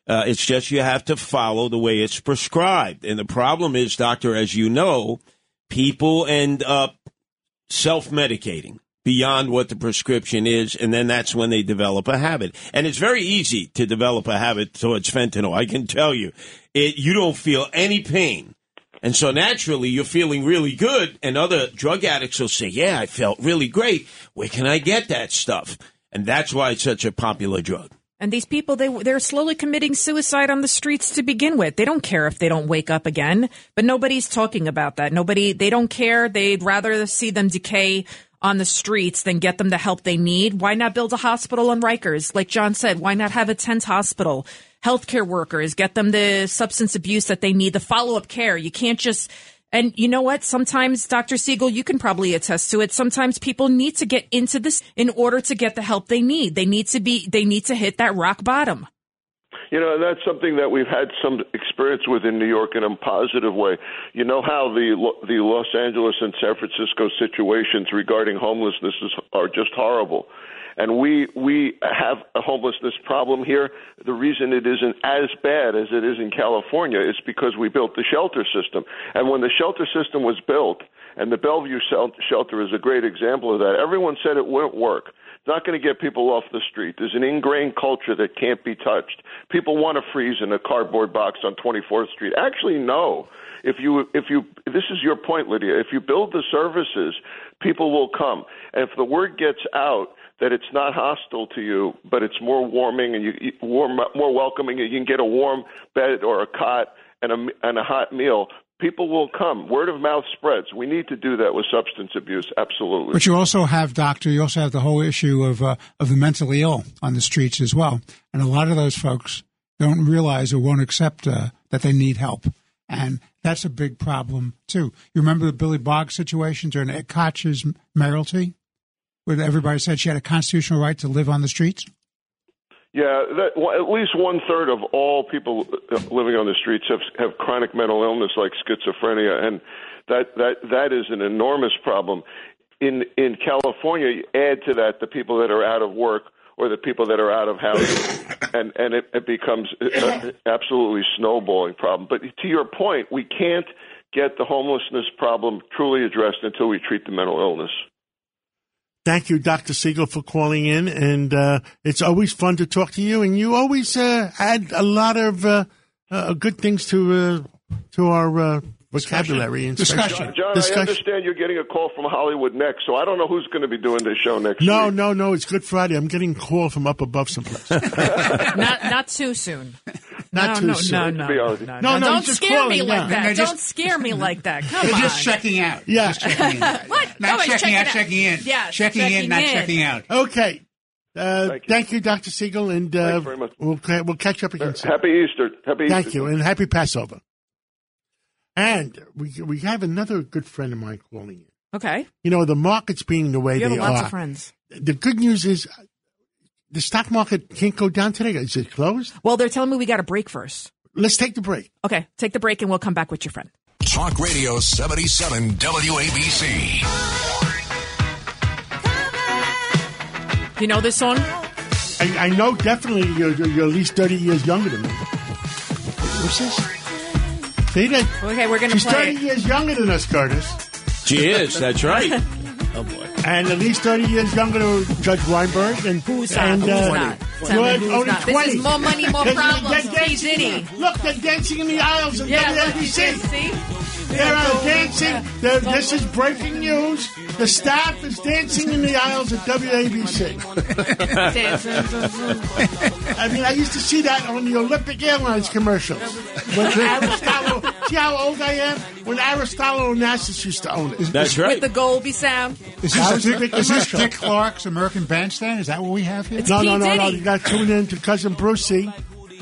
Uh, it's just you have to follow the way it's prescribed. And the problem is, doctor, as you know, people end up self medicating beyond what the prescription is, and then that's when they develop a habit. And it's very easy to develop a habit towards fentanyl. I can tell you, it, you don't feel any pain. And so naturally, you're feeling really good, and other drug addicts will say, Yeah, I felt really great. Where can I get that stuff? And that's why it's such a popular drug. And these people, they they're slowly committing suicide on the streets to begin with. They don't care if they don't wake up again, but nobody's talking about that. Nobody, they don't care. They'd rather see them decay on the streets than get them the help they need. Why not build a hospital on Rikers? Like John said, why not have a tent hospital? Healthcare workers, get them the substance abuse that they need, the follow up care. You can't just and you know what? Sometimes, Dr. Siegel, you can probably attest to it. Sometimes people need to get into this in order to get the help they need. They need to be, they need to hit that rock bottom. You know, and that's something that we've had some experience with in New York in a positive way. You know how the the Los Angeles and San Francisco situations regarding homelessness is, are just horrible and we we have a homelessness problem here. The reason it isn't as bad as it is in California is because we built the shelter system. And when the shelter system was built, and the Bellevue shelter is a great example of that, everyone said it wouldn't work. It's not going to get people off the street. There's an ingrained culture that can't be touched. People want to freeze in a cardboard box on 24th Street. Actually, no. If you if you this is your point, Lidia. If you build the services, people will come. And if the word gets out that it's not hostile to you, but it's more warming and you, you warm, more welcoming. You can get a warm bed or a cot and a and a hot meal. People will come. Word of mouth spreads. We need to do that with substance abuse. Absolutely. But you also have, doctor. You also have the whole issue of uh, of the mentally ill on the streets as well, and a lot of those folks don't realize or won't accept uh, that they need help. And that's a big problem too. You remember the Billy Boggs situation during Ed Koch's mayoralty? Where everybody said she had a constitutional right to live on the streets? Yeah, that, well, at least one third of all people living on the streets have have chronic mental illness like schizophrenia, and that that that is an enormous problem. In in California, you add to that the people that are out of work or the people that are out of housing, and and it, it becomes an absolutely snowballing problem. But to your point, we can't get the homelessness problem truly addressed until we treat the mental illness. Thank you, Dr. Siegel, for calling in. And uh, it's always fun to talk to you. And you always uh, add a lot of uh, uh good things to uh, to our uh, vocabulary and discussion. John, discussion. I understand you're getting a call from Hollywood next, so I don't know who's going to be doing this show next. No, week. no, no. No. It's Good Friday. I'm getting a call from up above someplace. not not too soon. Not no, too no, soon. No, no, no, no, no, no, Don't scare me like yeah. that. Just, don't scare me like that. Come they're on. just checking out. Yeah. Just checking in. what? Not checking, checking out, out, checking in. Yeah, checking, in, not checking out. Okay. Uh, thank, you. thank, you. Dr. Siegel, and uh, we'll we'll catch up again. Soon. Happy Easter. Happy thank you, and happy Passover. And we we have another good friend of mine calling in. Okay. You know the markets being the way you they have lots are. of friends. The good news is the stock market can't go down today. Is it closed? Well, they're telling me we got a break first. Let's take the break. Okay, take the break, and we'll come back with your friend. Talk Radio 77 WABC. You know this song? I, I know definitely you're, you're at least 30 years younger than me. What's this? See that? Okay, we're gonna She's play 30 it. years younger than us, Curtis. She is. That's right. Oh boy. And at least 30 years younger than Judge Weinberg. And Who's not? and, Who's uh, not? Good, Tell me who's only not. This is more money, more problems, they're P. Diddy. Look, they're dancing in the aisles of Yeah, look, WABC. see? They're uh, dancing. They're, this is breaking news. The staff is dancing in the aisles at WABC. I mean, I used to see that on the Olympic Airlines commercials. When Aristotle, see how old I am? When Aristotle Onassis used to own it. That's right. With the Golby sound. Is this, was Dick, is this. Dick Clark's American Bandstand? Is that what we have here? no, no, no, no. You got to tune in to Cousin Brucey.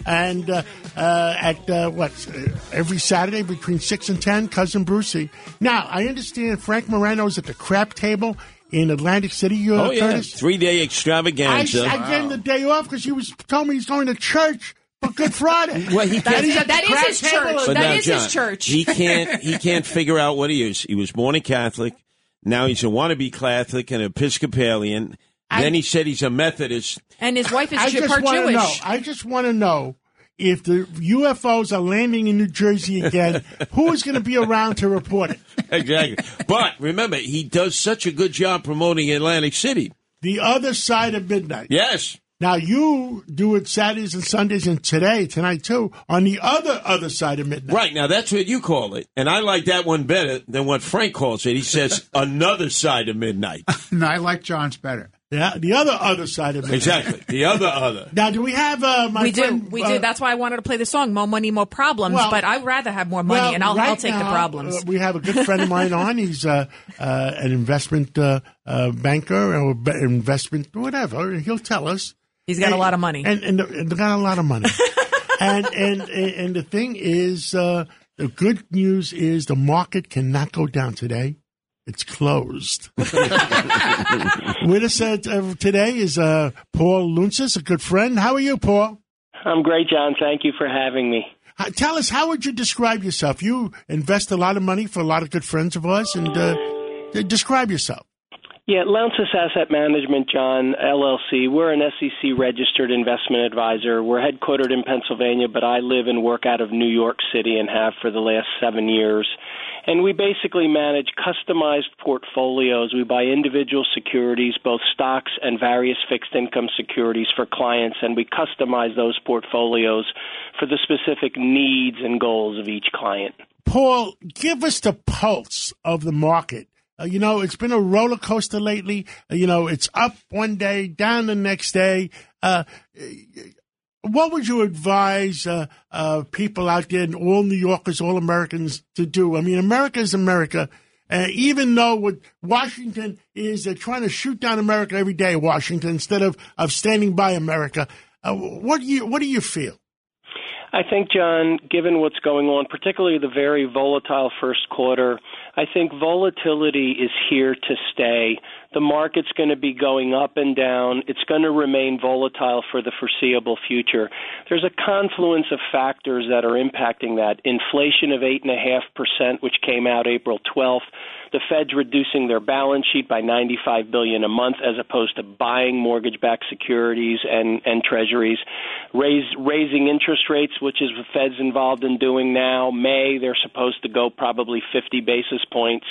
And uh, uh, at uh, what uh, every Saturday between six and ten, cousin Brucey. Now I understand Frank Morano's at the crap table in Atlantic City. You Oh yeah, Curtis? three day I, extravaganza. I gave him the day off because he was told me he's going to church for Good Friday. Well, he can't- he's at the That is his church. at- But That now, is his church. He can't. He can't figure out what he is. He was born a Catholic. Now he's a wannabe Catholic and Episcopalian. then he said he's a Methodist. And his wife is I just part Jewish. know. I just want to know if the UFOs are landing in New Jersey again. who is going to be around to report it? Exactly. but remember, he does such a good job promoting Atlantic City. The other side of midnight. Yes. Now you do it Saturdays and Sundays, and today, tonight too, on the other other side of midnight. Right now, that's what you call it, and I like that one better than what Frank calls it. He says another side of midnight. no, I like John's better. Yeah, the other other side of midnight. Exactly, the other other. Now, do we have uh, my we friend, do, we uh, do. That's why I wanted to play the song "More Money, More Problems." Well- but I'd rather have more money, well, and I'll, right I'll take the problems. uh, we have a good friend of mine on. He's uh, uh, an investment uh, uh, banker or investment whatever. He'll tell us. He's got a lot of money. and and, and got a lot of money. and and and the thing is, uh, the good news is the market cannot go down today. It's closed. With us uh, t- today is uh, Paul Lountzis, a good friend. How are you, Paul? I'm great, John. Thank you for having me. Uh, Tell us, how would you describe yourself? You invest a lot of money for a lot of good friends of ours, and uh, describe yourself. Yeah, Lountzis Asset Management, John, LLC. We're an SEC registered investment advisor. We're headquartered in Pennsylvania, but I live and work out of New York City and have for the last seven years. And we basically manage customized portfolios. We buy individual securities, both stocks and various fixed income securities for clients, and we customize those portfolios for the specific needs and goals of each client. Paul, give us the pulse of the market. Uh, you know, it's been a roller coaster lately. Uh, you know, it's up one day, down the next day. Uh, what would you advise uh, uh, people out there, and all New Yorkers, all Americans, to do? I mean, America is America. Uh, even though what Washington is, trying to shoot down America every day, Washington, instead of, of standing by America. What do you What do you feel? I think, John, given what's going on, particularly the very volatile first quarter, I think volatility is here to stay. The market's going to be going up and down. It's going to remain volatile for the foreseeable future. There's a confluence of factors that are impacting that. Inflation of 8.5%, which came out April 12th. The Fed's reducing their balance sheet by 95 billion a month as opposed to buying mortgage-backed securities and, and treasuries. Raise, raising interest rates, which is the Fed's involved in doing now. May, they're supposed to go probably 50 basis points,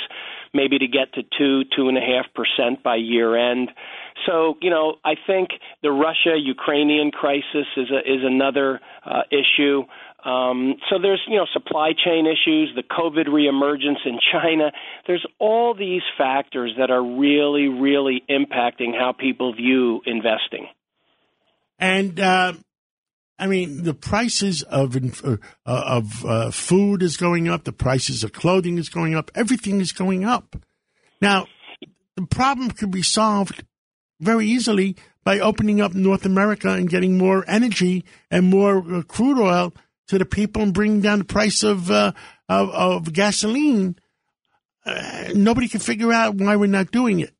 maybe to get to two, two and a half percent by year end. So, you know, I think the Russia Ukrainian crisis is a, is another uh, issue. Um, so there's you know supply chain issues, the COVID reemergence in China. There's all these factors that are really, really impacting how people view investing. And uh, I mean, the prices of uh, of uh, food is going up. The prices of clothing is going up. Everything is going up. Now, the problem could be solved very easily by opening up North America and getting more energy and more uh, crude oil to the people and bringing down the price of uh, of, of gasoline. Uh, nobody can figure out why we're not doing it.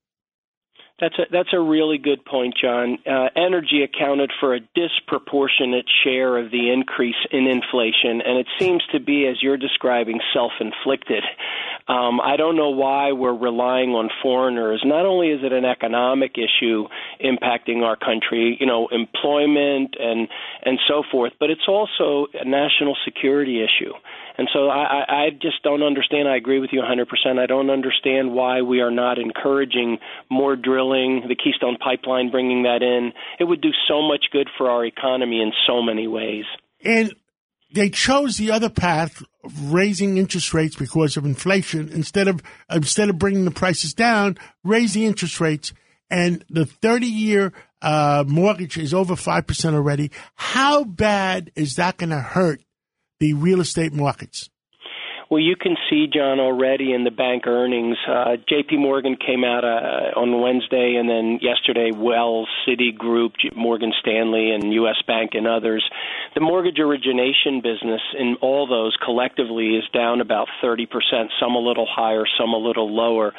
That's a that's a really good point, John. Uh, energy accounted for a disproportionate share of the increase in inflation, and it seems to be, as you're describing, self-inflicted. Um, I don't know why we're relying on foreigners. Not only is it an economic issue impacting our country, you know, employment and and so forth, but it's also a national security issue. And so I, I just don't understand. I agree with you 100%. I don't understand why we are not encouraging more drilling, the Keystone Pipeline bringing that in. It would do so much good for our economy in so many ways. And they chose the other path of raising interest rates because of inflation instead of instead of bringing the prices down, raise the interest rates. And the 30 year uh, mortgage is over 5% already. How bad is that going to hurt the real estate markets? Well, you can see, John, already in the bank earnings. Uh, J.P. Morgan came out uh, on Wednesday, and then yesterday, Wells, Citigroup, Morgan Stanley, and U.S. Bank, and others. The mortgage origination business in all those collectively is down about 30%, some a little higher, some a little lower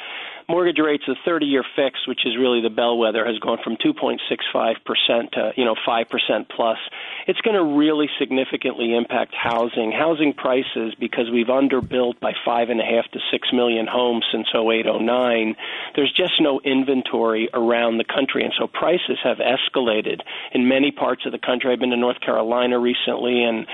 mortgage rates, the 30-year fix, which is really the bellwether, has gone from 2.65% to you know 5% plus. It's going to really significantly impact housing, housing prices, because we've underbuilt by five and a half to six million homes since 0809. There's just no inventory around the country, and so prices have escalated in many parts of the country. I've been to North Carolina recently, and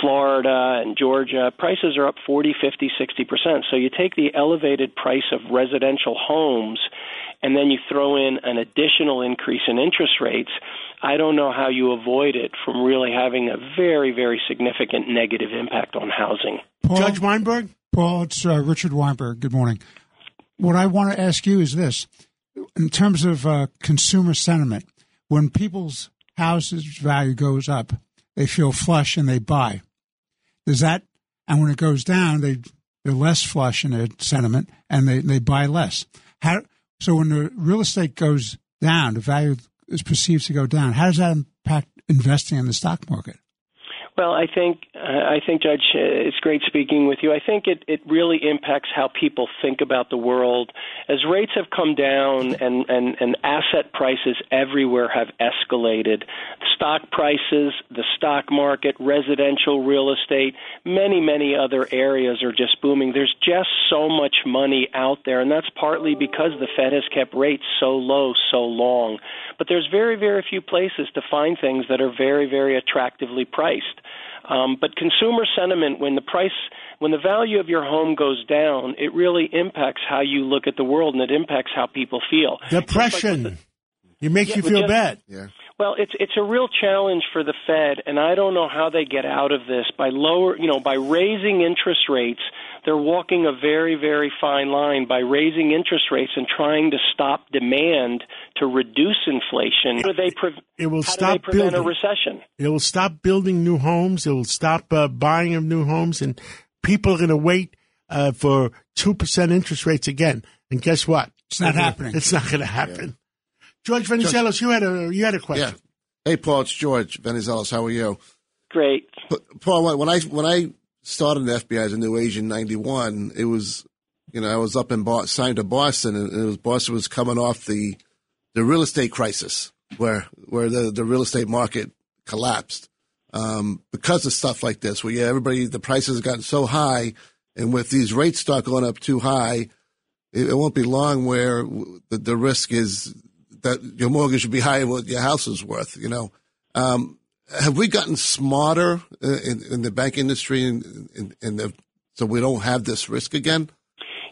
Florida and Georgia. Prices are up 40, 50, 60 percent. So you take the elevated price of residential homes and then you throw in an additional increase in interest rates, I don't know how you avoid it from really having a very, very significant negative impact on housing. Paul, Judge Weinberg? Paul, it's uh, Richard Weinberg. Good morning. What I want to ask you is this in terms of uh, consumer sentiment, when people's houses value goes up, they feel flush and they buy. Does that, and when it goes down, they they're less flush in their sentiment and they, they buy less. How, so when the real estate goes down, the value is perceived to go down. How does that impact investing in the stock market? Well, I think uh, I think Judge, uh, it's great speaking with you. I think it it really impacts how people think about the world. As rates have come down and and and asset prices everywhere have escalated, stock prices, the stock market, residential real estate, many many other areas are just booming. There's just so much money out there, and that's partly because the Fed has kept rates so low so long. But there's very very few places to find things that are very very attractively priced. Um, but consumer sentiment, when the price, when the value of your home goes down, it really impacts how you look at the world, and it impacts how people feel. Depression. Like it makes yeah, you feel just, bad. Yeah. Well, it's it's a real challenge for the Fed, and I don't know how they get out of this by lower, you know, by raising interest rates. They're walking a very, very fine line by raising interest rates and trying to stop demand to reduce inflation. How do they, pre- it will how stop do they prevent building. a recession? It will stop building new homes. It will stop uh, buying of new homes, and people are going to wait uh, for two percent interest rates again. And guess what? It's not happening. It's not going to happen. George Venizelos, you had a you had a question. Yeah. Hey, Paul, it's George Venizelos. How are you? Great. Paul, when I when I started in the FBI as a new agent in '91, it was, you know, I was up in Boston, signed to Boston, and it was Boston was coming off the the real estate crisis where where the the real estate market collapsed um, because of stuff like this. Where yeah, everybody the prices have gotten so high, and with these rates start going up too high, it, it won't be long where the, the risk is that your mortgage would be higher than what your house is worth. You know, um, have we gotten smarter uh, in, in the bank industry, in, in, in the, so we don't have this risk again?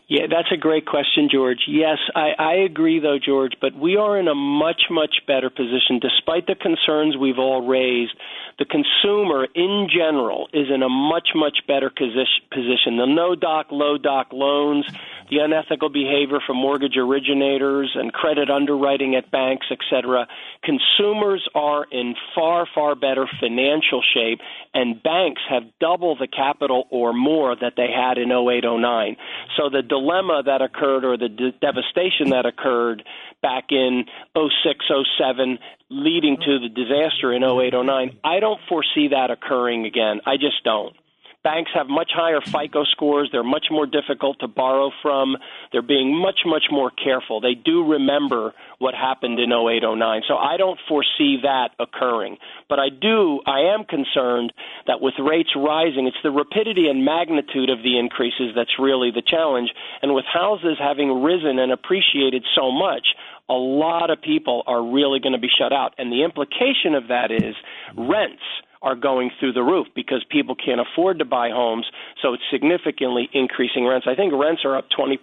Yeah, that's a great question, George. Yes, I, I agree, though, George, but we are in a much, much better position. Despite the concerns we've all raised, the consumer in general is in a much, much better position. The no doc, low doc loans, the unethical behavior from mortgage originators and credit underwriting at banks, et cetera. Consumers are in far, far better financial shape, and banks have double the capital or more that they had in 0809. So the dilemma that occurred or the de- devastation that occurred back in 06, 07, leading to the disaster in 0809, I don't foresee that occurring again. I just don't Banks have much higher FICO scores. They're much more difficult to borrow from. They're being much, much more careful. They do remember what happened in 08, 09. So I don't foresee that occurring. But I do, I am concerned that with rates rising, it's the rapidity and magnitude of the increases that's really the challenge. And with houses having risen and appreciated so much, a lot of people are really going to be shut out. And the implication of that is rents are going through the roof because people can't afford to buy homes. So it's significantly increasing rents. I think rents are up 20%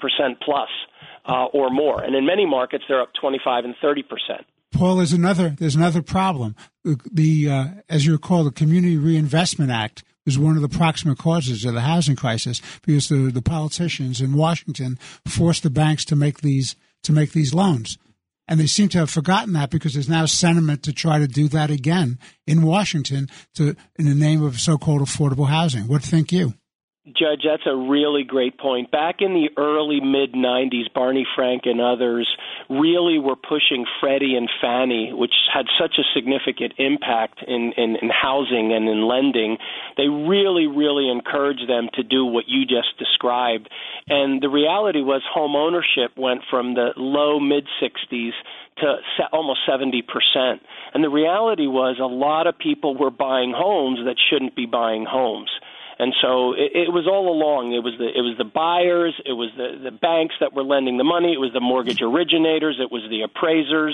plus uh, or more. And in many markets, they're up 25 and 30%. Paul, there's another there's another problem. The, uh, as you recall, the Community Reinvestment Act was one of the proximate causes of the housing crisis because the, the politicians in Washington forced the banks to make these to make these loans. And they seem to have forgotten that because there's now sentiment to try to do that again in Washington to in the name of so-called affordable housing. What think you? Judge, that's a really great point. Back in the early mid 90s, Barney Frank and others really were pushing Freddie and Fannie, which had such a significant impact in, in, in housing and in lending. They really, really encouraged them to do what you just described. And the reality was home ownership went from the low mid 60s to almost 70%. And the reality was a lot of people were buying homes that shouldn't be buying homes. And so it, it was all along. It was the it was the buyers, it was the the banks that were lending the money, it was the mortgage originators, it was the appraisers.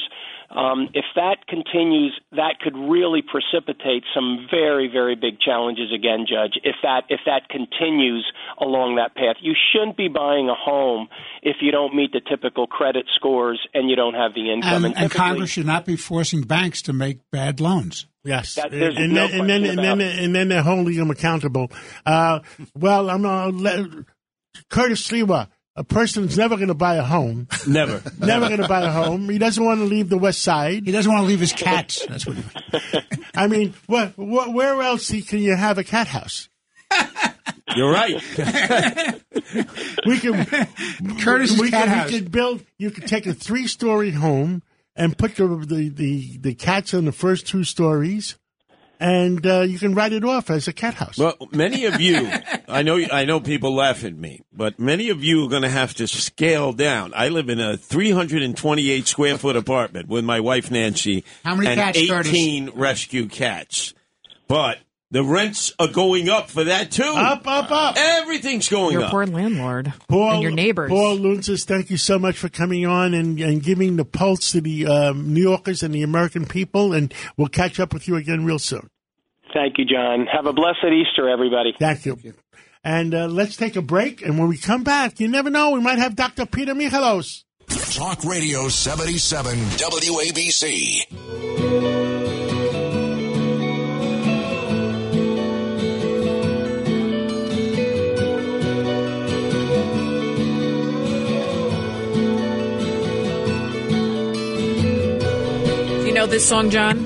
Um, if that continues, that could really precipitate some very, very big challenges again, Judge. If that if that continues along that path, you shouldn't be buying a home if you don't meet the typical credit scores and you don't have the income. And, and, and Congress should not be forcing banks to make bad loans. Yes, That- and, there's and no then, and then and then and then they're holding them accountable. Uh, well, I'm uh, le- Curtis Sliwa. A person's never going to buy a home. Never. Never going to buy a home. He doesn't want to leave the West Side. He doesn't want to leave his cats. That's what. I mean, what, what, where else can you have a cat house? You're right. We can Curtis's we cat can, house. We could build. You could take a three-story home and put the the the, the cats on the first two stories, and uh, you can write it off as a cat house. Well, many of you, I know, I know people laugh at me, but many of you are going to have to scale down. I live in a 328 square foot apartment with my wife Nancy. How many and cats, Curtis? 18 rescue cats. But the rents are going up for that too. Up, up, up. Everything's going Your up. Your poor landlord Paul, and your neighbors. Paul Lountzis, thank you so much for coming on and, and giving the pulse to the um, New Yorkers and the American people. And we'll catch up with you again real soon. Thank you, John. Have a blessed Easter, everybody. Thank you. And uh, let's take a break. And when we come back, you never know, we might have Dr. Peter Michalos. Talk Radio 77 WABC. Know this song, John?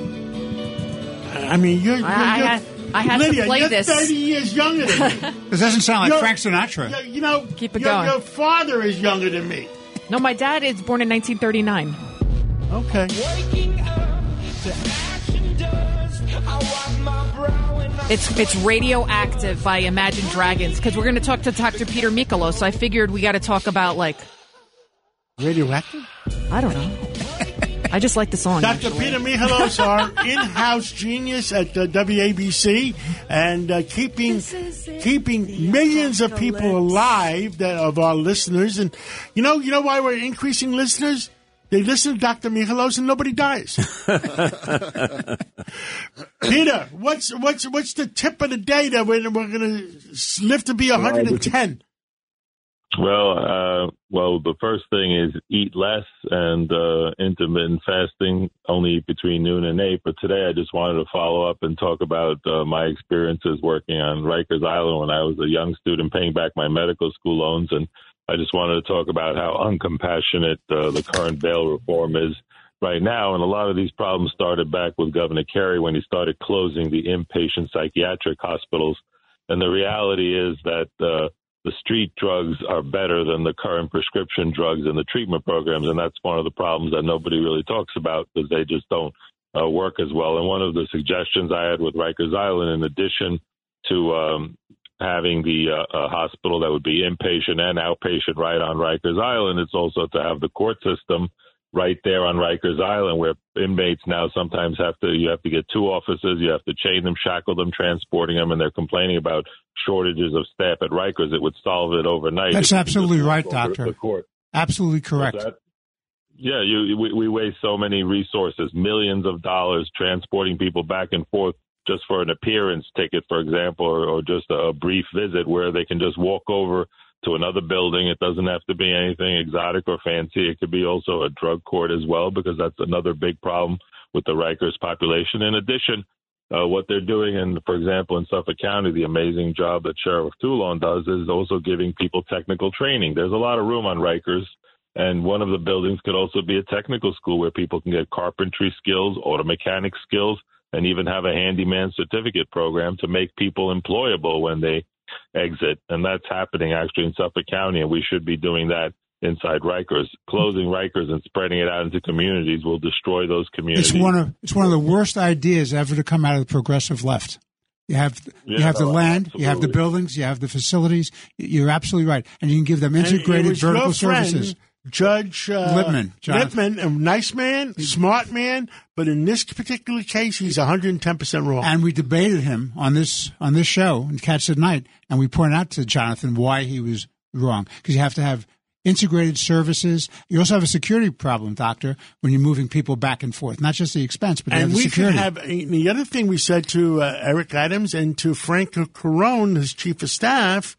I mean, you're, you're, I, I you're- had, I had Lidia, to play you're this. 30 years younger than me. This doesn't sound like You're- Frank Sinatra. You- You know, Keep it your, going. your father is younger than me. No, my dad is born in 1939. Okay. It's it's radioactive by Imagine Dragons because we're going to talk to Dr. Peter Mikalo. So I figured we got to talk about like Radioactive? I don't know. I just like the song. Dr. actually. Peter Michalos, our in-house genius at uh, WABC, and uh, keeping keeping millions of people alive that of our listeners. And you know, you know why we're increasing listeners? They listen to Dr. Michalos and nobody dies. Peter, what's what's what's the tip of the day that we're, we're going to live to be 110? Well, uh, well, the first thing is eat less and uh, intermittent fasting, only between noon and eight. But today, I just wanted to follow up and talk about uh, my experiences working on Rikers Island when I was a young student, paying back my medical school loans, and I just wanted to talk about how uncompassionate uh, the current bail reform is right now. And a lot of these problems started back with Governor Carey when he started closing the inpatient psychiatric hospitals. And the reality is that uh, the street drugs are better than the current prescription drugs and the treatment programs. And that's one of the problems that nobody really talks about because they just don't uh, work as well. And one of the suggestions I had with Rikers Island, in addition to um, having the uh, hospital that would be inpatient and outpatient right on Rikers Island. It's also to have the court system right there on Rikers Island, where inmates now sometimes have to you have to get two officers, you have to chain them, shackle them, transporting them, and they're complaining about shortages of staff at Rikers. It would solve it overnight. That's absolutely right, walk over to Doctor. Absolutely correct. That? Yeah, you we, we waste so many resources, millions of dollars transporting people back and forth just for an appearance ticket, for example, or, or just a brief visit where they can just walk over to another building. It doesn't have to be anything exotic or fancy. It could be also a drug court as well, because that's another big problem with the Rikers population. In addition, uh, what they're doing, and for example, in Suffolk County, the amazing job that Sheriff Toulon does is also giving people technical training. There's a lot of room on Rikers, and one of the buildings could also be a technical school where people can get carpentry skills, auto mechanic skills, and even have a handyman certificate program to make people employable when they exit. And that's happening actually in Suffolk County, and we should be doing that inside Rikers. Closing Rikers and spreading it out into communities will destroy those communities. It's one of it's one of the worst ideas ever to come out of the progressive left. You have you Yeah, have the no, land, you have the buildings, you have the facilities. You're absolutely right, and you can give them integrated vertical services. Judge uh, Lippman, Jonathan. Lippman, a nice man, smart man, but in this particular case, he's 110 percent wrong. And we debated him on this on this show in Cats at Night, and we pointed out to Jonathan why he was wrong because you have to have integrated services. You also have a security problem, Doctor, when you're moving people back and forth. Not just the expense, but you and the we security. could have and the other thing we said to uh, Eric Adams and to Frank Carone, his chief of staff,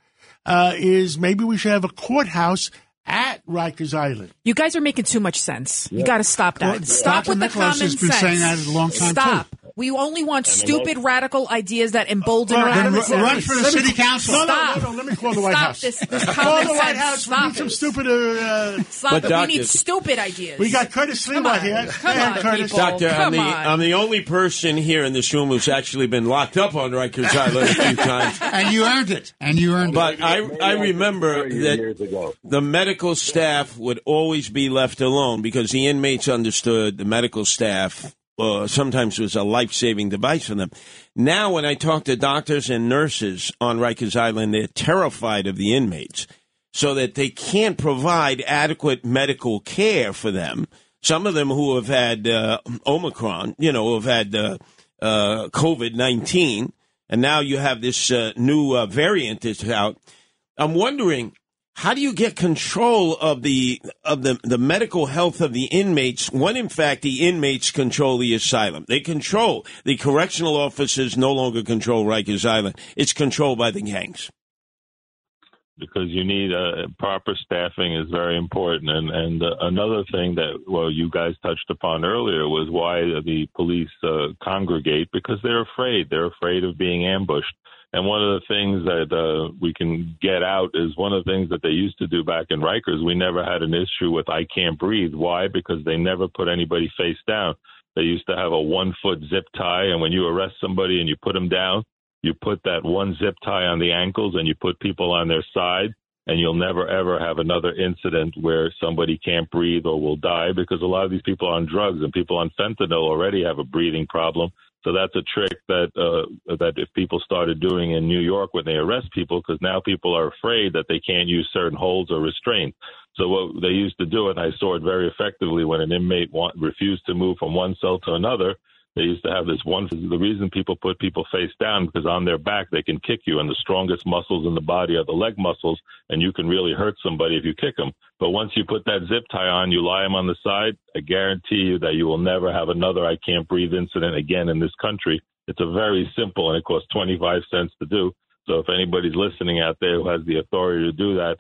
uh, is maybe we should have a courthouse at Rikers Island. You guys are making too much sense. You got to stop that. Well, Stop Dr. with the Nicholas common has been sense. saying that a long time, Stop. too. We only want stupid, radical ideas that embolden Well, our then adversaries. run for the Let me- city council. No, no, Stop. no, no, let me call the White Stop House. This, this Call the White sense. House. We Stop need some it. stupider. Uh, Stop But. Doctor- we need stupid ideas. we got Curtis Come Sliwa on. here. Come Go on, Curtis. people. Doctor, I'm Come the on. I'm the only person here in this room who's actually been locked up on Rikers Island a few times. and you earned it. And you earned But it. I I remember that the medical staff would always be left alone because the inmates understood the medical staff uh, sometimes was a life saving device for them. Now, when I talk to doctors and nurses on Rikers Island, they're terrified of the inmates so that they can't provide adequate medical care for them. Some of them who have had uh, Omicron, you know, have had uh, uh, COVID 19, and now you have this uh, new uh, variant that's out. I'm wondering, how do you get control of the of the, the medical health of the inmates when in fact the inmates control the asylum? They control the correctional officers no longer control Rikers Island. It's controlled by the gangs. because you need uh, proper staffing is very important. And and uh, another thing that well you guys touched upon earlier was why the police uh, congregate because they're afraid. They're afraid of being ambushed. And one of the things that uh, we can get out is one of the things that they used to do back in Rikers. We never had an issue with I can't breathe. Why? Because they never put anybody face down. They used to have a one foot zip tie, and when you arrest somebody and you put them down, you put that one zip tie on the ankles and you put people on their side and you'll never ever have another incident where somebody can't breathe or will die because a lot of these people are on drugs and people on fentanyl already have a breathing problem. So that's a trick that uh, that if people started doing in New York when they arrest people, because now people are afraid that they can't use certain holds or restraints. So what they used to do, and I saw it very effectively when an inmate want, refused to move from one cell to another, they used to have this one. The reason people put people face down because on their back they can kick you, and the strongest muscles in the body are the leg muscles, and you can really hurt somebody if you kick them. But once you put that zip tie on, you lie them on the side. I guarantee you that you will never have another I can't breathe incident again in this country. It's a very simple, and it costs twenty five cents to do. So if anybody's listening out there who has the authority to do that,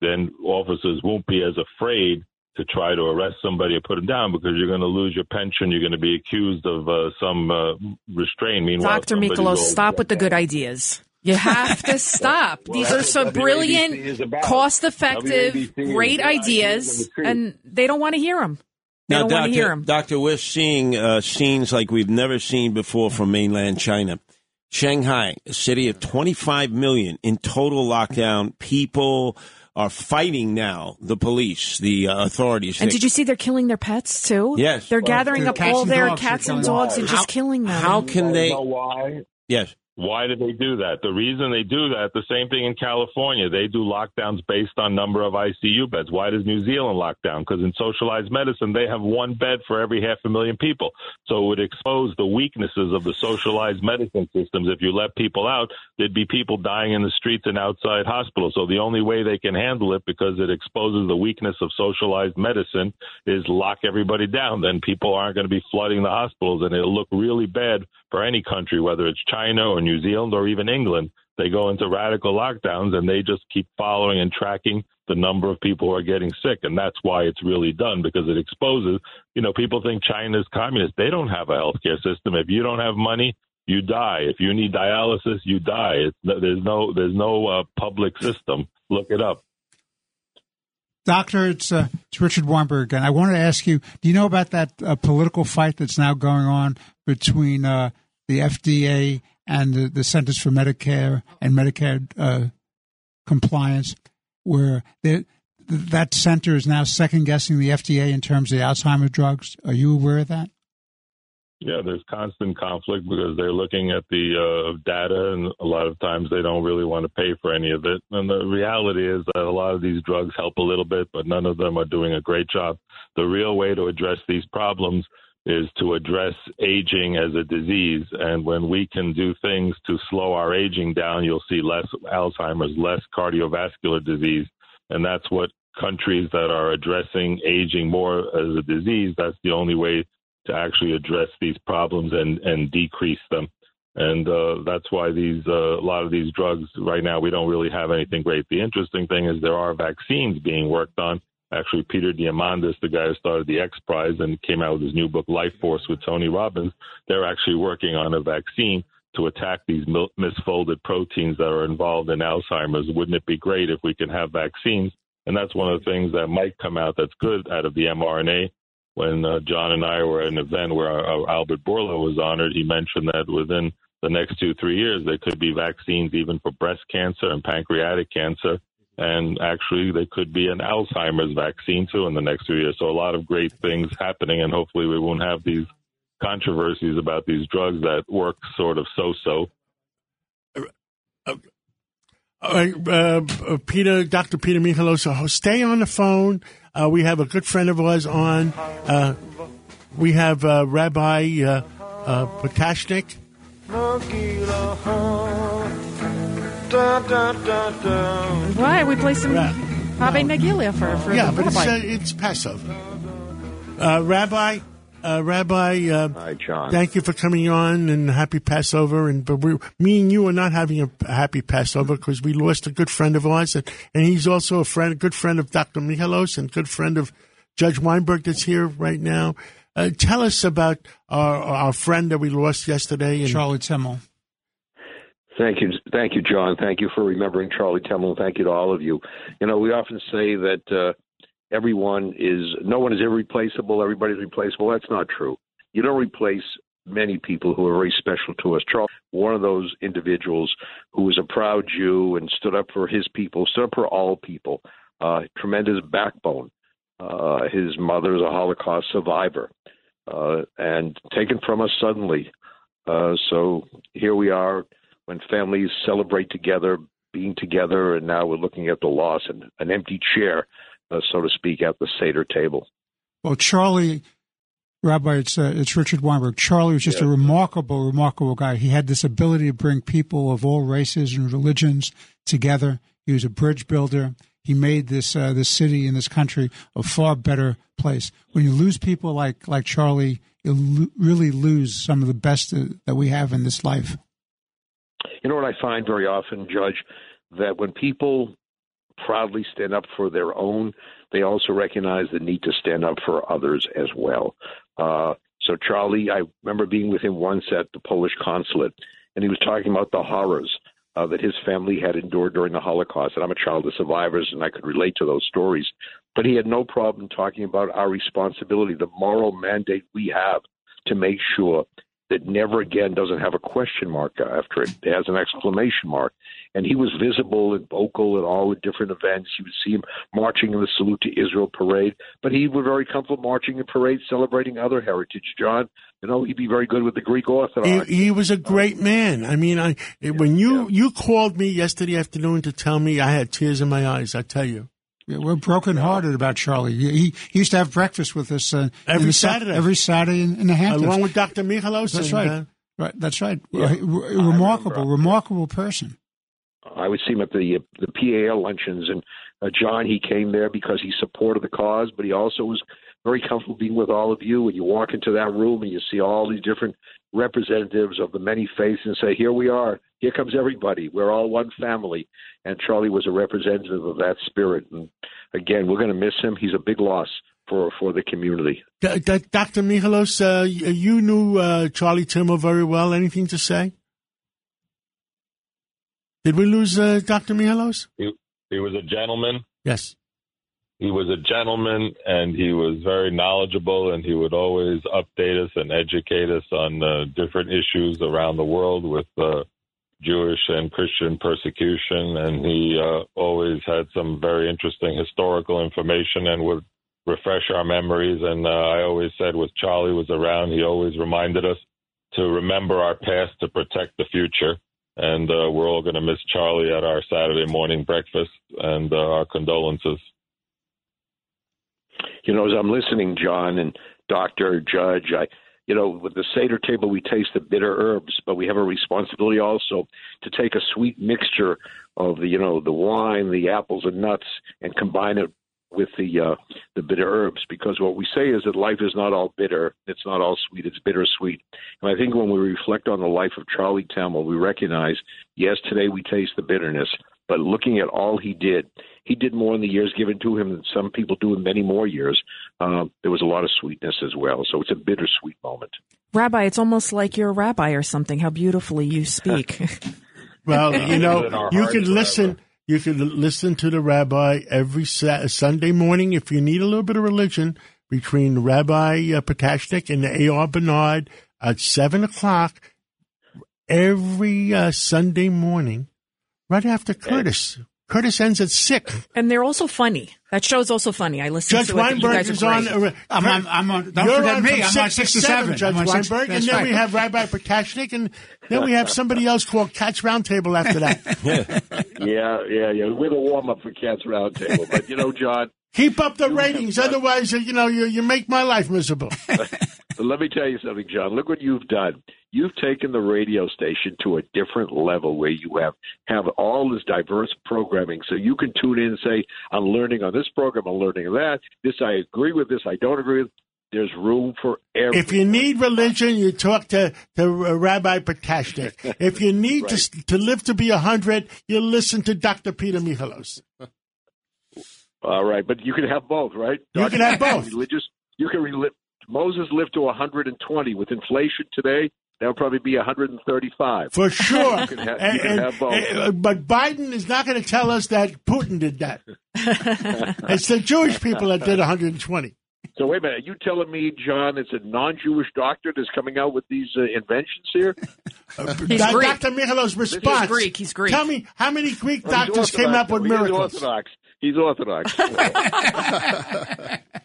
then officers won't be as afraid to try to arrest somebody or put them down because you're going to lose your pension. You're going to be accused of uh, some uh, restraint. Meanwhile, Dr. somebody's Michalos, stop with the good ideas. You have to stop. Well, These are that's some brilliant, cost effective, great ideas ideas, the and they don't want to hear them. They Now, don't want Doctor, to hear them. Doctor, we're seeing uh, scenes like we've never seen before from mainland China. Shanghai, a city of 25 million in total lockdown. People are fighting now the police, the uh, authorities. And They- did you see they're killing their pets too? Yes. They're Well, gathering their up all their dogs, cats and killing dogs and them. just killing them. How can they? know why? Yes. Why do they do that? The reason they do that, the same thing in California. They do lockdowns based on number of ICU beds. Why does New Zealand lock down? Because in socialized medicine, they have one bed for every half a million people. So it would expose the weaknesses of the socialized medicine systems. If you let people out, there'd be people dying in the streets and outside hospitals. So the only way they can handle it, because it exposes the weakness of socialized medicine, is lock everybody down. Then people aren't going to be flooding the hospitals, and it'll look really bad for any country, whether it's China or New Zealand or even England. They go into radical lockdowns and they just keep following and tracking the number of people who are getting sick. And that's why it's really done because it exposes, you know, people think China's communist. They don't have a healthcare system. If you don't have money, you die. If you need dialysis, you die. It's, there's no, there's no uh, public system. Look it up. Doctor, it's uh, it's Richard Weinberg and I wanted to ask you: Do you know about that uh, political fight that's now going on between uh, the FDA and the, the Centers for Medicare and Medicare uh, Compliance, where that center is now second guessing the FDA in terms of the Alzheimer drugs? Are you aware of that? Yeah, there's constant conflict because they're looking at the uh, data, and a lot of times they don't really want to pay for any of it. And the reality is that a lot of these drugs help a little bit, but none of them are doing a great job. The real way to address these problems is to address aging as a disease. And when we can do things to slow our aging down, you'll see less Alzheimer's, less cardiovascular disease. And that's what countries that are addressing aging more as a disease, that's the only way to actually address these problems and, and decrease them. And uh, that's why these uh, a lot of these drugs right now we don't really have anything great. The interesting thing is there are vaccines being worked on. Actually, Peter Diamandis, the guy who started the X Prize and came out with his new book Life Force with Tony Robbins, they're actually working on a vaccine to attack these misfolded proteins that are involved in Alzheimer's. Wouldn't it be great if we can have vaccines? And that's one of the things that might come out that's good out of the mRNA when uh, John and I were at an event where our, our Albert Bourla was honored, he mentioned that within the next two, three years, there could be vaccines even for breast cancer and pancreatic cancer. And actually, there could be an Alzheimer's vaccine too in the next few years. So, a lot of great things happening, and hopefully, we won't have these controversies about these drugs that work sort of so so. All right, uh, uh, Peter, Dr. Peter Michalos, stay on the phone. Uh, we have a good friend of ours on. Uh, we have uh, Rabbi uh, uh, Potashnik. Why? We play some Ra- Rabbi Megilia for, for yeah, but it's, Rabbi. uh, it's Passover. Uh, Rabbi, uh, Rabbi, uh, Hi, John. thank you for coming on and happy Passover. And but we, me and you are not having a, a happy Passover because we lost a good friend of ours, and, and he's also a friend, a good friend of Dr. Michalos and good friend of Judge Weinberg that's here right now. Uh, tell us about our, our friend that we lost yesterday, and Charlie Timmel. Thank you, thank you, John. Thank you for remembering Charlie Temmel. Thank you to all of you. You know, we often say that uh, everyone is, no one is irreplaceable. Everybody's replaceable. That's not true. You don't replace many people who are very special to us. Charles, one of those individuals who was a proud Jew and stood up for his people, stood up for all people. Uh, tremendous backbone. Uh, his mother is a Holocaust survivor, uh, and taken from us suddenly. Uh, so here we are when families celebrate together, being together, and now we're looking at the loss and an empty chair, uh, so to speak, at the Seder table. Well, Charlie, Rabbi, it's uh, it's Richard Weinberg. Charlie was just a remarkable, remarkable guy. He had this ability to bring people of all races and religions together. He was a bridge builder. He made this uh, this city and this country a far better place. When you lose people like like Charlie, you lo- really lose some of the best uh, that we have in this life. You know what I find very often, Judge, that when people proudly stand up for their own, they also recognize the need to stand up for others as well. Uh, so, Charlie, I remember being with him once at the Polish consulate, and he was talking about the horrors uh, that his family had endured during the Holocaust. And I'm a child of survivors, and I could relate to those stories. But he had no problem talking about our responsibility, the moral mandate we have to make sure that never again doesn't have a question mark after it. It has an exclamation mark. And he was visible and vocal at all the different events. You would see him marching in the Salute to Israel parade, but he was very comfortable marching in parades celebrating other heritage. John, you know, he'd be very good with the Greek Orthodox. He, he was a great man. I mean, I when you you called me yesterday afternoon to tell me I had tears in my eyes. I tell you. Yeah, we're brokenhearted about Charlie. He, he used to have breakfast with us uh, Every in the Saturday. Every Saturday in, in the Hamptons, Along with Dr. Michalos. That's right. uh, right. That's right. Yeah. Uh, remarkable, remarkable person. I would see him at the the PAL luncheons, and uh, John he came there because he supported the cause, but he also was very comfortable being with all of you. And you walk into that room and you see all these different representatives of the many faiths, and say, "Here we are. Here comes everybody. We're all one family." And Charlie was a representative of that spirit. And again, we're going to miss him. He's a big loss for for the community. D- D- Dr. Michalos, uh, you knew uh, Charlie Timo very well. Anything to say? Did we lose uh, Dr. Michalos? He, he was a gentleman. Yes. He was a gentleman, and he was very knowledgeable, and he would always update us and educate us on uh, different issues around the world with uh, Jewish and Christian persecution. And he uh, always had some very interesting historical information and would refresh our memories. And uh, I always said, with Charlie was around, he always reminded us to remember our past to protect the future. And uh, we're all going to miss Charlie at our Saturday morning breakfast, and uh, our condolences. you know, as I'm listening, John and Doctor Judge, I, you know, with the Seder table, we taste the bitter herbs, but we have a responsibility also to take a sweet mixture of the, you know, the wine, the apples and nuts, and combine it with the uh, the bitter herbs. Because what we say is that life is not all bitter; it's not all sweet; it's bittersweet. And I think when we reflect on the life of Charlie Temple, we recognize, yes, today we taste the bitterness, but looking at all he did, he did more in the years given to him than some people do in many more years. Um, there was a lot of sweetness as well. So it's a bittersweet moment. Rabbi, it's almost like you're a rabbi or something. How beautifully you speak. Well, you know, you hearts can forever. listen. You can listen to the rabbi every sa- Sunday morning if you need a little bit of religion between Rabbi uh, Potashnik and the A.R. Bernard at seven o'clock every uh, Sunday morning, right after Curtis. Curtis ends at six. and they're also funny. That show's also funny. I listen Judge to it. You Weinberg guys are is on. great. uh, I'm on- I'm on- don't You're forget on me. I'm on six six to to seven, seven. Judge I'm six- Weinberg, and then right. we have Rabbi Potashnik, and then we have somebody else called Cats Roundtable after that. yeah, yeah, yeah. With a warm up for Cats Roundtable. But, you know, John, Keep up the ratings, otherwise, you know, you you make my life miserable. But let me tell you something, John. Look what you've done. You've taken the radio station to a different level where you have have all this diverse programming, so you can tune in and say, "I'm learning on this program. I'm learning on that. This I agree with. This I don't agree with." There's room for every. If you need religion, you talk to, to uh, Rabbi Potashnik. If you need to to live to be a hundred, you listen to Dr. Peter Michalos. All right, but you can have both, right? You can have both. Religious. You can relive. Moses lived to 120. With inflation today, that would probably be 135. For sure. You can have, And- you can and- have both. uh, but Biden is not going to tell us that Putin did that. it's the Jewish people that did 120. So wait a minute, are you telling me, John, it's a non-Jewish doctor that's coming out with these uh, inventions here? He's Doc- Greek. Dr. Michalos' response. He's Greek. He's Greek. Tell me how many Greek Well, doctors came up with though. He is miracles. Orthodox. He's Orthodox.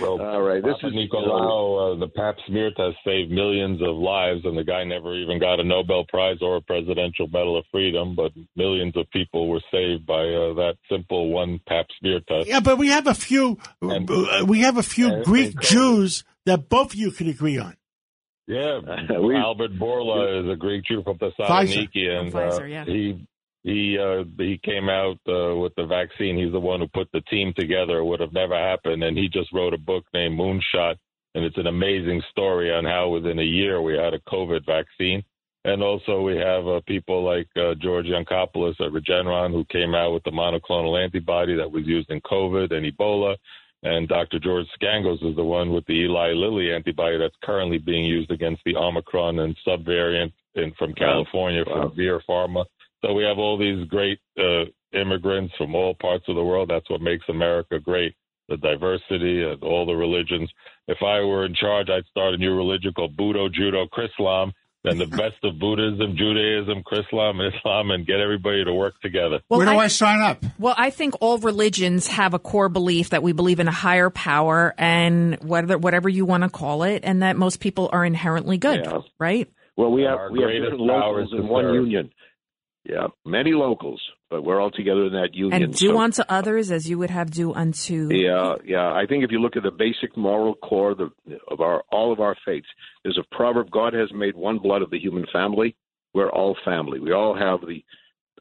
Well, All right, this Papa is Nicolau, uh, the Pap smear test saved millions of lives, and the guy never even got a Nobel Prize or a Presidential Medal of Freedom, but millions of people were saved by uh, that simple one Pap smear test. Yeah, but we have a few. uh, we have a few Greek and- Jews that both of you can agree on. Yeah, we- Albert Bourla is a Greek Jew from Thessaloniki, Pfizer. and From Pfizer, uh, yeah. he he uh, he came out uh, with the vaccine. He's the one who put the team together. It would have never happened, and he just wrote a book named Moonshot, and it's an amazing story on how within a year we had a COVID vaccine. And also we have uh, people like uh, George Yancopoulos at Regeneron who came out with the monoclonal antibody that was used in COVID and Ebola. And Dr. George Scangos is the one with the Eli Lilly antibody that's currently being used against the Omicron and subvariant in, from California Wow. from Vir Pharma. So we have all these great uh, immigrants from all parts of the world. That's what makes America great. the diversity and all the religions. If I were in charge, I'd start a new religion called Budo, Judo, Chrislam, then the best of Buddhism, Judaism, Chrislam, and Islam, and get everybody to work together. Well, Where do I- I sign up? Well, I think all religions have a core belief that we believe in a higher power and whether whatever you want to call it, and that most people are inherently good, Yeah. right? Well, we have Our we have different power locals in one serve. union. Yeah, many locals, but we're all together in that union. And do So- unto others as you would have do unto. Yeah, yeah. I think if you look at the basic moral core of, the, of our all of our faiths, there's a proverb: God has made one blood of the human family. We're all family. We all have the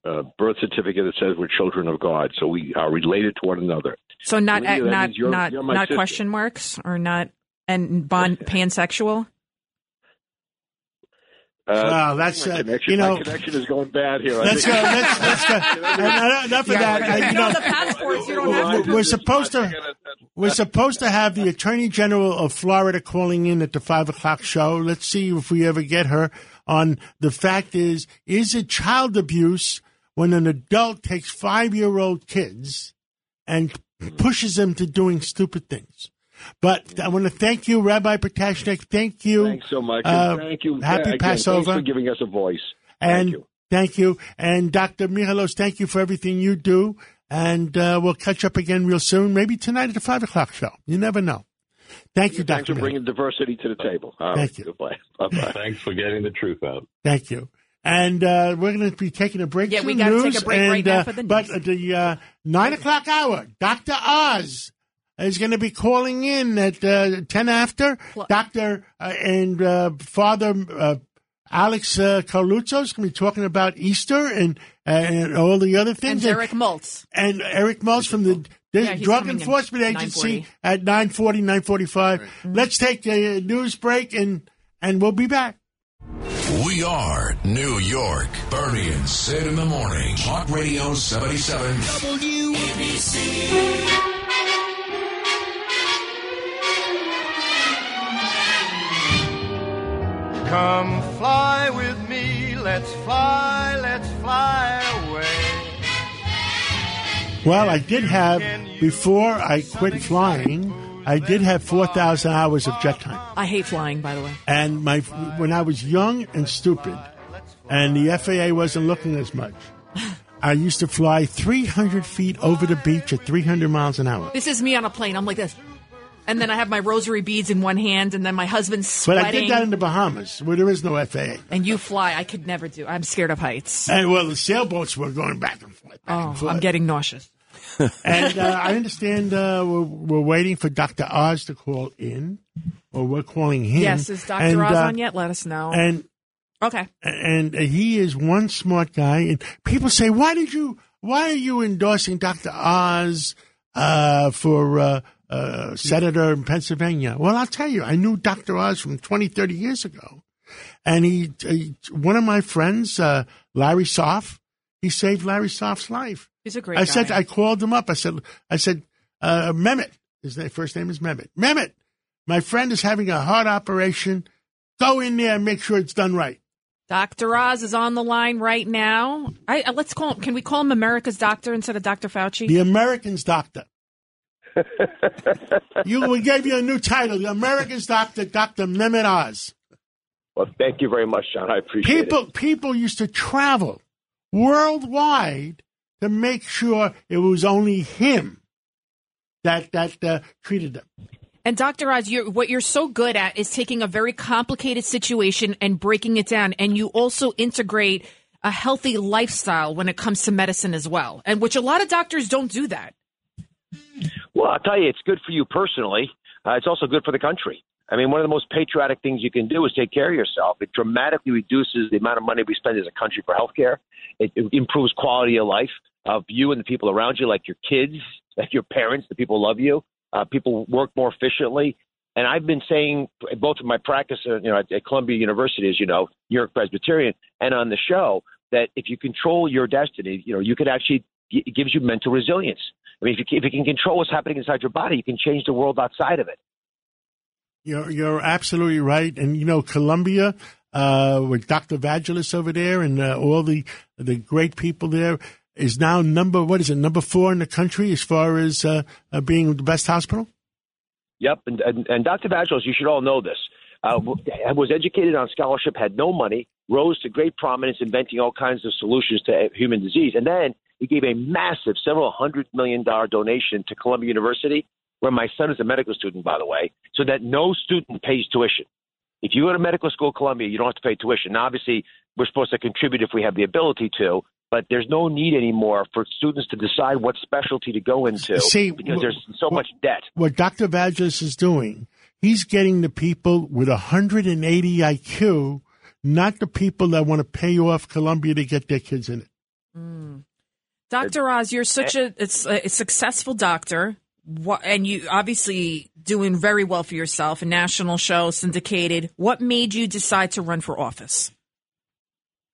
uh, birth certificate that says we're children of God, so we are related to one another. So not not you're- not you're not sister. question marks or not and bond pansexual. Uh, Well, that's, my uh, connection. you know- my connection is going bad here. I Let's go. think- Let's let's go. Enough of that. I- you know, the passports, you don't we're, we're supposed to we're supposed to have the Attorney General of Florida calling in at the five o'clock show. Let's see if we ever get her on. The fact is, is it child abuse when an adult takes five year old kids and pushes them to doing stupid things? But I want to thank you, Rabbi Potashnik. Thank you. Thanks so much. Uh, thank you. Happy Again, Passover. Thanks for giving us a voice. And thank you. And Dr. Michalos, thank you for everything you do. And uh, we'll catch up again real soon, maybe tonight at the 5 o'clock show. You never know. Thank you, Thanks Dr. for bringing diversity to the table. All Thank right, you. Goodbye. Bye-bye. Thanks for getting the truth out. Thank you. And uh, we're going to be taking a break. Yeah, we gotta take a break right and, now uh, for the But at the uh, 9 o'clock hour, Dr. Oz is going to be calling in at uh, 10 after. Dr. Uh, and uh, Father uh, Alex uh, Karloutsos is going to be talking about Easter and, uh, and all the other And things. Eric Maltz. and Eric Mulls from the, the Yeah, Drug coming in Enforcement Agency 9:40. at 940, 945. Let's take a news break and, and we'll be back. We are New York. Bernie and Sid in the morning. Talk Radio 77. WABC. Come fly with me, let's fly, let's fly away. Well, I did have, before I quit flying, I did have 4,000 hours of jet time. I hate flying, by the way. And my when I was young and stupid, and the FAA wasn't looking as much, I used to fly 300 feet over the beach at 300 miles an hour. This is me on a plane. I'm like this. And then I have my rosary beads in one hand, and then my husband's But. I did that in the Bahamas, where there is no FAA. and you fly. I could never do. I'm scared of heights. And well, the sailboats were going back and forth. Oh, I'm getting nauseous. and uh, I understand uh, we're, we're waiting for Dr. Oz to call in, or we're calling him. Yes, is Dr. And, Oz uh, on yet? Let us know. And okay. and he is one smart guy. And people say, "Why did you? Why are you endorsing Dr. Oz uh, for uh, senator in Pennsylvania?" Well, I'll tell you, I knew Dr. Oz from 20, 30 years ago, and he, he one of my friends, uh, Larry Soff, he saved Larry Soff's life. He's a great I guy. said, I called him up. I said, I said, uh, Mehmet, his name, first name is Mehmet. Mehmet, my friend is having a heart operation. Go in there and make sure it's done right. Dr. Oz is on the line right now. I, uh, let's call him. Can we call him America's doctor instead of Dr. Fauci? The American's doctor. You, we gave you a new title, the American's doctor, Dr. Mehmet Oz. Well, thank you very much, John. I appreciate People, people used to travel worldwide to make sure it was only him that that uh, treated them. And Dr. Oz, you're, what you're so good at is taking a very complicated situation and breaking it down. And you also integrate a healthy lifestyle when it comes to medicine as well, and which a lot of doctors don't do that. Well, I'll tell you, it's good for you personally. Uh, it's also good for the country. I mean, one of the most patriotic things you can do is take care of yourself. It dramatically reduces the amount of money we spend as a country for healthcare. It, it improves quality of life of you and the people around you, like your kids, like your parents, the people who love you. Uh, people work more efficiently. And I've been saying, both in my practice, uh, you know, at, at Columbia University, as you know, New York Presbyterian, and on the show, that if you control your destiny, you know, you could actually it gives you mental resilience. I mean, if you, if you can control what's happening inside your body, you can change the world outside of it. You're you're absolutely right, and you know Columbia uh, with Dr. Vagelos over there and uh, all the the great people there. is now number what is it number four in the country as far as uh, uh, being the best hospital. Yep, and, and, and Dr. Vagelos, you should all know this. Uh, was educated on scholarship, had no money, rose to great prominence, inventing all kinds of solutions to uh, human disease, and then he gave a massive, several hundred million dollar donation to Columbia University, where my son is a medical student, by the way, so that no student pays tuition. If you go to medical school at Columbia, you don't have to pay tuition. Now, obviously, we're supposed to contribute if we have the ability to, but there's no need anymore for students to decide what specialty to go into See, because wh- there's so wh- much debt. What Dr. Vagelos is doing, he's getting the people with 180 IQ, not the people that want to pay off Columbia to get their kids in it. Mm. Dr. Oz, you're such eh. a, it's a, a successful doctor, and you obviously doing very well for yourself. A national show, syndicated. What made you decide to run for office?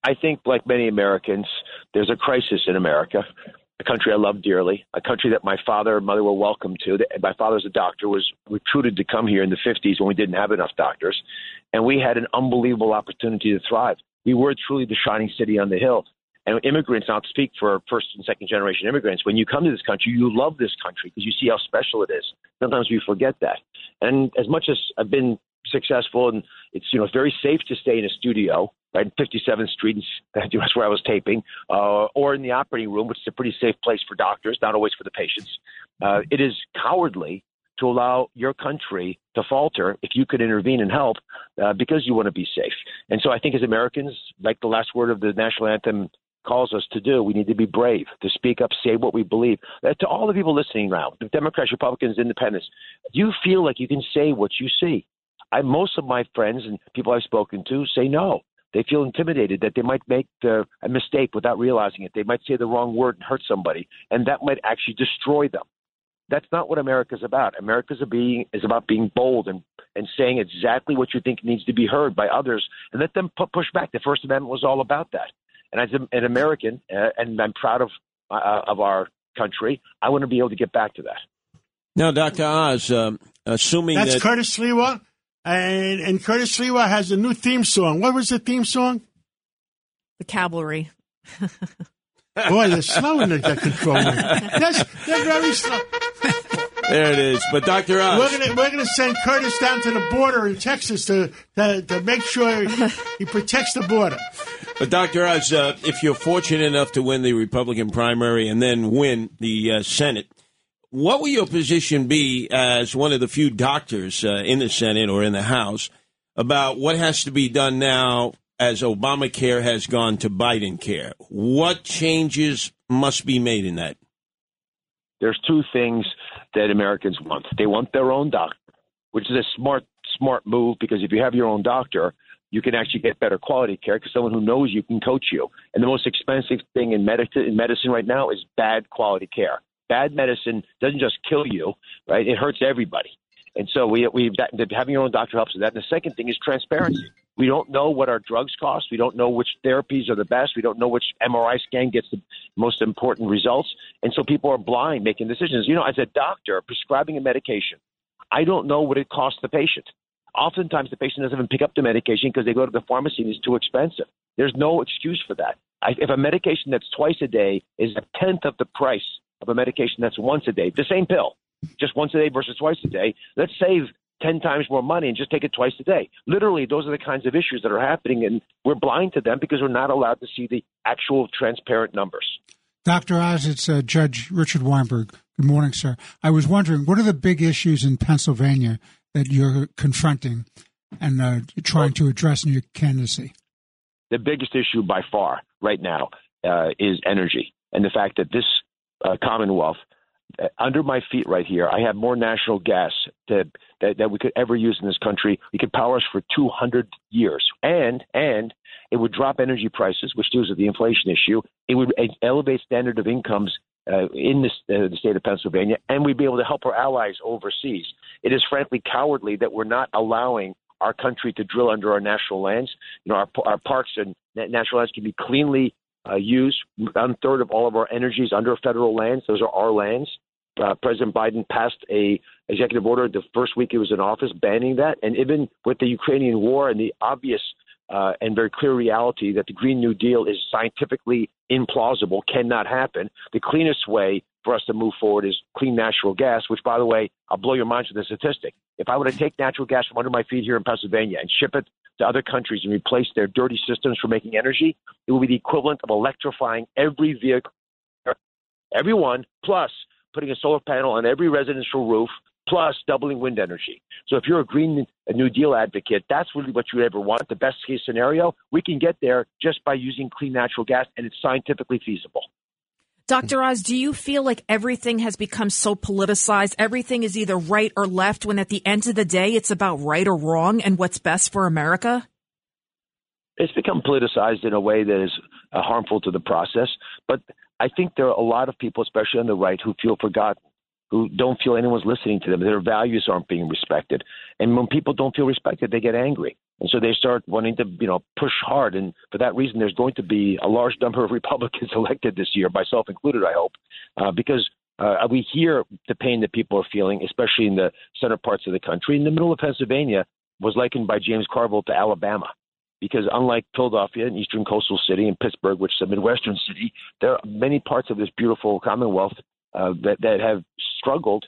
I think, like many Americans, there's a crisis in America, a country I love dearly, a country that my father and mother were welcome to. My father's a doctor, was recruited to come here in the 50s when we didn't have enough doctors, and we had an unbelievable opportunity to thrive. We were truly the shining city on the hill. And immigrants, I'll speak for first and second generation immigrants, when you come to this country, you love this country because you see how special it is. Sometimes we forget that. And as much as I've been successful and it's you know very safe to stay in a studio right 57th street that's where i was taping uh, or in the operating room which is a pretty safe place for doctors not always for the patients uh, it is cowardly to allow your country to falter if you could intervene and help uh, because you want to be safe and so i think as americans like the last word of the national anthem calls us to do. We need to be brave, to speak up, say what we believe. Uh, to all the people listening now, the Democrats, Republicans, Independents, you feel like you can say what you see? I, most of my friends and people I've spoken to say no. They feel intimidated that they might make uh, a mistake without realizing it. They might say the wrong word and hurt somebody, and that might actually destroy them. That's not what America's about. America's a being is about being bold and and saying exactly what you think needs to be heard by others, and let them pu- push back. The First Amendment was all about that. And as a- an American, uh, and I'm proud of uh, of our country, I want to be able to get back to that. Now, Dr. Oz, um, assuming That's that. Curtis Sliwa, and and Curtis Sliwa has a new theme song. What was the theme song? The cavalry. Boy, they're slow in the, the control. room. That's, they're very slow. There it is. But, Dr. Oz. We're gonna we're gonna send Curtis down to the border in Texas to to, to make sure he protects the border. But Dr. Oz, uh, if you're fortunate enough to win the Republican primary and then win the uh, Senate, what will your position be as one of the few doctors uh, in the Senate or in the House about what has to be done now as Obamacare has gone to Biden care? What changes must be made in that? There's two things that Americans want. They want their own doctor, which is a smart smart move because if you have your own doctor, you can actually get better quality care because someone who knows you can coach you. And the most expensive thing in, medicine in medicine right now is bad quality care. Bad medicine doesn't just kill you, right? It hurts everybody. And so we we that having your own doctor helps with that. And the second thing is transparency. We don't know what our drugs cost. We don't know which therapies are the best. We don't know which MRI scan gets the most important results. And so people are blind making decisions. You know, as a doctor prescribing a medication, I don't know what it costs the patient. Oftentimes, the patient doesn't even pick up the medication because they go to the pharmacy and it's too expensive. There's no excuse for that. I, if a medication that's twice a day is a tenth of the price of a medication that's once a day, the same pill, just once a day versus twice a day, let's save 10 times more money and just take it twice a day. Literally, those are the kinds of issues that are happening, and we're blind to them because we're not allowed to see the actual transparent numbers. Dr. Oz, it's uh, Judge Richard Weinberg. Good morning, sir. I was wondering, what are the big issues in Pennsylvania that you're confronting and uh, trying to address in your candidacy? The biggest issue by far right now uh, is energy and the fact that this uh, Commonwealth, under my feet right here, I have more national gas that, that that we could ever use in this country. We could power us for 200 years, and and it would drop energy prices, which deals with the inflation issue. It would elevate standard of incomes uh, in this, uh, the state of Pennsylvania, and we'd be able to help our allies overseas. It is frankly cowardly that we're not allowing our country to drill under our national lands. You know, our, our parks and na- national lands can be cleanly uh, used. One third of all of our energy is under federal lands; those are our lands. Uh, President Biden passed a executive order the first week he was in office banning that, and even with the Ukrainian war and the obvious uh, and very clear reality that the Green New Deal is scientifically implausible, cannot happen. The cleanest way for us to move forward is clean natural gas, which, by the way, I'll blow your minds with a statistic. If I were to take natural gas from under my feet here in Pennsylvania and ship it to other countries and replace their dirty systems for making energy, it would be the equivalent of electrifying every vehicle, everyone, plus putting a solar panel on every residential roof, plus doubling wind energy. So if you're a Green New Deal advocate, that's really what you ever want. The best case scenario, we can get there just by using clean natural gas, and it's scientifically feasible. Dr. Oz, do you feel like everything has become so politicized? Everything is either right or left when at the end of the day it's about right or wrong and what's best for America? It's become politicized in a way that is uh, harmful to the process. But I think there are a lot of people, especially on the right, who feel forgotten, who don't feel anyone's listening to them. Their values aren't being respected. And when people don't feel respected, they get angry. And so they start wanting to, you know, push hard. And for that reason, there's going to be a large number of Republicans elected this year, myself included, I hope, uh, because uh, we hear the pain that people are feeling, especially in the center parts of the country. In the middle of Pennsylvania was likened by James Carville to Alabama. Because unlike Philadelphia, an eastern coastal city, and Pittsburgh, which is a midwestern city, there are many parts of this beautiful Commonwealth uh, that, that have struggled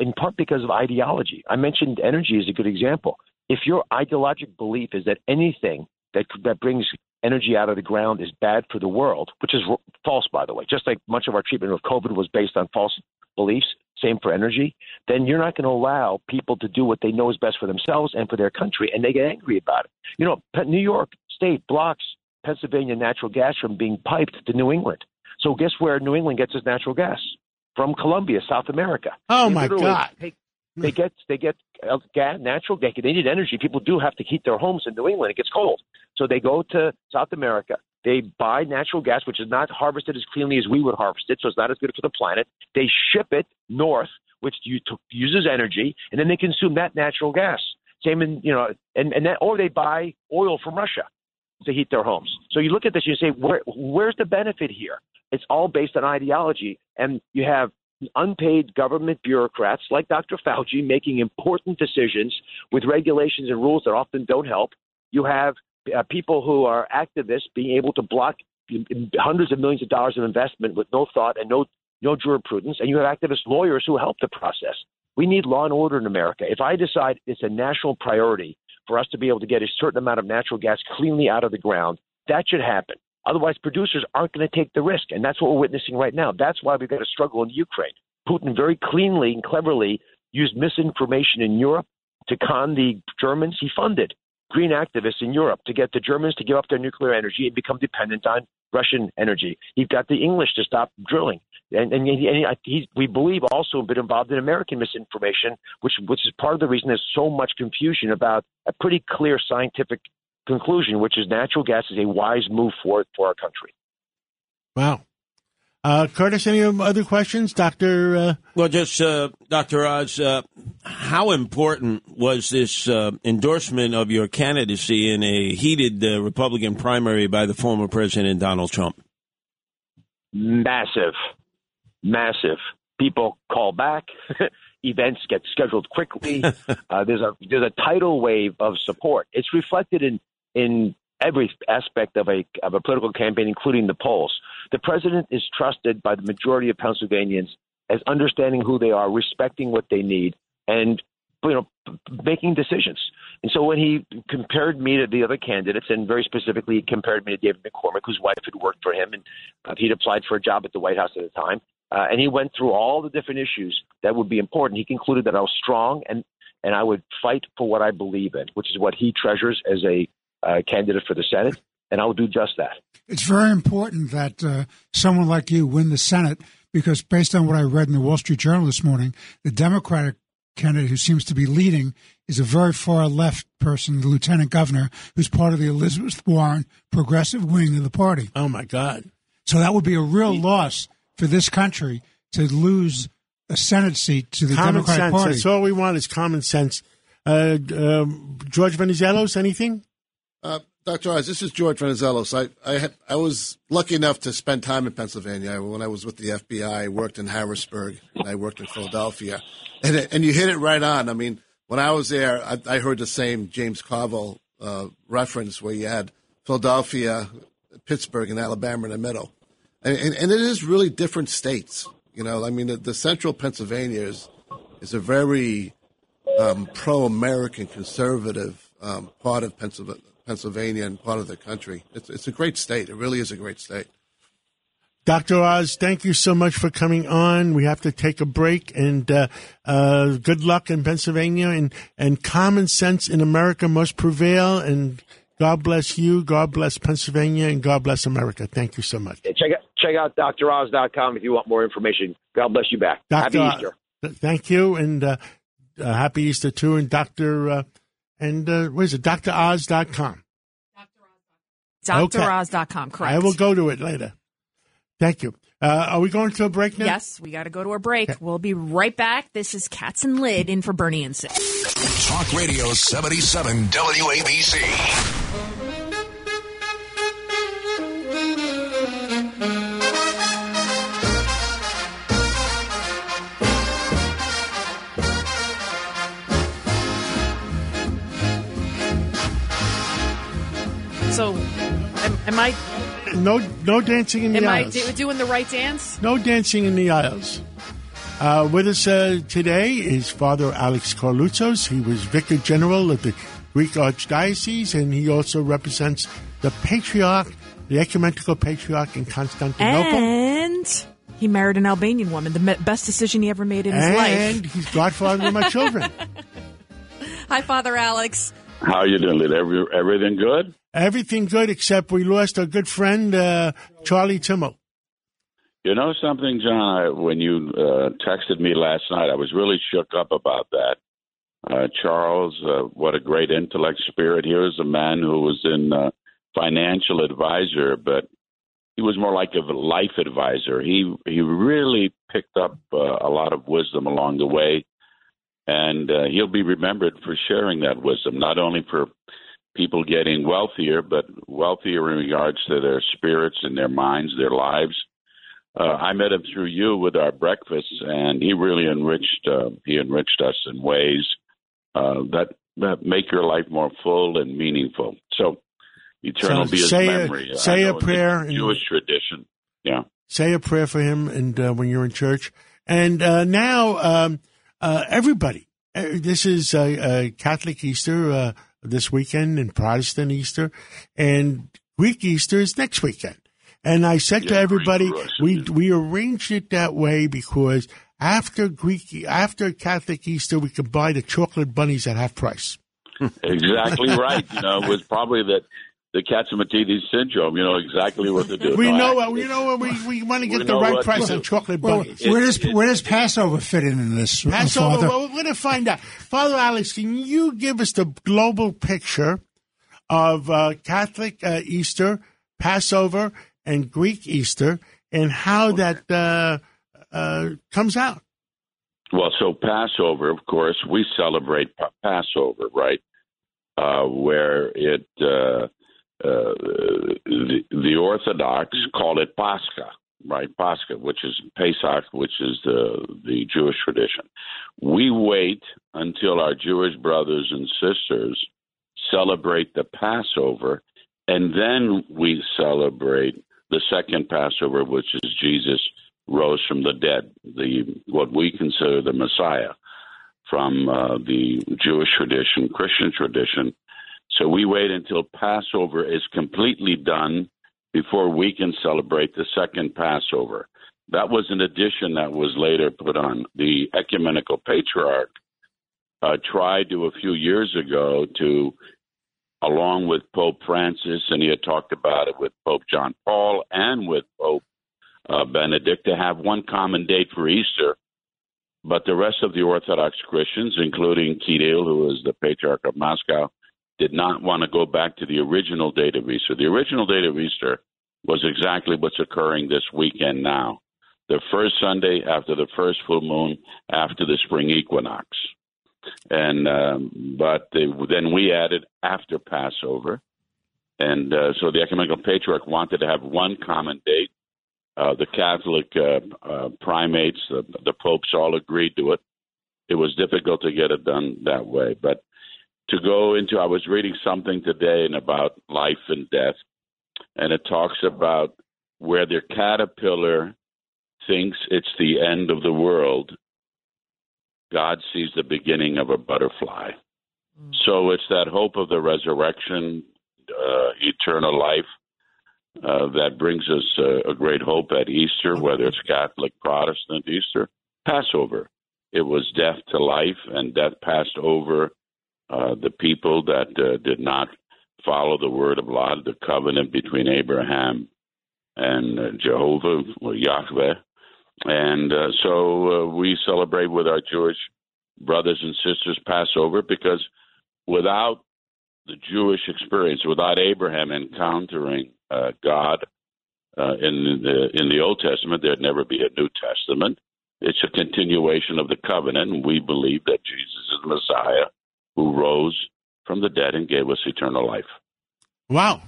in part because of ideology. I mentioned energy as a good example if your ideological belief is that anything that that brings energy out of the ground is bad for the world, which is r- false, by the way, just like much of our treatment of COVID was based on false beliefs, same for energy, then you're not going to allow people to do what they know is best for themselves and for their country, and they get angry about it. You know, New York State blocks Pennsylvania natural gas from being piped to New England. So guess where New England gets its natural gas? From Colombia, South America. Oh They my God! take- they get they get uh, gas, natural gas. They need energy. People do have to heat their homes in New England. It gets cold, so they go to South America. They buy natural gas, which is not harvested as cleanly as we would harvest it, so it's not as good for the planet. They ship it north, which uses energy, and then they consume that natural gas. Same in you know, and and that, or they buy oil from Russia to heat their homes. So you look at this, and you say, where, where's the benefit here? It's all based on ideology, and you have unpaid government bureaucrats like Dr. Fauci making important decisions with regulations and rules that often don't help. You have uh, people who are activists being able to block hundreds of millions of dollars of investment with no thought and no no jurisprudence, and you have activist lawyers who help the process. We need law and order in America. If I decide it's a national priority for us to be able to get a certain amount of natural gas cleanly out of the ground, that should happen. Otherwise, producers aren't going to take the risk, and that's what we're witnessing right now. That's why we've got a struggle in Ukraine. Putin very cleanly and cleverly used misinformation in Europe to con the Germans. He funded green activists in Europe to get the Germans to give up their nuclear energy and become dependent on Russian energy. He's got the English to stop drilling. And, and, and he, we believe also been involved in American misinformation, which, which is part of the reason there's so much confusion about a pretty clear scientific conclusion, which is natural gas is a wise move for for our country. Wow. Uh, Curtis, any other questions, Doctor? Uh... Well, just uh, Dr. Oz, uh, how important was this uh, endorsement of your candidacy in a heated uh, Republican primary by the former President Donald Trump? Massive, massive. People call back. Events get scheduled quickly. uh, there's a there's a tidal wave of support. It's reflected in in every aspect of a of a political campaign, including the polls. The president is trusted by the majority of Pennsylvanians as understanding who they are, respecting what they need, and you know making decisions. And so when he compared me to the other candidates, and very specifically he compared me to David McCormick, whose wife had worked for him, and uh, he'd applied for a job at the White House at the time, uh, and he went through all the different issues that would be important. He concluded that I was strong and and I would fight for what I believe in, which is what he treasures as a uh, candidate for the Senate, and I will do just that. It's very important that uh, someone like you win the Senate because, based on what I read in the Wall Street Journal this morning, the Democratic candidate who seems to be leading is a very far left person, the lieutenant governor, who's part of the Elizabeth Warren progressive wing of the party. Oh, my God. So that would be a real loss for this country to lose a Senate seat to the common Democratic sense. Party. That's all we want is common sense. Uh, um, George Venizelos, anything? Uh, Dr. Oz, this is George Venizelos. I I, I was lucky enough to spend time in Pennsylvania. When I was with the FBI, I worked in Harrisburg and I worked in Philadelphia. And, it, and you hit it right on. I mean, when I was there, I, I heard the same James Carville uh, reference where you had Philadelphia, Pittsburgh, and Alabama in the middle, and, and, and it is really different states. You know, I mean, the, the central Pennsylvania is is a very um, pro-American, conservative um, part of Pennsylvania, Pennsylvania and part of the country. It's it's a great state. It really is a great state. Dr. Oz, thank you so much for coming on. We have to take a break, and uh, uh, good luck in Pennsylvania, and, and common sense in America must prevail. And God bless you, God bless Pennsylvania, and God bless America. Thank you so much. Check out check out droz.com if you want more information. God bless you back. Dr. Happy Easter. Th- Thank you, and uh, uh, happy Easter too. And Doctor, uh, and uh, what is it? DrOz.com. Okay. DrOz.com, correct. I will go to it later. Thank you. Uh, are we going to a break now? Yes, we got to go to a break. We'll be right back. This is Cats and Lid in for Bernie and Sid. Talk Radio 77 WABC. So, am, am I No, no dancing in the aisles. am I doing the right dance? No dancing in the aisles. Uh, with us uh, today is Father Alex Karloutsos. He was Vicar General of the Greek Archdiocese, and he also represents the Patriarch, the Ecumenical Patriarch in Constantinople. And he married an Albanian woman, the best decision he ever made in his And life. And he's godfather of my children. Hi, Father Alex. How are you doing, Lid? Every, everything good? Everything good except we lost our good friend uh, Charlie Timmel. You know something, John? I, when you uh, texted me last night, I was really shook up about that. Uh, Charles, uh, what a great intellect spirit. Here's a man who was in uh, financial advisor, but he was more like a life advisor. He he really picked up uh, a lot of wisdom along the way, and he'll be remembered for sharing that wisdom, not only for people getting wealthier, but wealthier in regards to their spirits and their minds, their lives. Uh, I met him through you with our breakfasts, and he really enriched uh, he enriched us in ways uh, that that make your life more full and meaningful. So, eternal So be his a- memory. I say a prayer and- Jewish tradition. Yeah. say a prayer for him and uh, when you're in church. And uh, now um, uh, everybody, this is Catholic Easter uh, this weekend and Protestant Easter, and Greek Easter is next weekend. And I said to everybody, we we arranged it that way because after Greek after Catholic Easter, we could buy the chocolate bunnies at half price. exactly right. You know, it was probably that the Catsimatidis syndrome. You know exactly what to do. We No, know I- what we know what we we want to get the right price to on do. chocolate Well, bunnies. where does where does Passover fit in in this? uh, Passover. Father? Well, we're going to find out. Father Alex, can you give us the global picture of uh, Catholic uh, Easter, Passover, and Greek Easter, and how that uh, uh, comes out? Well, so Passover, of course, we celebrate Pa- Passover, right? Uh, where it uh, uh, the, the Orthodox call it Pascha, right? Pascha, which is Pesach, which is the the Jewish tradition. We wait until our Jewish brothers and sisters celebrate the Passover, and then we celebrate the second Passover, which is Jesus rose from the dead, the what we consider the Messiah from uh, the Jewish tradition, Christian tradition. So we wait until Passover is completely done before we can celebrate the second Passover. That was an addition that was later put on. The ecumenical patriarch uh, tried to a few years ago to, along with Pope Francis, and he had talked about it with Pope John Paul and with Pope uh, Benedict, to have one common date for Easter. But the rest of the Orthodox Christians, including Kirill, who is the Patriarch of Moscow, did not want to go back to the original date of Easter. The original date of Easter was exactly what's occurring this weekend now. The first Sunday after the first full moon after the spring equinox. And um, but they, then we added after Passover, and uh, so the ecumenical patriarch wanted to have one common date. Uh, the Catholic uh, uh, primates, the, the popes, all agreed to it. It was difficult to get it done that way, but to go into. I was reading something today and about life and death, and it talks about where the caterpillar thinks it's the end of the world. God sees the beginning of a butterfly. So it's that hope of the resurrection, uh, eternal life, uh, that brings us uh, a great hope at Easter, whether it's Catholic, Protestant, Easter, Passover. It was death to life, and death passed over uh, the people that uh, did not follow the word of God, the covenant between Abraham and uh, Jehovah or Yahweh. And uh, so uh, we celebrate with our Jewish brothers and sisters Passover because without the Jewish experience, without Abraham encountering uh, God uh, in the in the Old Testament, there'd never be a New Testament. It's a continuation of the covenant, and we believe that Jesus is the Messiah who rose from the dead and gave us eternal life. Wow.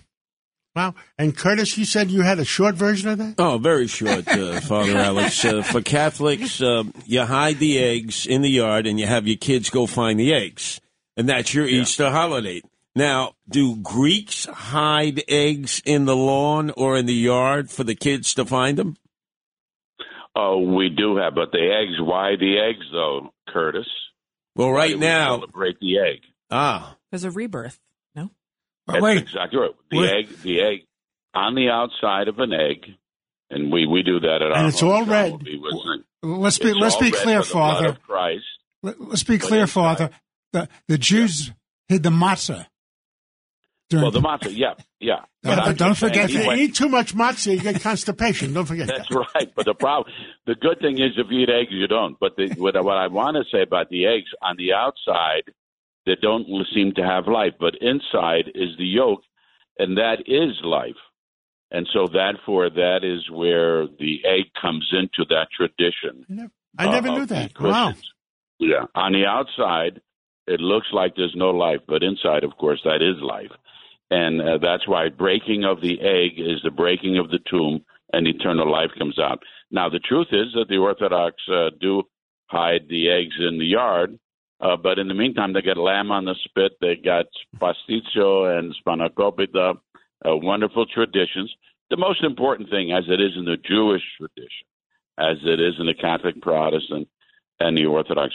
Wow. And Curtis, you said you had a short version of that? Oh, very short, uh, Father Alex. Uh, for Catholics, uh, you hide the eggs in the yard and you have your kids go find the eggs. And that's your Easter holiday. Now, do Greeks hide eggs in the lawn or in the yard for the kids to find them? Oh, we do have, but the eggs. Why the eggs, though, Curtis? Well, Why right we now- celebrate the egg. Ah. Because a rebirth. No? That's exactly right. The Wait. egg, the egg on the outside of an egg, and we we do that at our. And it's all red. will. Let's be It's let's be clear, for the blood Father. Christ. Let, us be clear, Father. The the Jews hid the matzah. During Well, the matzah, yeah, yeah. But don't forget If you anyway- eat too much matzah, you get constipation. Don't forget That's that. right. But the problem, the good thing is, if you eat eggs, you don't. But the, what, what I want to say about the eggs on the outside, they don't seem to have life, but inside is the yolk, and that is life. And so, therefore, that is where the egg comes into that tradition. I never uh, knew that. Wow. Yeah. On the outside, it looks like there's no life, but inside, of course, that is life. And uh, that's why breaking of the egg is the breaking of the tomb, and eternal life comes out. Now, the truth is that the Orthodox uh, do hide the eggs in the yard, uh, but in the meantime, they got lamb on the spit, they got pastitsio and spanakopita, uh, wonderful traditions. The most important thing, as it is in the Jewish tradition, as it is in the Catholic, Protestant, and the Orthodox,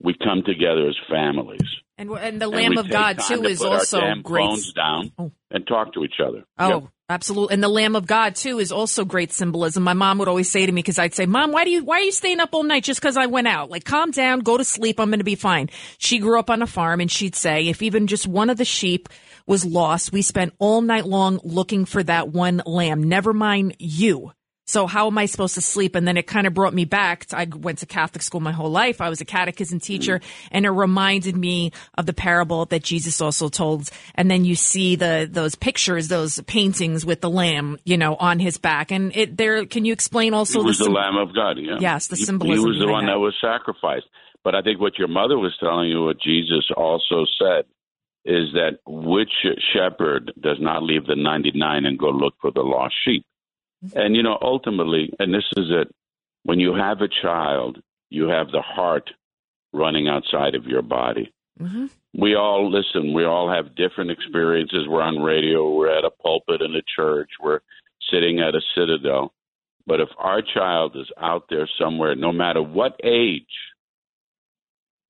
we, come together as families. And, and the Lamb of God, too, to is also great. phones down oh. and talk to each other. Oh, Yep. absolutely. And the Lamb of God too is also great symbolism. My mom would always say to me because I'd say, "Mom, why do you why are you staying up all night just because I went out? Like, calm down, go to sleep. I'm going to be fine." She grew up on a farm, and she'd say, "If even just one of the sheep was lost, we spent all night long looking for that one lamb. Never mind you." So how am I supposed to sleep? And then it kind of brought me back. To, I went to Catholic school my whole life. I was a catechism teacher mm. and it reminded me of the parable that Jesus also told. And then you see the, those pictures, those paintings with the lamb, you know, on his back. And it there, can you explain also he was the, sym- Lamb of God. Yeah. Yes, the He- symbolism He was the one that. that was sacrificed. But I think what your mother was telling you, what Jesus also said, is that which shepherd does not leave the 99 and go look for the lost sheep? And, you know, ultimately, and this is it, when you have a child, you have the heart running outside of your body. Mm-hmm. We all listen, we all have different experiences. We're on radio, we're at a pulpit in a church, we're sitting at a citadel. But if our child is out there somewhere, no matter what age,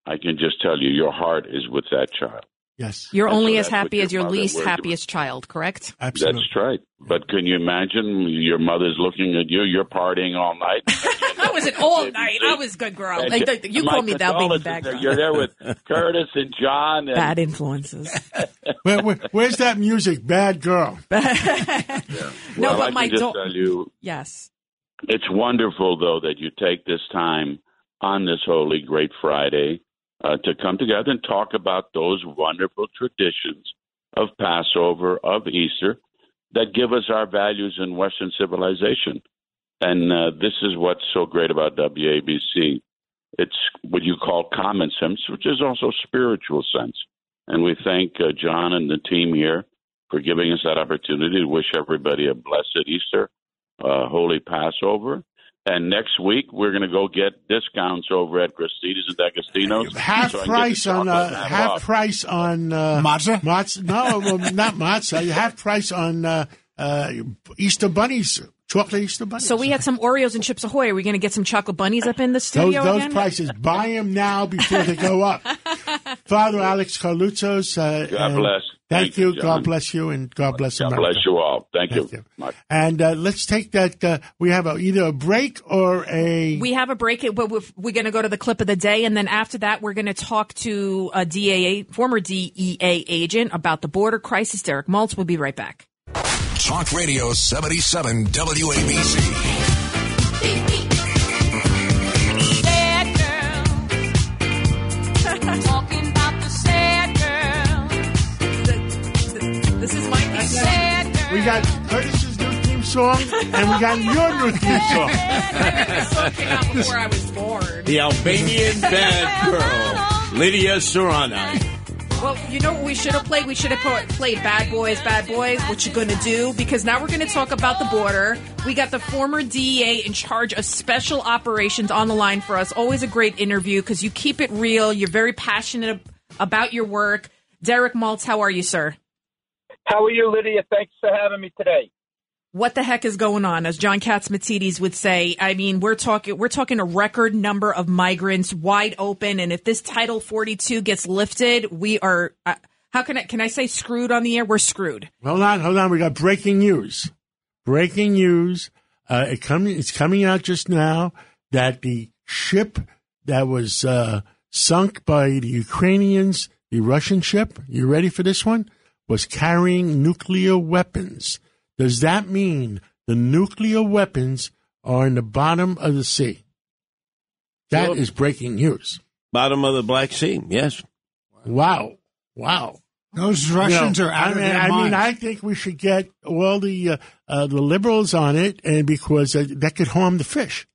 I can just tell you, your heart is with that child. Yes. You're And so only as happy as your mother least was- happiest child, correct? Absolutely. That's right. But can you imagine your mother's looking at you? You're partying all night. I was an all night. I was good girl. And Like, you my call me that being condolences bad girl. You're there with Curtis and John. And, Bad influences. Where, where, where's that music? Bad girl. no, well, but I my can just do- tell you, Yes. it's wonderful though that you take this time on this holy great Friday uh, to come together and talk about those wonderful traditions of Passover, of Easter, that give us our values in Western civilization. And uh, this is what's so great about WABC. It's what you call common sense, which is also spiritual sense. And we thank uh, John and the team here for giving us that opportunity to wish everybody a blessed Easter, uh, Holy Passover, And next week we're going to go get discounts over at Christina's and D'Agostino's. Half so I can get price on uh, and half off. price on uh, Matzah? Matzah? No, well, not matzah. Half price on uh, uh, Easter bunnies, chocolate Easter bunnies. So we had some Oreos and Chips Ahoy. Are we going to get some chocolate bunnies up in the those studio those again? prices. Buy them now before they go up. Father Alex Karloutsos. Uh, God and bless. Thank, Thank you. you, John. God bless you, and God bless God America. bless you all. Thank, Thank you. Much. And uh, let's take that. Uh, we have a, either a break or a. We have a break, but we're, we're going to go to the clip of the day, and then after that, we're going to talk to a DAA, former DEA agent about the border crisis. Derek Maltz. We'll be right back. Talk Radio 77 WABC. Talking about the sad girl. This is my theme sad We got Curtis's new theme song, and we got your new theme song. This song came out before I was born. The Albanian bad girl, Lidia Curanaj. Well, you know what we should have played? We should have played Bad Boys, Bad Boys, What You Gonna Do? Because now we're going to talk about the border. We got the former DEA in charge of special operations on the line for us. Always a great interview because you keep it real. You're very passionate about your work. Derek Maltz, how are you, sir? How are you, Lidia? Thanks for having me today. What the heck is going on? As John Catsimatidis would say, I mean, we're talking we're talking a record number of migrants wide open, and if this Title 42 gets lifted, we are. Uh, how can I can I say screwed on the air? We're screwed. Hold on, hold on. We got breaking news. Breaking news. Uh, it coming. It's coming out just now that the ship that was uh, sunk by the Ukrainians, the Russian ship. You ready for this one? Was carrying nuclear weapons. Does that mean the nuclear weapons are in the bottom of the sea? That is Sure. breaking news. Bottom of the Black Sea, yes. Wow. Wow. Those Russians You know, are out I of mean, their I minds. mean, I think we should get all the uh, uh, the liberals on it, and because uh, that could harm the fish.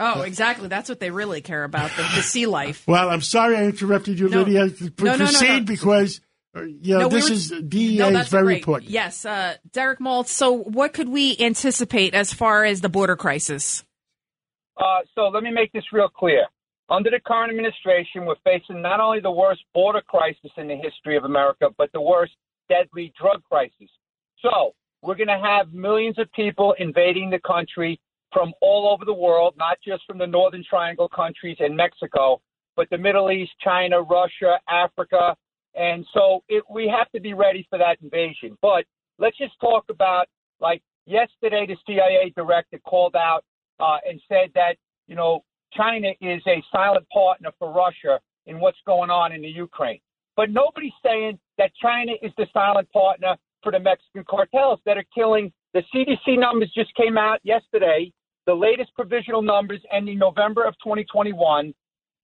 Oh, exactly. That's what they really care about the, the sea life. Well, I'm sorry I interrupted you, No. Lidia. No, no, no, Proceed no. because uh, you know No, we this were- is DEA No, is very great. important. Yes, uh, Derek Maltz. So, what could we anticipate as far as the border crisis? Uh, so let me make this real clear. Under the current administration, we're facing not only the worst border crisis in the history of America, but the worst deadly drug crisis. So we're going to have millions of people invading the country from all over the world, not just from the Northern Triangle countries and Mexico, but the Middle East, China, Russia, Africa. And so it, we have to be ready for that invasion. But let's just talk about, like, yesterday, the CIA director called out uh, and said that, you know, China is a silent partner for Russia in what's going on in the Ukraine. But nobody's saying that China is the silent partner for the Mexican cartels that are killing. The CDC numbers just came out yesterday. The latest provisional numbers ending November of 2021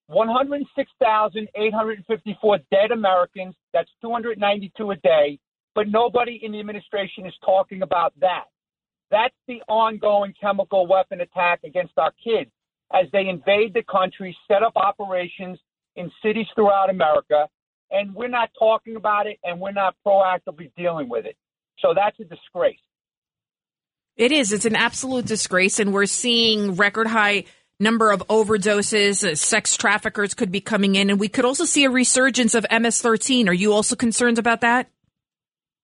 106,854 dead Americans. That's 292 a day. But nobody in the administration is talking about that. That's the ongoing chemical weapon attack against our kids as they invade the country, set up operations in cities throughout America, and we're not talking about it and we're not proactively dealing with it. So that's a disgrace. It is. It's an absolute disgrace, and we're seeing record high number of overdoses. Uh, sex traffickers could be coming in, and we could also see a resurgence of MS-13. Are you also concerned about that?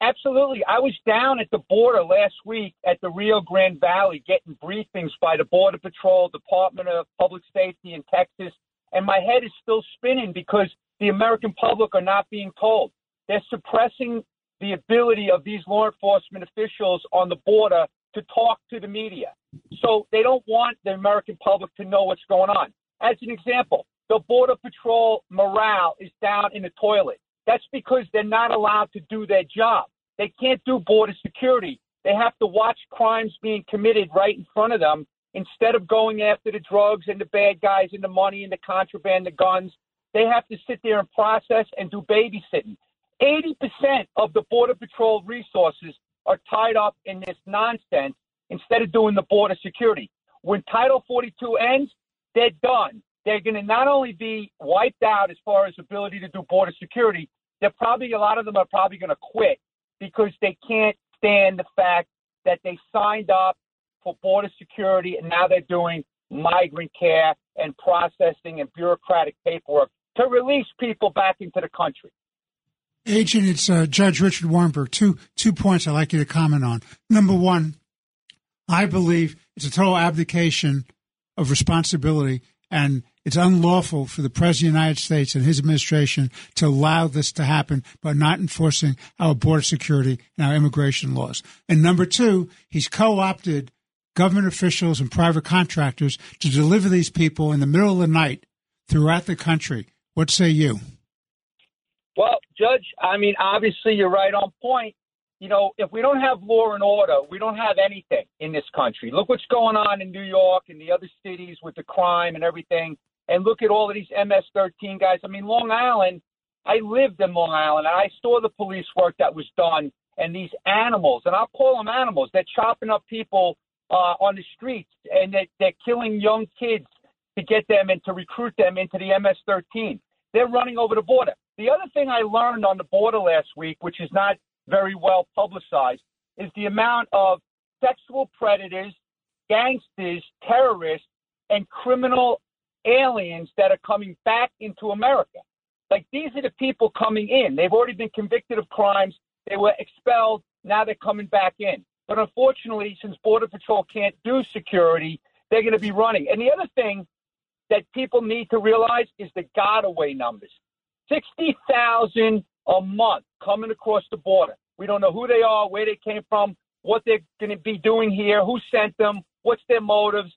Absolutely. I was down at the border last week at the Rio Grande Valley getting briefings by the Border Patrol, Department of Public Safety in Texas, and my head is still spinning because the American public are not being told. They're suppressing the ability of these law enforcement officials on the border to talk to the media. So they don't want the American public to know what's going on. As an example, the Border Patrol morale is down in the toilet. That's because they're not allowed to do their job. They can't do border security. They have to watch crimes being committed right in front of them instead of going after the drugs and the bad guys and the money and the contraband, the guns. They have to sit there and process and do babysitting. 80% of the Border Patrol resources are tied up in this nonsense instead of doing the border security. When Title 42 ends, they're done. They're going to not only be wiped out as far as ability to do border security, they're probably, a lot of them are probably going to quit because they can't stand the fact that they signed up for border security, and now they're doing migrant care and processing and bureaucratic paperwork to release people back into the country. Agent, it's uh, Judge Richard Warrenberg. Two two points I'd like you to comment on. Number one, I believe it's a total abdication of responsibility, and it's unlawful for the President of the United States and his administration to allow this to happen by not enforcing our border security and our immigration laws. And number two, he's co opted government officials and private contractors to deliver these people in the middle of the night throughout the country. What say you? Well, Judge, I mean, obviously you're right on point. You know, if we don't have law and order, we don't have anything in this country. Look what's going on in New York and the other cities with the crime and everything. And look at all of these MS 13 guys. I mean, Long Island, I lived in Long Island and I saw the police work that was done and these animals, and I'll call them animals, they're chopping up people uh, on the streets and they, they're killing young kids to get them and to recruit them into the MS 13. They're running over the border. The other thing I learned on the border last week, which is not very well publicized, is the amount of sexual predators, gangsters, terrorists, and criminal aliens that are coming back into America. Like these are the people coming in. They've already been convicted of crimes. They were expelled. Now they're coming back in. But unfortunately, since Border Patrol can't do security, they're going to be running. And the other thing that people need to realize is the Gotaway numbers 60,000 a month coming across the border. We don't know who they are, where they came from, what they're going to be doing here, who sent them, what's their motives.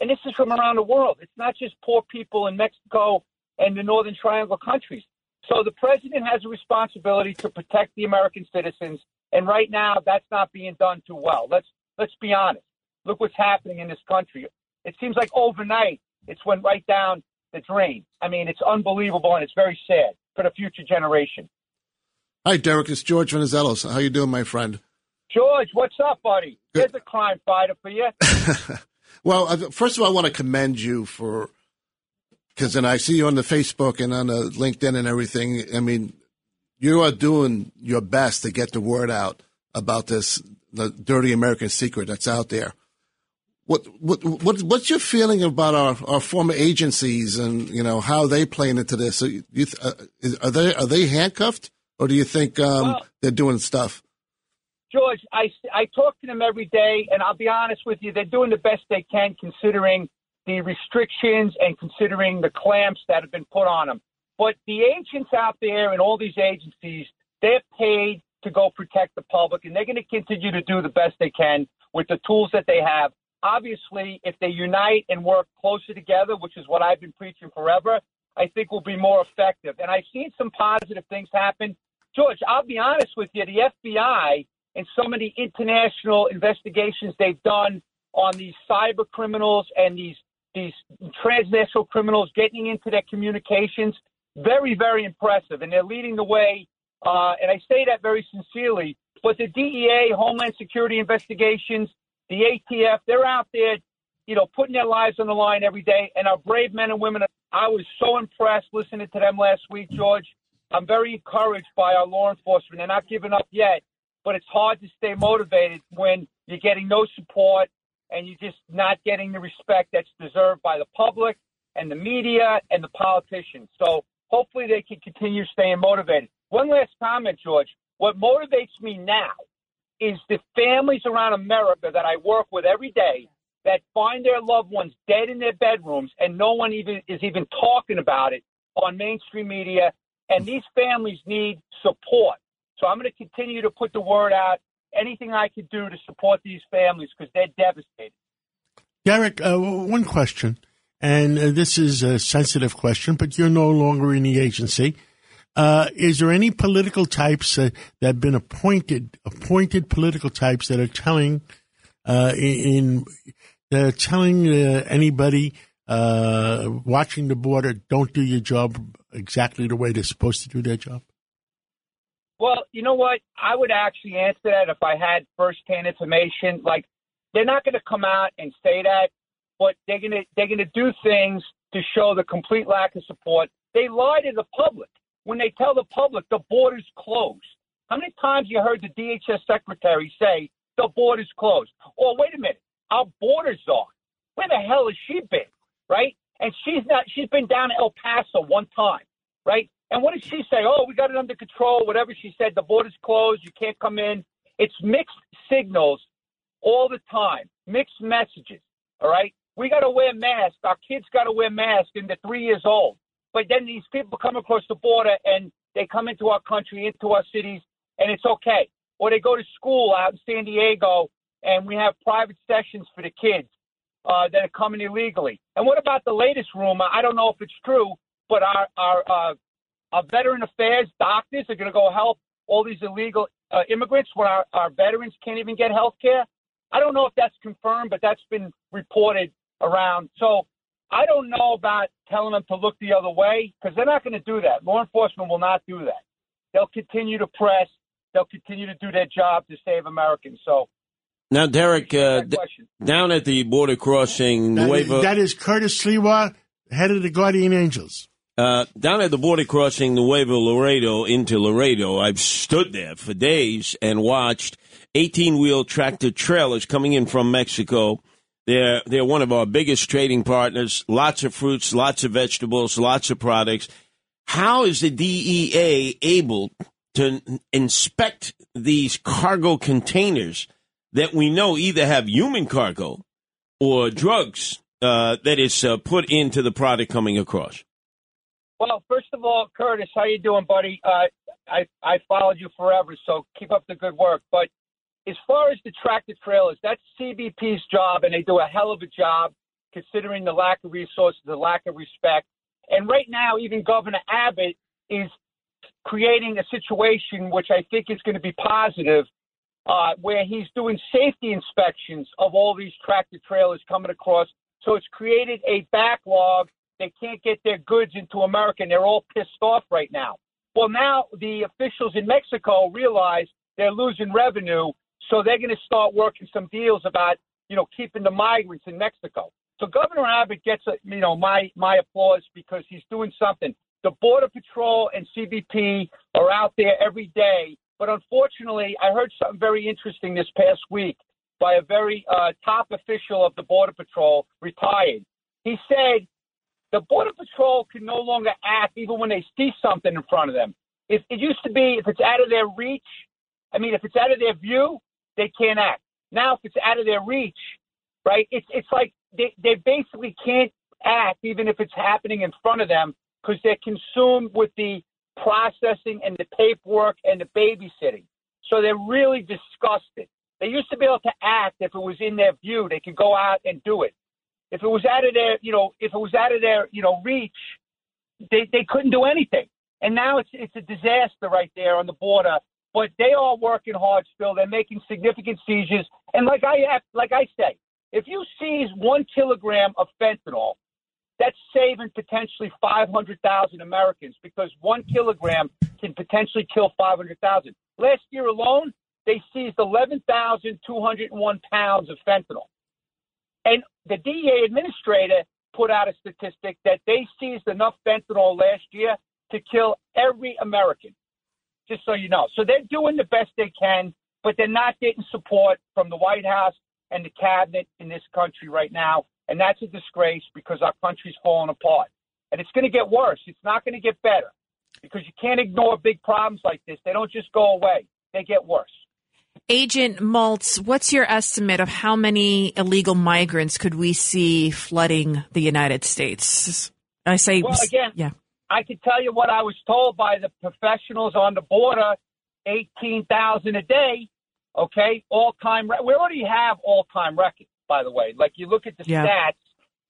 And this is from around the world. It's not just poor people in Mexico and the Northern Triangle countries. So the president has a responsibility to protect the American citizens, and right now that's not being done too well. Let's let's be honest. Look what's happening in this country. It seems like overnight it's went right down the drain. I mean, it's unbelievable and it's very sad for the future generation. Hi, Derek. It's George Venizelos. How you doing, my friend? George, what's up, buddy? There's a crime fighter for you. Well, first of all, I want to commend you for because then I see you on the Facebook and on the LinkedIn and everything. I mean, you are doing your best to get the word out about this the dirty American secret that's out there. What what, what what's your feeling about our, our former agencies and you know how they playing into this? Are, you, uh, is, are they are they handcuffed or do you think um, Well- they're doing stuff? George, I, I talk to them every day, and I'll be honest with you, they're doing the best they can considering the restrictions and considering the clamps that have been put on them. But the agents out there and all these agencies, they're paid to go protect the public, and they're going to continue to do the best they can with the tools that they have. Obviously, if they unite and work closer together, which is what I've been preaching forever, I think we'll be more effective. And I've seen some positive things happen. George, I'll be honest with you, the FBI and so many international investigations they've done on these cyber criminals and these these transnational criminals getting into their communications, very, very impressive. And they're leading the way. Uh, and I say that very sincerely. But the DEA, Homeland Security investigations, the ATF, they're out there, you know, putting their lives on the line every day. And our brave men and women, I was so impressed listening to them last week, George. I'm very encouraged by our law enforcement. They're not giving up yet, but it's hard to stay motivated when you're getting no support and you're just not getting the respect that's deserved by the public and the media and the politicians. So hopefully they can continue staying motivated. One last comment, George. What motivates me now is the families around America that I work with every day that find their loved ones dead in their bedrooms and no one even is even talking about it on mainstream media. And these families need support. So I'm going to continue to put the word out. Anything I can do to support these families because they're devastated. Derek, uh, one question, and uh, this is a sensitive question, but you're no longer in the agency. Uh, is there any political types uh, that have been appointed, appointed political types that are telling, uh, in, that are telling uh, anybody uh, watching the border, don't do your job exactly the way they're supposed to do their job? Well, you know what? I would actually answer that if I had firsthand information. Like, they're not going to come out and say that, but they're going to they're going to do things to show the complete lack of support. They lie to the public when they tell the public the border's closed. How many times you heard the DHS secretary say the border's closed? Or wait a minute, our border czar. Where the hell has she been, right? And she's not. She's been down to El Paso one time, right? And what did she say? Oh, we got it under control. Whatever she said, the border's closed. You can't come in. It's mixed signals all the time, mixed messages. All right, we got to wear masks. Our kids got to wear masks, and they're three years old. But then these people come across the border and they come into our country, into our cities, and it's okay. Or they go to school out in San Diego, and we have private sessions for the kids uh, that are coming illegally. And what about the latest rumor? I don't know if it's true, but our our uh, our veteran affairs doctors are going to go help all these illegal uh, immigrants when our, our veterans can't even get health care. I don't know if that's confirmed, but that's been reported around. So I don't know about telling them to look the other way because they're not going to do that. Law enforcement will not do that. They'll continue to press. They'll continue to do their job to save Americans. So Now, Derek, uh, d- down at the border crossing, That is, Nuevo, that is Curtis Sliwa, head of the Guardian Angels. uh, down at the border crossing Nuevo Laredo into Laredo, I've stood there for days and watched 18 wheel tractor trailers coming in from Mexico. They're, they're one of our biggest trading partners. Lots of fruits, lots of vegetables, lots of products. How is the DEA able to inspect these cargo containers that we know either have human cargo or drugs uh, that is uh, put into the product coming across? Well, first of all, Curtis, how you doing, buddy? Uh, I I followed you forever, so keep up the good work. But as far as the tractor trailers, that's CBP's job, and they do a hell of a job considering the lack of resources, the lack of respect. And right now, even Governor Abbott is creating a situation which I think is going to be positive, uh, where he's doing safety inspections of all these tractor trailers coming across. So it's created a backlog. They can't get their goods into America, and they're all pissed off right now. Well, now the officials in Mexico realize they're losing revenue, so they're going to start working some deals about, you know, keeping the migrants in Mexico. So Governor Abbott gets, a, you know, my my applause because he's doing something. The Border Patrol and CBP are out there every day, but unfortunately, I heard something very interesting this past week by a very uh, top official of the Border Patrol, retired. He said the Border Patrol can no longer act even when they see something in front of them. If it used to be, if it's out of their reach, I mean, if it's out of their view, they can't act. Now, if it's out of their reach, right? It's it's like they they basically can't act even if it's happening in front of them because they're consumed with the processing and the paperwork and the babysitting. So they're really disgusted. They used to be able to act if it was in their view. They could go out and do it. If it was out of their, you know, if it was out of their, you know, reach, they they couldn't do anything. And now it's it's a disaster right there on the border. But they are working hard still. They're making significant seizures. And like I like I say, if you seize one kilogram of fentanyl, that's saving potentially 500,000 Americans because one kilogram can potentially kill 500,000. Last year alone, they seized 11,201 pounds of fentanyl. And the DEA administrator put out a statistic that they seized enough fentanyl last year to kill every American, just so you know. So they're doing the best they can, but they're not getting support from the White House and the cabinet in this country right now. And that's a disgrace because our country's falling apart. And it's going to get worse. It's not going to get better because you can't ignore big problems like this. They don't just go away, they get worse. Agent Maltz, what's your estimate of how many illegal migrants could we see flooding the United States? I say, Well, again, yeah. I can tell you what I was told by the professionals on the border 18,000 a day. Okay, all time. Re- we already have all time records, by the way. Like you look at the Yeah. stats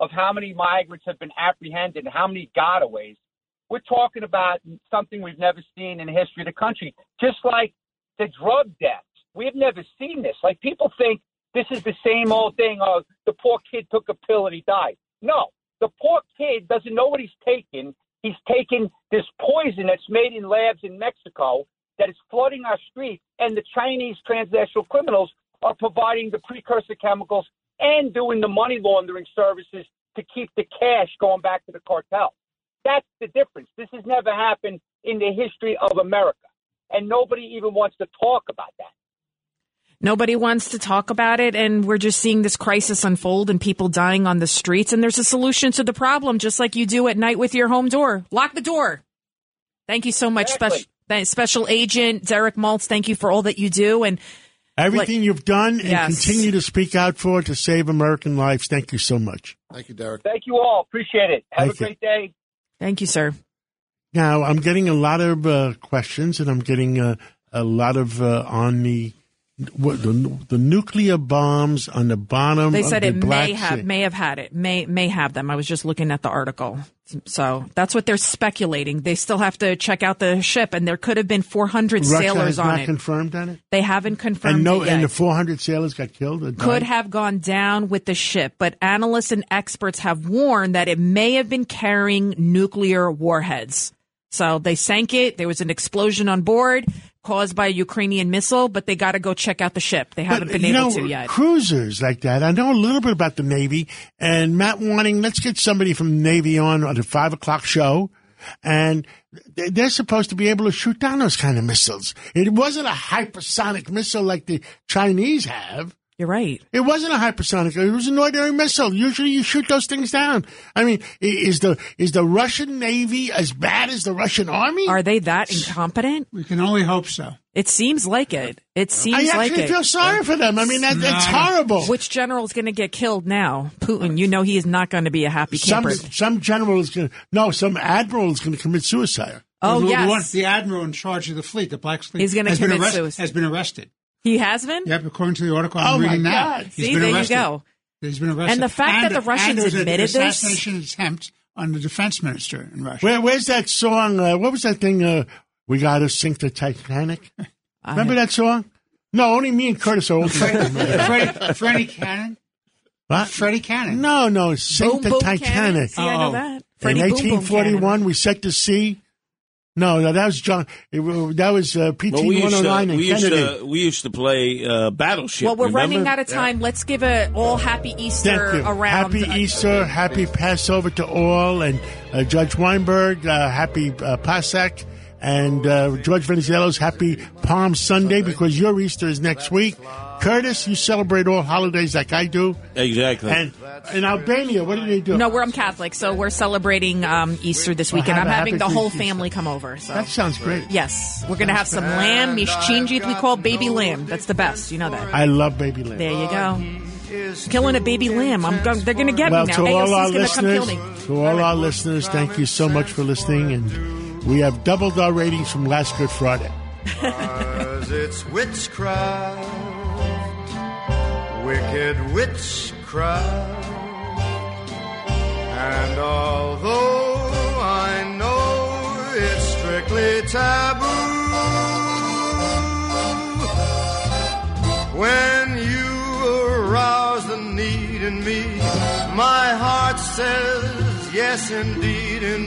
of how many migrants have been apprehended and how many gotaways. We're talking about something we've never seen in the history of the country. Just like the drug deaths, we've never seen this. Like people think this is the same old thing. Oh, the poor kid took a pill and he died. No, the poor kid doesn't know what he's taking. He's taking this poison that's made in labs in Mexico that is flooding our streets, and the Chinese transnational criminals are providing the precursor chemicals and doing the money laundering services to keep the cash going back to the cartel. That's the difference. This has never happened in the history of America, and nobody even wants to talk about that. Nobody wants to talk about it, and we're just seeing this crisis unfold and people dying on the streets. And there's a solution to the problem, just like you do at night with your home door. Lock the door. Thank you so much, Exactly. special special agent Derek Maltz. Thank you for all that you do and Everything you've done and Yes. continue to speak out for to save American lives. Thank you so much. Thank you, Derek. Thank you all. Appreciate it. Have Thank a you. great day. Thank you, sir. Now, I'm getting a lot of uh, questions, and I'm getting uh, a lot of uh, on the what, the the nuclear bombs on the bottom. They of said the it Black may have Sea. may have had it may may have them. I was just looking at the article, so that's what they're speculating. They still have to check out the ship, and there could have been 400 Russia sailors on not it. confirmed on it, they haven't confirmed and no, and the 400 sailors got killed. or could have gone down with the ship, but analysts and experts have warned that it may have been carrying nuclear warheads. So they sank it. There was an explosion on board caused by a Ukrainian missile, but they got to go check out the ship. They haven't But, been able know, to yet. Cruisers like that. I know a little bit about the Navy, and Matt wanting let's get somebody from the Navy on on the five o'clock show, and they're supposed to be able to shoot down those kind of missiles. It wasn't a hypersonic missile like the Chinese have. You're right. It wasn't a hypersonic. It was an ordinary missile. Usually, you shoot those things down. I mean, is the is the Russian Navy as bad as the Russian Army? Are they that incompetent? We can only hope so. It seems like it. It seems I like actually it. feel sorry for them. I mean, that, that's No. horrible. Which general is going to get killed now? Putin. You know he is not going to be a happy camper. some some general is going to no, some admiral is going to commit suicide. Oh, the, yes. the, one- the admiral in charge of the fleet, the Black Fleet, He's gonna has been commit arrest- suicide. Has been arrested. He has been. Yep, according to the article I'm Oh, my reading now. God. He's See, been there you go. He's been arrested. And the fact that the Russians and there was an admitted this- assassination attempt on the defense minister in Russia. Where, where's that song? Uh, what was that thing? Uh, we got to sink the Titanic. Remember that song? No, only me and Curtis are old. Freddie, Freddie Cannon. What? Freddie Cannon. No, no, sink Boom, the boom Titanic. cannon. See, I know Oh. that. In Freddie Boom Boom 1841, we set to sea. No, no, that was John. It, that was uh, PT Well, we used, to, 109 in we, used Kennedy. to, we used to play uh, Battleship. Well, we're remember? running out of time. Let's give a all happy Easter Thank you. around. Happy Easter, happy Passover to all, and uh, Judge Weinberg, uh, happy uh, Pesach, and uh, George Venizelos, happy Palm Sunday because your Easter is next week. Curtis, you celebrate all holidays like I do. Exactly. And in Albania, what do they do? No, we're I'm Catholic, so we're celebrating um, Easter this weekend. have I'm having the whole Easter. family come over. So That sounds great. yes, we're gonna have some lamb, mishchinjit. We call baby lamb. That's the best. You know that. I love baby lamb. There you go. Killing a baby lamb. I'm going. They're gonna get well, me now. to all our AOC's gonna come kill listeners, me. to all our listeners, thank you so much for listening, and we have doubled our ratings from last Good Friday. Cause it's witchcraft, wicked witchcraft. And although I know it's strictly taboo, when you arouse the need in me, my heart says yes indeed. In